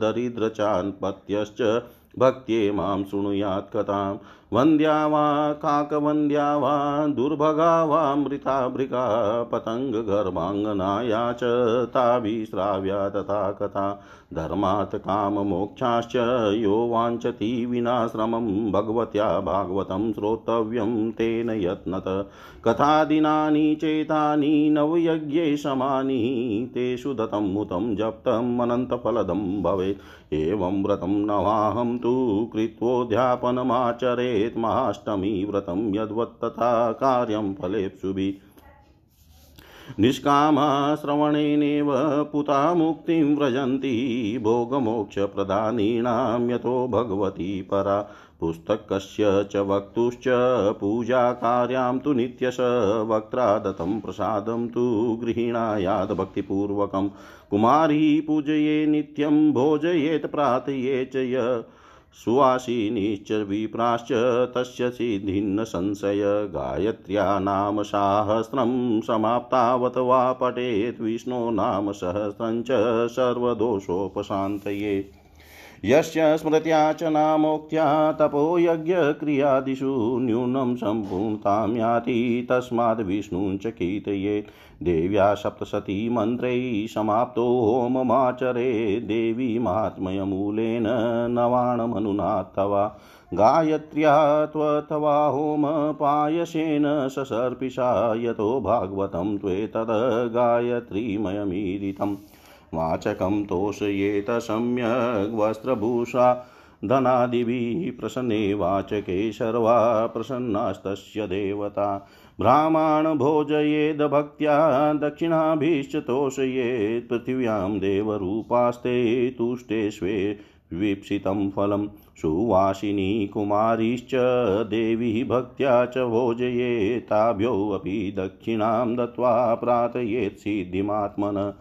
दरिद्रचान्पत्यश्च भक्त्ये माँ शृणुयात् कथां। वन्द्या वा काकवन्द्या वा दुर्भगा वा मृताभृका पतङ्गगर्भाङ्गनाया च ताभिश्राव्या तथा कथा। धर्मात् काममोक्षाश्च यो वाञ्छति विनाश्रमं भगवत्या भागवतं श्रोतव्यं तेन यत्नत। कथादिनानि चेतानि नवयज्ञे समानि तेषु दत्तं मुतं जप्तम् अनन्तफलदं भवेत्। एवं व्रतं नवाहं तु कृत्वोद्यापनमाचरेत्। महाष्टमी व्रतं यद्वत्तथा कार्यं फलेप्सुभिः। निष्कामाश्रवणेनेव पुता मुक्तिं व्रजन्ति भोगमोक्षप्रधानीनां यतो भगवती परा। पुस्तकस्य च वक्तुश्च पूजाकार्यां तु नित्यश वक्त्रा दत्तं प्रसादं तु गृहीणायात् भक्तिपूर्वकं। कुमारी पूजये नित्यं, भोजयेत् प्रार्थये च य सुवासिनीश्च विप्राश्च तस्य सिद्धिन्न संशय गायत्र्या नाम साहस्रं समाप्तावत वा पठेत् विष्णो नाम सहस्रं च सर्वदोषोपशान्तये। यस्य स्मृत्या च नामोक्त्या तपोयज्ञक्रियादिषु न्यूनं सम्पूर्णतां याति, तस्माद् विष्णुं च कीर्तयेत्। देव्या सप्तशती मन्त्रैः समाप्तो होममाचरे, देवी महात्म्यमूलेन नवाणमनुना तवा गायत्र्या त्वथवा होमपायसेन ससर्पिषा, यतो भागवतं त्वेतद् गायत्रीमयमीरितम्। वाचकं तोषयेत सम्यग् वस्त्रभूषा धनादिभिः प्रसन्ने वाचके सर्वा प्रसन्नास्तस्य देवता। भ्रामान् भोजयेद् भक्त्या दक्षिणाभिश्च तोषयेत् पृथिव्यां देवरूपास्ते तुष्टे स्वे वीप्सितं फलं सुवासिनी कुमारीश्च देवी भक्त्या च भोजये ताभ्योऽपि दक्षिणां दत्त्वा प्रार्थयेत् सिद्धिमात्मन।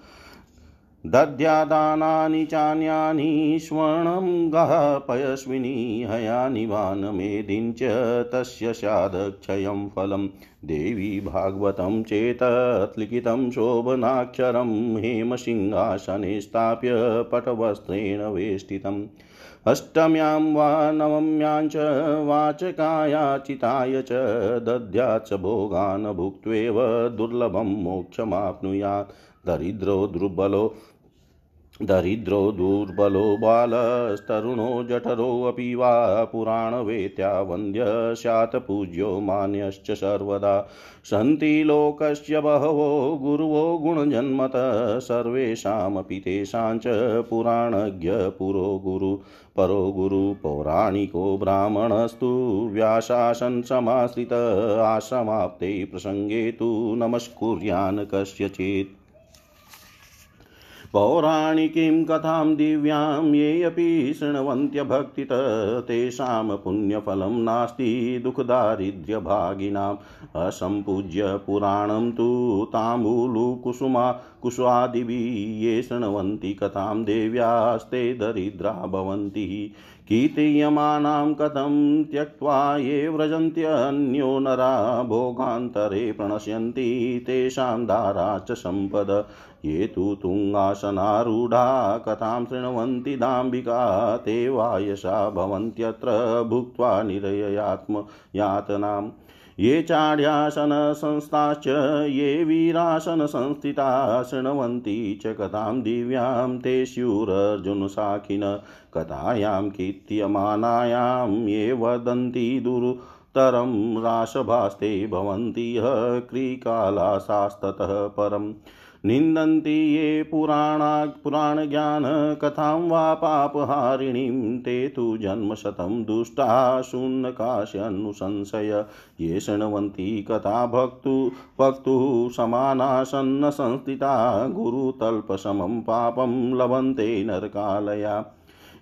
दद्यादानानि चान्यानि स्वर्णं गः पयस्विनी हयानि वानमेदिं च तस्य स्यादक्षयं फलं। देवी भागवतं चेतत् लिखितं शोभनाक्षरं हेमसिंहासने स्थाप्य पटवस्त्रेण वेष्टितम्। अष्टम्यां वा नवम्यां च वाचकायाचिताय च दद्यात् भोगान् भुक्त्वेव दुर्लभं मोक्षमाप्नुयात्। दरिद्रो दुर्बलो दरिद्रो दुर्बलो बालस्तरुणो जठरोऽपि वा पुराणवेत्या वन्द्य स्यात् पूज्यो मान्यश्च सर्वदा। सन्ति लोकस्य बहवो गुरवो गुणजन्मत, सर्वेषामपि तेषां पुराणज्ञ पुरो गुरु। परो गुरु पौराणिको ब्राह्मणस्तु व्याशासन् समाश्रित आसमाप्ते प्रसङ्गे तु नमस्कुर्यान् कस्यचित्। पौराणिकीं कथां दिव्यां, ये अपि शृण्वन्त्यभक्तितः, तेषां पुण्यफलं नास्ति दुःखदारिद्र्यभागिनाम्। असम्पूज्य पुराणं तु ताम्बूलुकुसुमा कुशादिभिः ये शृण्वन्ति कथां देव्यास्ते दरिद्रा भवन्ति। कीर्त्यमानां कथं त्यक्त्वा ये व्रजन्त्यन्यो नरा भोगान्तरे प्रणश्यन्ति तेषां दारा च सम्पद। ये तु तुङ्गासनारूढा कथां शृण्वन्ति दाम्बिका ते वायसा भवन्त्यत्र भुक्त्वा निरयात्म यातनाम् ये चाढ्यासनसंस्थाश्च ये वीरासनसंस्थिता शृण्वन्ति च कथां दिव्यां ते स्युरर्जुनसाखिन, कथायां कीर्त्यमानायां ये वदन्ति दुरुतरं राशभास्ते भवन्ति ह क्रीकालासास्ततः परम्। निन्दन्ति ये पुराणा, पुराणज्ञानकथां वा पापहारिणीं, ते तु जन्मशतं दुष्टा शून्नकाश्यनुसंशय ये शृण्वन्ति कथा भक्तु भक्तुः समानासन्न संस्थिता गुरुतल्पसमं पापं लभन्ते नरकालया।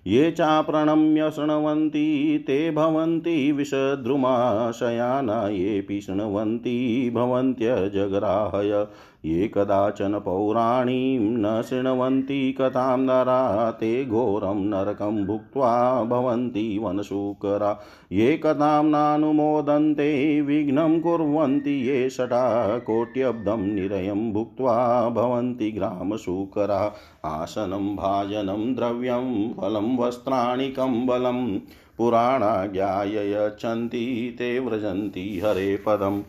ये चाप्रणम्य शृण्वन्ति, ते भवन्ति विषद्रुमाशयाना, येऽपि शृण्वन्ति भवन्त्यजग्राहय। ये कदाचन पौराणीं न शृण्वन्ति कथां नरा, ते घोरं नरकं भुक्त्वा भवन्ति वनशूकरा। ये कथां नानुमोदन्ते विघ्नं कुर्वन्ति ये षटा, कोट्यब्दं निरयं भुक्त्वा भवन्ति ग्रामशूकरा। आसनं, भाजनं, द्रव्यं, फलं, वस्त्राणि, कम्बलं, पुराणाज्ञाय यच्छन्ति, ते व्रजन्ति हरे पदम्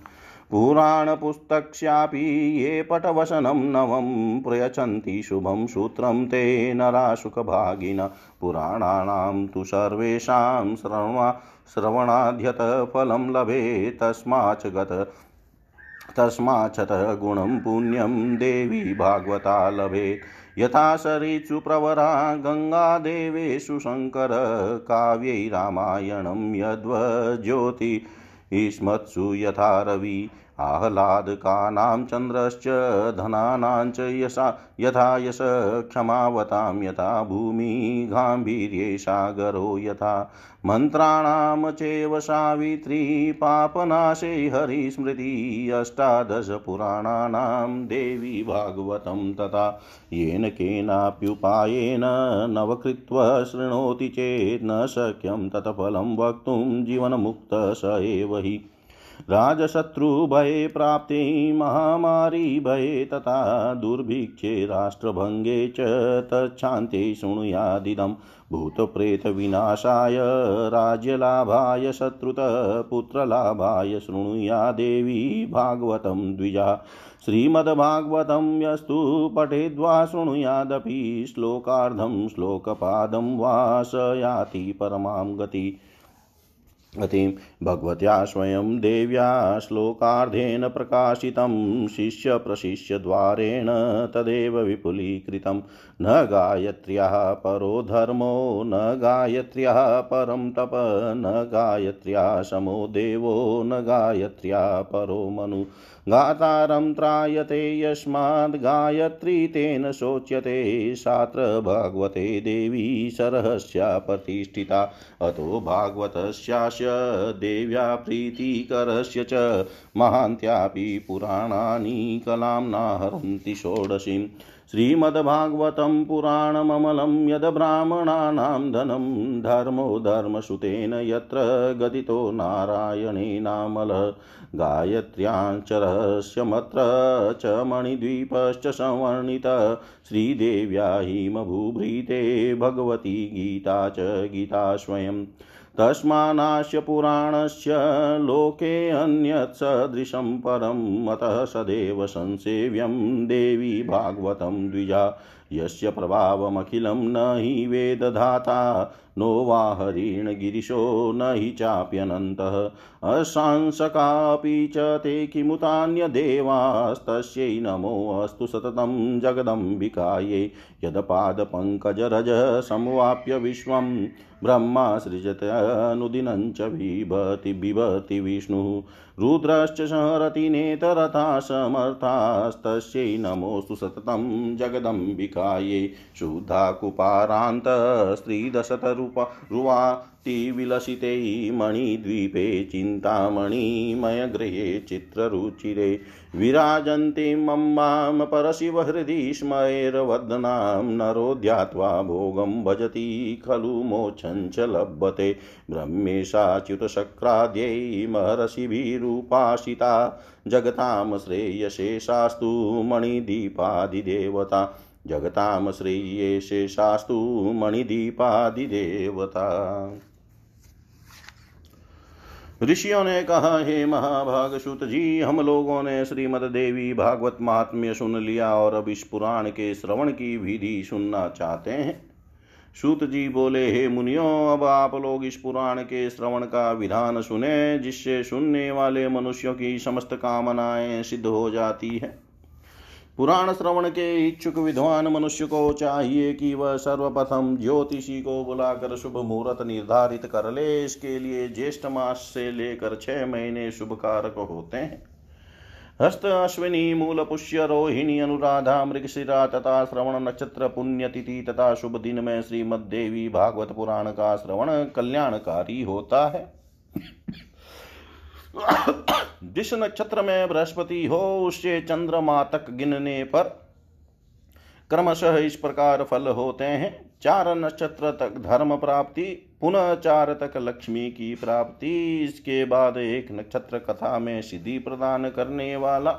पुराणपुस्तक्स्यापि ये पटवसनं नवं प्रयच्छन्ति शुभं सूत्रं ते नराशुकभागिन पुराणानां तु सर्वेषां श्रवणा श्रवणाध्यतफलं लभे तस्माच् गत तस्माच्छतः गुणं पुण्यं देवी भागवता लभेत्। यथा सरित्सु प्रवरा गङ्गादेवेषु शङ्कर काव्यै रामायणं यद्वज्योति यथा रवि आह्लादकानां चन्द्रश्च धनानां च यशा यथा यश क्षमावतां, यथा भूमि गाम्भीर्ये सागरो यथा। मन्त्राणां चैव सावित्री, पापनाशे हरिस्मृति, अष्टादशपुराणानां देवी भागवतं तथा। येन केनाप्युपायेन नवकृत्वा शृणोति चेत् न शक्यं, तत्फलं वक्तुं जीवनमुक्त स एव हि। राजशत्रुभये प्राप्ते, महामारी भये तथा दुर्भिक्षे राष्ट्रभङ्गे च तच्छान्ते शृणुयादिदं। भूतप्रेतविनाशाय राज्यलाभाय, शत्रुतः पुत्रलाभाय शृणुया देवी भागवतं द्विजा। श्रीमद्भागवतं यस्तु पठेद्वा शृणुयादपि, श्लोकार्धं श्लोकपादं वा स याति परमां गति। भगवत्या स्वयं देव्या श्लोकार्धेन प्रकाशितं, शिष्यप्रशिष्यद्वारेण तदेव विपुलीकृतं। न गायत्र्याः परो धर्मो, न गायत्र्याः परं तप, न गायत्र्या समो देवो, न गायत्र्या परो मनु। गातारं त्रायते यस्माद् गायत्री तेन शोच्यते शात्र भगवते देवी सरहस्या प्रतिष्ठिता। अतो भागवतस्यास्य देव्या प्रीतिकरस्य च। महान्त्यापि पुराणानि कलां नाहरन्ति षोडशीम् श्रीमद्भागवतं पुराणममलं यद् ब्राह्मणानां धनं धर्मो धर्मसुतेन यत्र गदितो नारायणेनामलः गायत्र्याञ्चरस्यमत्र च मणिद्वीपश्च संवर्णितः। श्रीदेव्या हिमभूभृते भगवती गीता च गीता स्वयं तस्मानास्य पुराणस्य लोके अन्यत् सदृशं परम् अतः सदैव संसेव्यं देवी भागवतं द्विजा यस्य प्रभावमखिलं न हि वेदधाता, नो वा हरिणगिरिशो न हि चाप्यनन्तः। अशांसकापि च ते किमुतान्यदेवास्तस्यै नमोऽस्तु सततं जगदम्बिकायै। यदपादपङ्कजरज संवाप्य विश्वं, ब्रह्मा सृजत अनुदिनं च बिभति बिभति विष्णुः। रुद्रश्च संहरति नेतरथा समर्थास्तस्यै नमोऽस्तु सततं जगदम्बिकायै शुद्धा कुपारान्तस्त्रीदशतरूपा रुवातिविलसिते मणिद्वीपे चिन्तामणिमयगृहे चित्ररुचिरे विराजन्तीमम्बां परशिवहृदि स्मैरवदनां नरो ध्यात्वा भोगं भजति खलु मोक्षं च लभते ब्रह्मेशाच्युतशक्राद्यै महर्षिभिरुपासिता जगतां श्रेयशेषास्तु मणिदीपादिदेवता जगतां श्रेयशेषास्तु मणिदीपादिदेवता। ऋषियों ने कहा, हे महाभाग सुत जी हम लोगों ने श्रीमद देवी भागवत महात्म्य सुन लिया और अब इस पुराण के श्रवण की विधि सुनना चाहते हैं। सूत जी बोले, हे मुनियो, अब आप लोग इस पुराण के श्रवण का विधान सुने, जिससे सुनने वाले मनुष्यों की समस्त कामनाएँ सिद्ध हो जाती है। पुराण श्रवण के इच्छुक विद्वान मनुष्य को चाहिए कि वह सर्वप्रथम ज्योतिषी को बुलाकर शुभ मुहूर्त निर्धारित कर ले। इसके लिए ज्येष्ठ मास से लेकर छह महीने शुभ कारक होते हैं। हस्त अश्विनी, मूल पुष्य, रोहिणी, अनुराधा, मृगशिरा तथा श्रवण नक्षत्र पुण्यतिथि तथा शुभ दिन में श्रीमद देवी भागवत पुराण का श्रवण कल्याणकारी होता है। जिस नक्षत्र में बृहस्पति हो, उससे चंद्रमा तक गिनने पर क्रमशः इस प्रकार फल होते हैं। चार नक्षत्र तक धर्म प्राप्ति, पुनः चार तक लक्ष्मी की प्राप्ति। इसके बाद एक नक्षत्र कथा में सिद्धि प्रदान करने वाला,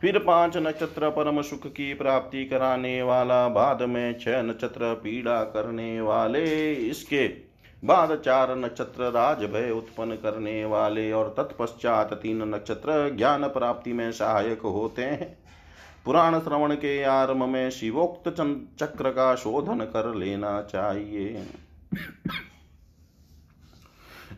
फिर पाँच नक्षत्र परम सुख की प्राप्ति कराने वाला, बाद में छह नक्षत्र पीड़ा करने वाले। इसके बाद चार नक्षत्र राज भय उत्पन्न करने वाले और तत्पश्चात तीन नक्षत्र ज्ञान प्राप्ति में सहायक होते हैं। पुराण श्रवण के आरंभ में शिवोक्त चक्र का शोधन कर लेना चाहिए।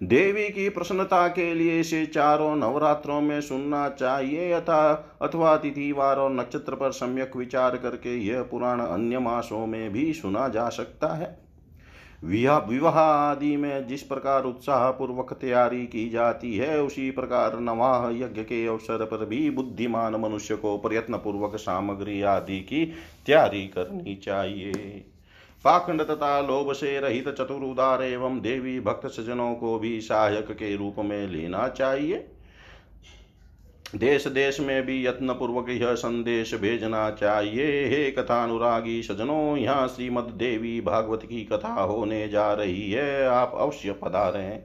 देवी की प्रसन्नता के लिए इसे चारों नवरात्रों में सुनना चाहिए अथा अथवा तिथिवार और नक्षत्र पर सम्यक विचार करके यह पुराण अन्य मासों में भी सुना जा सकता है। विवाह आदि में जिस प्रकार उत्साह पूर्वक तैयारी की जाती है, उसी प्रकार नवाह यज्ञ के अवसर पर भी बुद्धिमान मनुष्य को प्रयत्न पूर्वक सामग्री आदि की तैयारी करनी चाहिए। पाखंड तथा लोभ से रहित चतुर उदार एवं देवी भक्त सज्जनों को भी सहायक के रूप में लेना चाहिए। देश देश में भी यत्न पूर्वक यह संदेश भेजना चाहिए। हे कथानुरागी सजनों, यहाँ श्रीमद देवी भागवत की कथा होने जा रही है। आप अवश्य पधारें।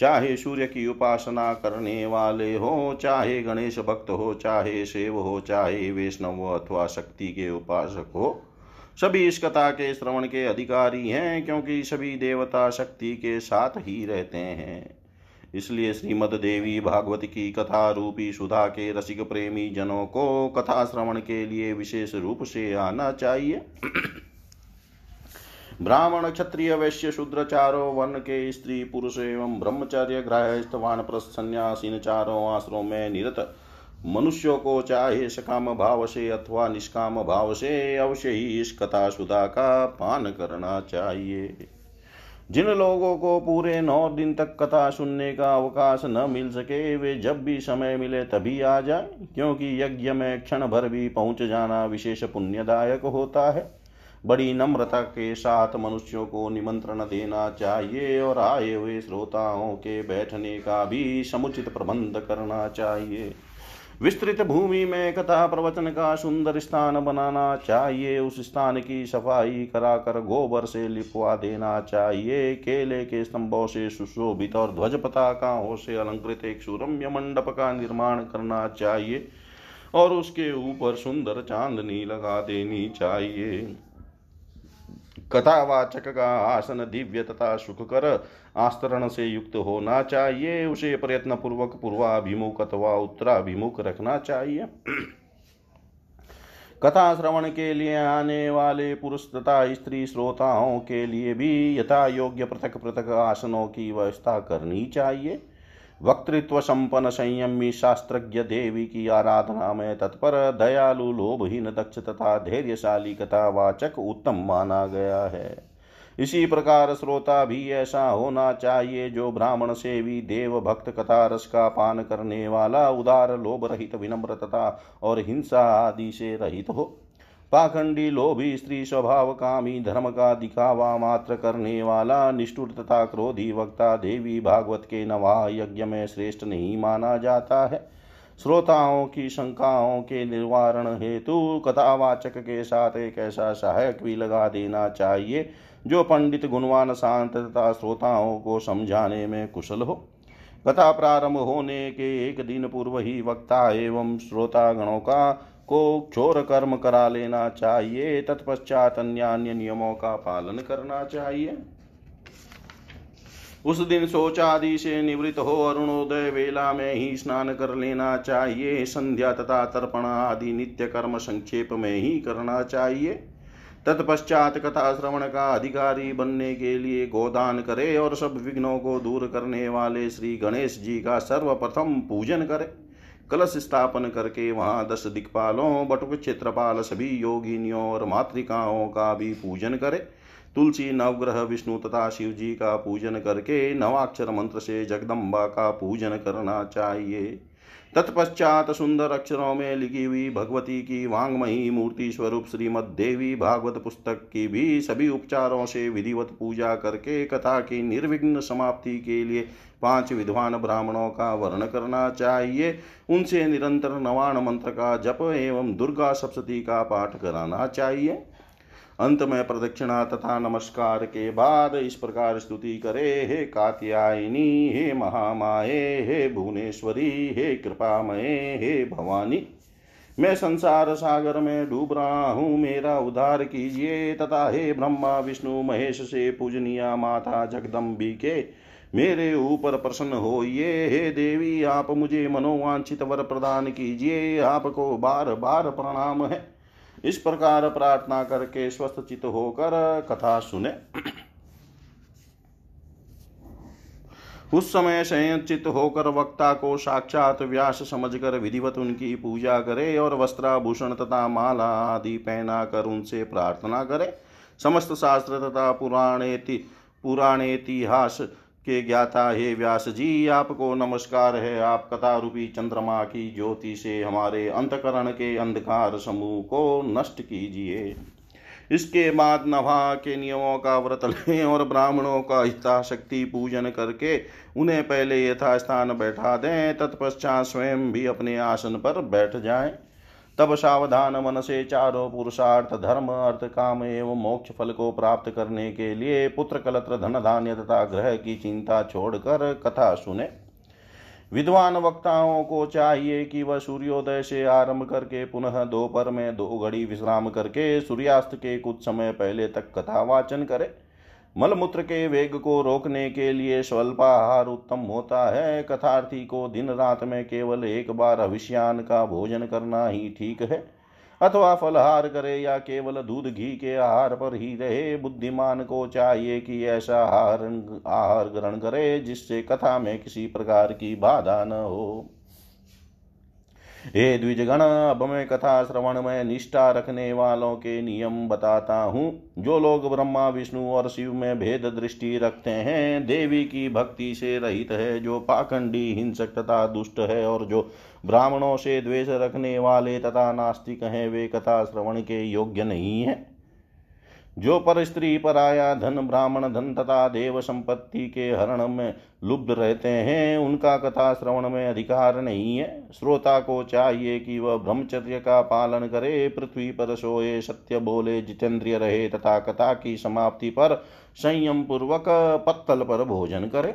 चाहे सूर्य की उपासना करने वाले हो, चाहे गणेश भक्त हो, चाहे शिव हो, चाहे वैष्णव अथवा शक्ति के उपासक हो, सभी इस कथा के श्रवण के अधिकारी हैं, क्योंकि सभी देवता शक्ति के साथ ही रहते हैं। इसलिए श्रीमद देवी भागवत की कथा रूपी सुधा के रसिक प्रेमी जनों को कथा श्रवण के लिए विशेष रूप से आना चाहिए। ब्राह्मण, क्षत्रिय, वैश्य, शूद्र, चारों वर्ण के स्त्री, पुरुष एवं ब्रह्मचर्य, गृहस्थ, वानप्रस्थ, संन्यासीन चारों आश्रमों में निरत। मनुष्यों को चाहे सकाम भाव से अथवा निष्काम भाव से अवश्य ही इस कथा सुधा का पान करना चाहिए। जिन लोगों को पूरे नौ दिन तक कथा सुनने का अवकाश न मिल सके, वे जब भी समय मिले तभी आ जाए, क्योंकि यज्ञ में क्षण भर भी पहुँच जाना विशेष पुण्यदायक होता है। बड़ी नम्रता के साथ मनुष्यों को निमंत्रण देना चाहिए और आए हुए श्रोताओं के बैठने का भी समुचित प्रबंध करना चाहिए। विस्तृत भूमि में कथा प्रवचन का सुंदर स्थान बनाना चाहिए, उस स्थान की सफ़ाई कराकर गोबर से लिपवा देना चाहिए, केले के स्तंभों से सुशोभित और ध्वज पताकाओं से अलंकृत एक सुरम्य मंडप का निर्माण करना चाहिए और उसके ऊपर सुंदर चांदनी लगा देनी चाहिए। कथावाचक का आसन दिव्य तथा सुखकर आस्तरण से युक्त होना चाहिए। उसे प्रयत्न पूर्वक पूर्वाभिमुख अथवा उत्तराभिमुख रखना चाहिए। कथा श्रवण के लिए आने वाले पुरुष तथा स्त्री श्रोताओं के लिए भी यथा योग्य पृथक पृथक आसनों की व्यवस्था करनी चाहिए। वक्तृत्व संपन्न संयमी शास्त्रज्ञ देवी की आराधना में तत्पर दयालु लोभहीन दक्ष तथा धैर्यशाली कथावाचक उत्तम माना गया है। इसी प्रकार श्रोता भी ऐसा होना चाहिए जो ब्राह्मण से भी देव भक्त कथा रस का पान करने वाला उदार लोभ रहित विनम्र तथा और हिंसा आदि से रहित हो। पाखंडी लोभी स्त्री स्वभाव कामी धर्म का दिखावा मात्र करने वाला, निष्ठुर तथा क्रोधी वक्ता देवी भागवत के नवा यज्ञ में श्रेष्ठ नहीं माना जाता है। श्रोताओं की शंकाओं के निवारण हेतु कथावाचक के साथ एक ऐसा सहायक भी लगा देना चाहिए, जो पंडित गुणवान शांत तथा श्रोताओं को समझाने में कुशल हो। कथा प्रारंभ होने के एक दिन पूर्व ही वक्ता एवं श्रोतागणों का को क्षोर कर्म करा लेना चाहिए, तत्पश्चात अन्य अन्य नियमों का पालन करना चाहिए। उस दिन शोच आदि से निवृत्त हो अरुणोदय वेला में ही स्नान कर लेना चाहिए, संध्या तथा तर्पण आदि नित्य कर्म संक्षेप में ही करना चाहिए। तत्पश्चात कथा श्रवण का अधिकारी बनने के लिए गोदान करे और सब विघ्नों को दूर करने वाले श्री गणेश जी का सर्वप्रथम पूजन करे। कलश स्थापन करके वहाँ दस दिक्पालों, बटुक क्षेत्रपाल सभी योगिनियों और मातृकाओं का भी पूजन करे। तुलसी, नवग्रह, विष्णु तथा शिव जी का पूजन करके नवाक्षर मंत्र से जगदम्बा का पूजन करना चाहिए। तत्पश्चात सुंदर अक्षरों में लिखी हुई भगवती की वांगमयी मूर्ति स्वरूप श्रीमद देवी भागवत पुस्तक की भी सभी उपचारों से विधिवत पूजा करके कथा की निर्विघ्न समाप्ति के लिए पाँच विद्वान ब्राह्मणों का वर्ण करना चाहिए। उनसे निरंतर नवाण मंत्र का जप एवं दुर्गा सप्तती का पाठ कराना चाहिए। अंत में प्रदक्षिणा तथा नमस्कार के बाद इस प्रकार स्तुति करे, हे कात्यायनी, हे महामाये, हे भुवनेश्वरी, हे कृपामये, हे भवानी। मैं संसार सागर में डूब रहा हूँ, मेरा उद्धार कीजिए, तथा हे ब्रह्मा, विष्णु, महेश से पूजनिया माता जगदम्बी के मेरे ऊपर प्रसन्न हो ये हे देवी, आप मुझे मनोवांछित वर प्रदान कीजिए, आपको बार बार प्रणाम है। इस प्रकार प्रार्थना करके स्वस्थ चित होकर कथा सुने। उस समय संयचित होकर वक्ता को साक्षात व्यास समझकर विधिवत उनकी पूजा करे और वस्त्राभूषण तथा माला आदि पहना कर उनसे प्रार्थना करे। समस्त शास्त्र तथा पुराणे पुराणेतिहास के ज्ञाता हे व्यास जी, आपको नमस्कार है। आप कथा रूपी चंद्रमा की ज्योति से हमारे अंतकरण के अंधकार समूह को नष्ट कीजिए। इसके बाद नभा के नियमों का व्रत लें और ब्राह्मणों का हिताशक्ति पूजन करके उन्हें पहले यथास्थान बैठा दें, तत्पश्चात स्वयं भी अपने आसन पर बैठ जाएँ। तब सावधान मन से चारों पुरुषार्थ, धर्म, अर्थ, काम एवं मोक्ष फल को प्राप्त करने के लिए पुत्र कलत्र धन धान्य तथा ग्रह की चिंता छोड़कर कथा सुने। विद्वान वक्ताओं को चाहिए कि वह सूर्योदय से आरंभ करके पुनः दोपहर में दो घड़ी विश्राम करके सूर्यास्त के कुछ समय पहले तक कथा वाचन करे। मलमूत्र के वेग को रोकने के लिए स्वल्पाहार उत्तम होता है। कथार्थी को दिन रात में केवल एक बार अभिष्यान का भोजन करना ही ठीक है। अथवा फलहार करे या केवल दूध घी के आहार पर ही रहे। बुद्धिमान को चाहिए कि ऐसा आहार आहार ग्रहण करे जिससे कथा में किसी प्रकार की बाधा न हो। हे द्विजगण, अब मैं कथा श्रवण में निष्ठा रखने वालों के नियम बताता हूँ। जो लोग ब्रह्मा, विष्णु और शिव में भेद दृष्टि रखते हैं, देवी की भक्ति से रहित है, जो पाखंडी, हिंसक तथा दुष्ट है और जो ब्राह्मणों से द्वेष रखने वाले तथा नास्तिक हैं, वे कथा श्रवण के योग्य नहीं है। जो पर स्त्री पर आया धन ब्राह्मण धन तथा देव संपत्ति के हरण में लुब्ध रहते हैं, उनका कथा श्रवण में अधिकार नहीं है। श्रोता को चाहिए कि वह ब्रह्मचर्य का पालन करे, पृथ्वी पर सोए, सत्य बोले, जितेंद्रिय रहे तथा कथा की समाप्ति पर संयम पूर्वक पत्तल पर भोजन करे।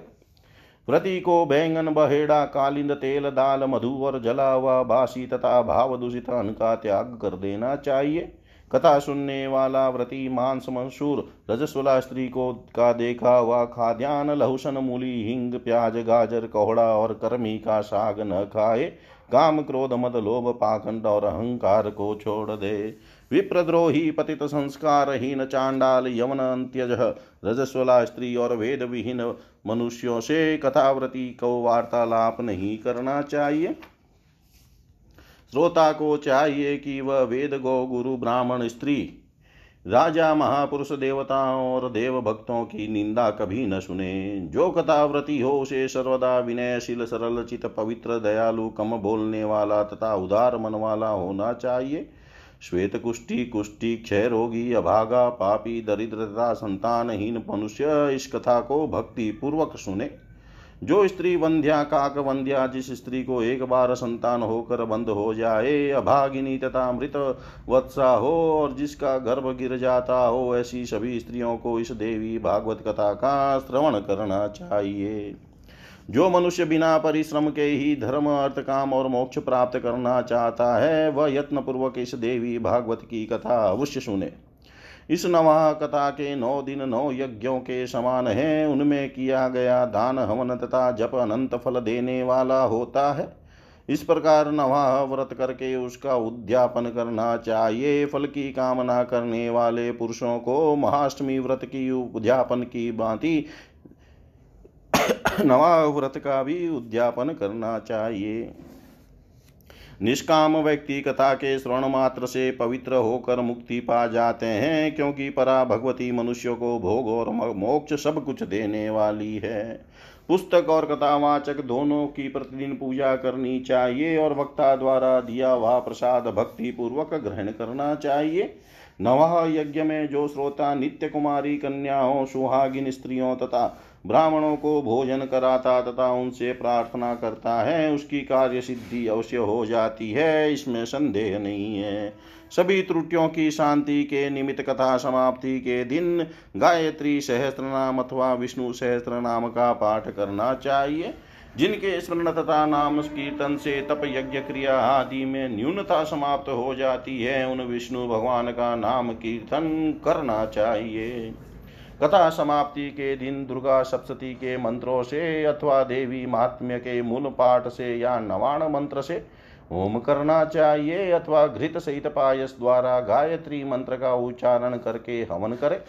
व्रति को बैंगन, बहेड़ा, कालिंद, तेल, दाल, मधु और जला हुआ बासी तथा भाव दूषित अन्न का त्याग कर देना चाहिए। कथा सुनने वाला, व्रति, मांस, मंसूर, रजस्वला स्त्री को का देखा हुआ खाद्यान लहुसन, मूली, हिंग, प्याज, गाजर, कोहड़ा और कर्मी का साग न खाए। काम क्रोध, मद, लोभ, पाखंड और अहंकार को छोड़ दे। विप्रद्रोही, पतित, संस्कारहीन, चांडाल, यवन अंत्यज रजस्वला स्त्री और वेद विहीन मनुष्यों से कथाव्रति को वार्तालाप नहीं करना चाहिए। श्रोता को चाहिए कि वह वेद गो गुरु ब्राह्मण स्त्री। राजा, महापुरुष, देवताओं और देव भक्तों की निंदा कभी न सुने। जो कथाव्रति हो, उसे सर्वदा विनयशील सरल, चित, पवित्र, दयालु, कम बोलने वाला तथा उदार मन वाला होना चाहिए। श्वेत कुष्ठी कुष्ठी, क्षय रोगी, अभागा, पापी, दरिद्रता, संतानहीन मनुष्य, इस कथा को भक्ति पूर्वक सुने। जो स्त्री वंध्या, काक वंध्या, जिस स्त्री को एक बार संतान होकर बंद हो जाए, अभागिनी तथा मृत वत्सा हो और जिसका गर्भ गिर जाता हो, ऐसी सभी स्त्रियों को इस देवी भागवत कथा का श्रवण करना चाहिए। जो मनुष्य बिना परिश्रम के ही धर्म, अर्थ, काम और मोक्ष प्राप्त करना चाहता है, वह यत्न पूर्वक इस देवी भागवत की कथा अवश्य सुने। इस नवा कथा के नौ दिन नौ यज्ञों के समान है। उनमें किया गया दान, हवन तथा जप अनंत फल देने वाला होता है। इस प्रकार नवाह व्रत करके उसका उद्यापन करना चाहिए। फल की कामना करने वाले पुरुषों को महाअष्टमी व्रत की उद्यापन की भांति नवा व्रत का भी उद्यापन करना चाहिए। निष्काम व्यक्ति कथा के श्रवण मात्र से पवित्र होकर मुक्ति पा जाते हैं, क्योंकि परा भगवती मनुष्य को भोग और मोक्ष सब कुछ देने वाली है। पुस्तक और कथावाचक दोनों की प्रतिदिन पूजा करनी चाहिए और वक्ता द्वारा दिया हुआ प्रसाद भक्ति पूर्वक ग्रहण करना चाहिए। नवह यज्ञ में जो श्रोता नित्य कुमारी कन्याओं, सुहागिन स्त्रियों तथा ब्राह्मणों को भोजन कराता तथा उनसे प्रार्थना करता है, उसकी कार्य सिद्धि अवश्य हो जाती है, इसमें संदेह नहीं है। सभी त्रुटियों की शांति के निमित्त कथा समाप्ति के दिन गायत्री सहस्त्र नाम अथवा विष्णु सहस्त्र नाम का पाठ करना चाहिए। जिनके स्मरण तथा नाम कीर्तन से तप यज्ञ क्रिया आदि में न्यूनता समाप्त हो जाती है, उन विष्णु भगवान का नाम कीर्तन करना चाहिए। कथा समाप्ति के दिन दुर्गा सप्तती के मंत्रों से अथवा देवी महात्म्य के मूल पाठ से या नवाण मंत्र से, होम करना चाहिए अथवा घृत सहित पायस द्वारा गायत्री मंत्र का उच्चारण करके हवन करे,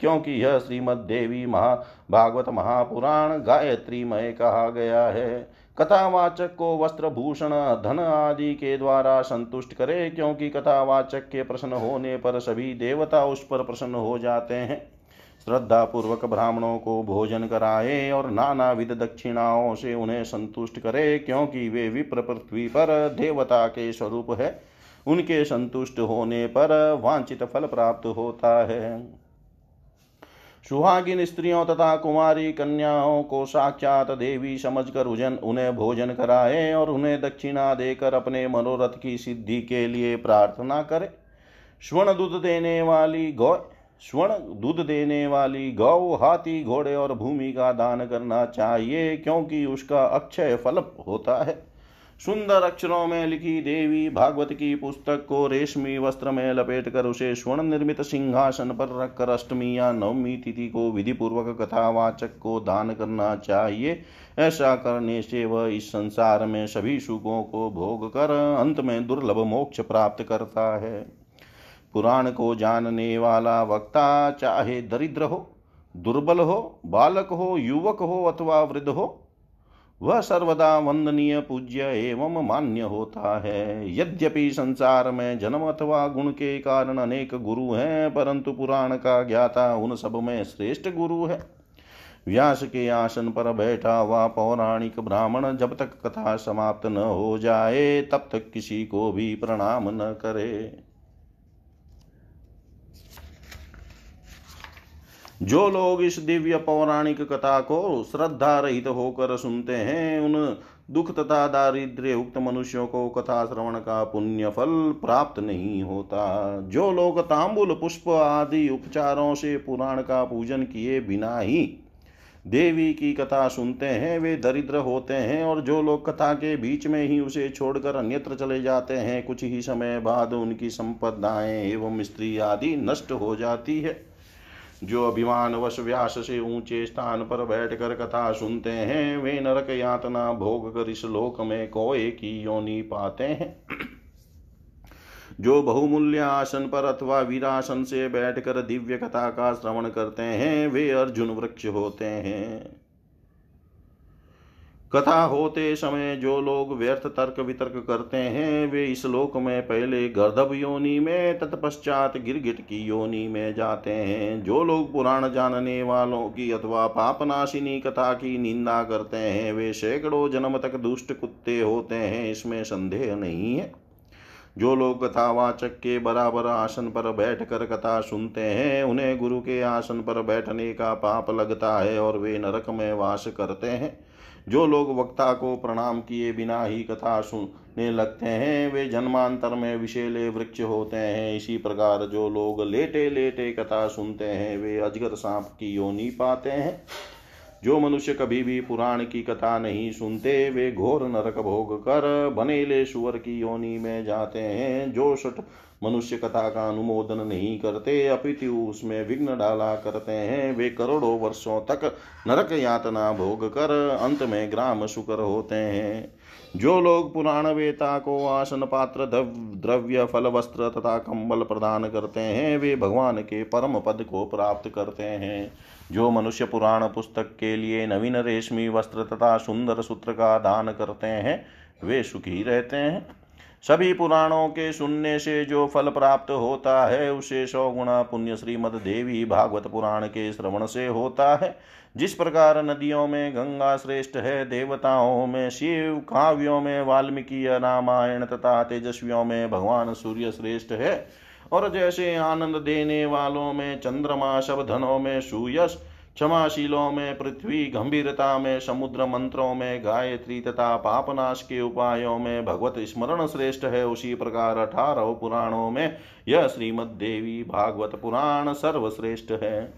क्योंकि यह श्रीमद देवी महा भागवत महापुराण गायत्री मय कहा गया है। कथावाचक को वस्त्र, भूषण, धन आदि के द्वारा संतुष्ट करे, क्योंकि कथावाचक के प्रसन्न होने पर सभी देवता उस पर प्रसन्न हो जाते हैं। श्रद्धा पूर्वक ब्राह्मणों को भोजन कराए और नाना विध दक्षिणाओं से उन्हें संतुष्ट करे, क्योंकि वे विप्र पृथ्वी पर देवता के स्वरूप है। उनके संतुष्ट होने पर वांछित फल प्राप्त होता है। सुहागिन स्त्रियों तथा कुमारी कन्याओं को साक्षात देवी समझकर उजन, उन्हें भोजन कराए और उन्हें दक्षिणा देकर अपने मनोरथ की सिद्धि के लिए प्रार्थना करे। स्वर्ण दूध देने वाली गौ स्वर्ण दूध देने वाली गौ हाथी घोड़े और भूमि का दान करना चाहिए, क्योंकि उसका अक्षय फल होता है। सुंदर अक्षरों में लिखी देवी भागवत की पुस्तक को रेशमी वस्त्र में लपेट कर उसे स्वर्ण निर्मित सिंहासन पर रखकर अष्टमी या नवमी तिथि को विधि पूर्वक कथावाचक को दान करना चाहिए। ऐसा करने से वह इस संसार में सभी सुखों को भोग कर अंत में दुर्लभ मोक्ष प्राप्त करता है। पुराण को जानने वाला वक्ता चाहे दरिद्र हो, दुर्बल हो, बालक हो, युवक हो अथवा वृद्ध हो, वह सर्वदा वंदनीय, पूज्य एवं मान्य होता है। यद्यपि संसार में जन्म अथवा गुण के कारण अनेक गुरु हैं, परंतु पुराण का ज्ञाता उन सब में श्रेष्ठ गुरु है। व्यास के आसन पर बैठा हुआ पौराणिक ब्राह्मण जब तक कथा समाप्त न हो जाए, तब तक किसी को भी प्रणाम न करे। जो लोग इस दिव्य पौराणिक कथा को श्रद्धा रहित होकर सुनते हैं, उन दुख तथा दारिद्र्य उक्त मनुष्यों को कथा श्रवण का पुण्य फल प्राप्त नहीं होता। जो लोग तांबुल, पुष्प आदि उपचारों से पुराण का पूजन किए बिना ही देवी की कथा सुनते हैं, वे दरिद्र होते हैं और जो लोग कथा के बीच में ही उसे छोड़कर अन्यत्र चले जाते हैं, कुछ ही समय बाद उनकी संपदाएँ एवं स्त्री आदि नष्ट हो जाती है। जो अभिमान वश व्यास से ऊँचे स्थान पर बैठकर कथा सुनते हैं, वे नरक यातना भोग कर इस लोक में कोए की योनि पाते हैं। जो बहुमूल्य आसन पर अथवा वीरासन से बैठकर दिव्य कथा का श्रवण करते हैं, वे अर्जुन वृक्ष होते हैं। कथा होते समय जो लोग व्यर्थ तर्क वितर्क करते हैं, वे इस लोक में पहले गर्दभ योनि में, तत्पश्चात गिरगिट की योनि में जाते हैं। जो लोग पुराण जानने वालों की अथवा पापनाशिनी कथा की निंदा करते हैं, वे सैकड़ों जन्म तक दुष्ट कुत्ते होते हैं, इसमें संदेह नहीं है। जो लोग कथावाचक के बराबर आसन पर बैठकर कथा सुनते हैं, उन्हें गुरु के आसन पर बैठने का पाप लगता है और वे नरक में वास करते हैं। जो लोग वक्ता को प्रणाम किए बिना ही कथा सुनने लगते हैं, वे जन्मांतर में विषेले वृक्ष होते हैं। इसी प्रकार जो लोग लेटे लेटे कथा सुनते हैं, वे अजगर सांप की योनि पाते हैं। जो मनुष्य कभी भी पुराण की कथा नहीं सुनते, वे घोर नरक भोग कर बनेले सुअर की योनि में जाते हैं। जो सठ मनुष्य कथा का अनुमोदन नहीं करते, अपितु उसमें विघ्न डाला करते हैं। वे करोड़ों वर्षों तक नरक यातना भोग कर अंत में ग्राम शुकर होते हैं। जो लोग पुराण वेता को आसन पात्र द्रव्य, फल, वस्त्र तथा कंबल प्रदान करते हैं, वे भगवान के परम पद को प्राप्त करते हैं। जो मनुष्य पुराण पुस्तक के लिए नवीन रेशमी वस्त्र तथा सुंदर सूत्र का दान करते हैं, वे सुखी रहते हैं। सभी पुराणों के सुनने से जो फल प्राप्त होता है, उसे सौ गुणा पुण्य श्रीमद देवी भागवत पुराण के श्रवण से होता है। जिस प्रकार नदियों में गंगा श्रेष्ठ है, देवताओं में, शिव काव्यों में, वाल्मीकि रामायण तथा तेजस्वियों में भगवान सूर्य श्रेष्ठ है। और जैसे आनंद देने वालों में, चंद्रमा शब धनों में सुयश क्षमाशीलों में, पृथ्वी गंभीरता में, समुद्र मंत्रों में, गायत्री तथा पापनाश के उपायों में, भगवत स्मरण श्रेष्ठ है उसी प्रकार अठारह पुराणों में यह श्रीमद देवी भागवत पुराण सर्वश्रेष्ठ है।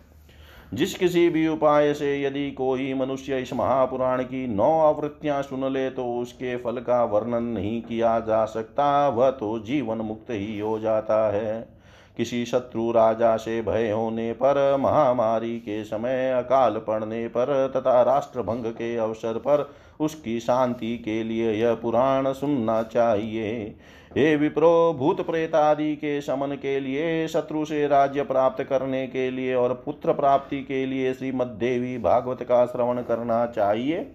जिस किसी भी उपाय से यदि कोई मनुष्य इस महापुराण की नौ आवृत्तियाँ सुन ले तो उसके फल का वर्णन नहीं किया जा सकता, वह तो जीवन मुक्त ही हो जाता है। किसी शत्रु राजा से भय होने पर, महामारी के समय अकाल पड़ने पर तथा राष्ट्र भंग के अवसर पर उसकी शांति के लिए यह पुराण सुनना चाहिए। हे विप्रो भूत प्रेत आदि के शमन के लिए, शत्रु से राज्य प्राप्त करने के लिए और पुत्र प्राप्ति के लिए श्रीमद देवी भागवत का श्रवण करना चाहिए।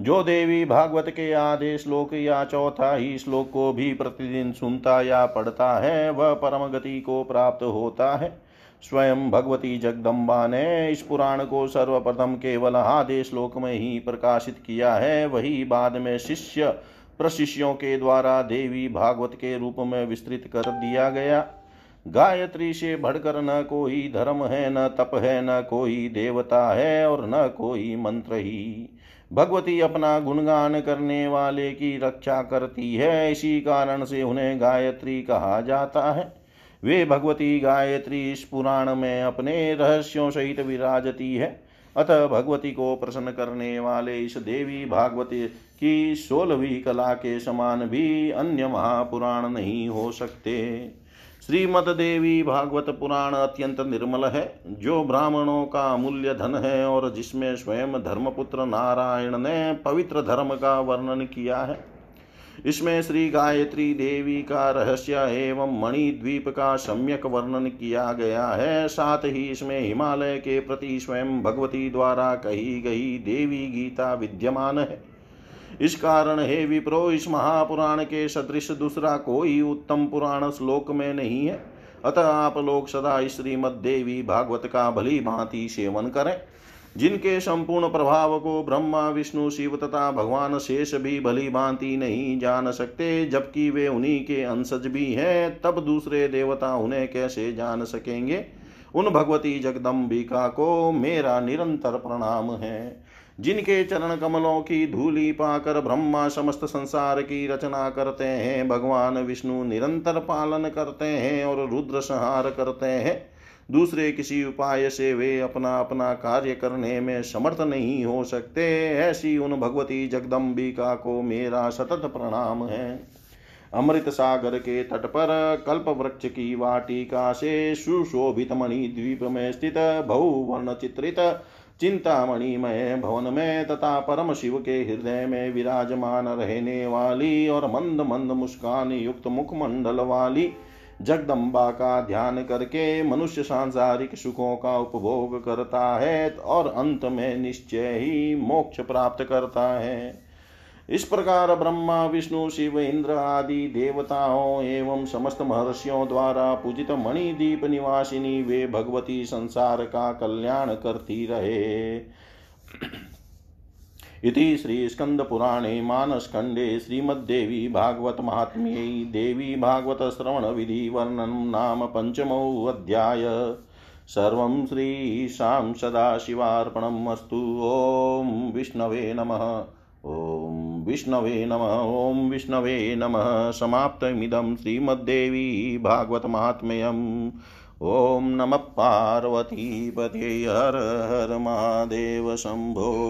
जो देवी भागवत के आधे श्लोक या चौथा ही श्लोक को भी प्रतिदिन सुनता या पढ़ता है, वह परम गति को प्राप्त होता है। स्वयं भगवती जगदम्बा ने इस पुराण को सर्वप्रथम केवल आधे श्लोक में ही प्रकाशित किया है। वही बाद में शिष्य प्रशिष्यों के द्वारा देवी भागवत के रूप में विस्तृत कर दिया गया। गायत्री से भड़कर न कोई धर्म है, न तप है, न कोई देवता है और न कोई मंत्र ही। भगवती अपना गुणगान करने वाले की रक्षा करती है। इसी कारण से उन्हें गायत्री कहा जाता है। वे भगवती गायत्री इस पुराण में अपने रहस्यों सहित विराजती है। अतः भगवती को प्रसन्न करने वाले इस देवी भागवती की सोलहवीं कला के समान भी अन्य महापुराण नहीं हो सकते। श्रीमद देवी भागवत पुराण अत्यंत निर्मल है, जो ब्राह्मणों का अमूल्य धन है और जिसमें स्वयं धर्मपुत्र नारायण ने पवित्र धर्म का वर्णन किया है। इसमें श्री गायत्री देवी का रहस्य एवं मणिद्वीप का सम्यक वर्णन किया गया है। साथ ही इसमें हिमालय के प्रति स्वयं भगवती द्वारा कही गई देवी गीता विद्यमान है। इस कारण हे विप्रो, इस महापुराण के सदृश दूसरा कोई उत्तम पुराण श्लोक में नहीं है। अतः आप लोग सदा श्रीमद देवी भागवत का भली भांति सेवन करें, जिनके संपूर्ण प्रभाव को ब्रह्मा, विष्णु, शिव तथा भगवान शेष भी भली भांति नहीं जान सकते, जबकि वे उन्हीं के अंशज भी हैं, तब दूसरे देवता उन्हें कैसे जान सकेंगे? उन भगवती जगदम्बिका को मेरा निरंतर प्रणाम है। जिनके चरण कमलों की धूली पाकर ब्रह्मा समस्त संसार की रचना करते हैं, भगवान विष्णु निरंतर पालन करते हैं और रुद्र संहार करते हैं। दूसरे किसी उपाय से वे अपना अपना कार्य करने में समर्थ नहीं हो सकते। ऐसी उन भगवती जगदम्बिका को मेरा सतत प्रणाम है। अमृत सागर के तट पर कल्प वृक्ष की वाटिका से सुशोभित मणि द्वीप में स्थित बहुवर्ण चित्रित चिंतामणिमय भवन में तथा परम शिव के हृदय में विराजमान रहने वाली और मंद मंद मुस्कान युक्त मुखमंडल वाली जगदम्बा का ध्यान करके मनुष्य सांसारिक सुखों का उपभोग करता है और अंत में निश्चय ही मोक्ष प्राप्त करता है। इस प्रकार ब्रह्मा, विष्णु, शिव, इंद्र आदि देवताओं एवं समस्त महर्षियों द्वारा पूजित मणिदीप निवासिनी वे भगवती संसार का कल्याण करती रहे। इति श्रीस्कन्दपुराणे मानसखण्डे श्रीमद्देवी भागवत महात्म्ये देवी भागवत श्रवणविधिवर्णनं नाम पञ्चमोऽध्याय सर्वं श्रीशां सदाशिवार्पणम् अस्तु। ॐ विष्णवे नमः। ॐ विष्णवे नमः, ॐ विष्णवे नमः, समाप्तमिदं श्रीमद्देवी महात्म ॐ नमः पार्वतीपते, हर हर महादेव शम्भो।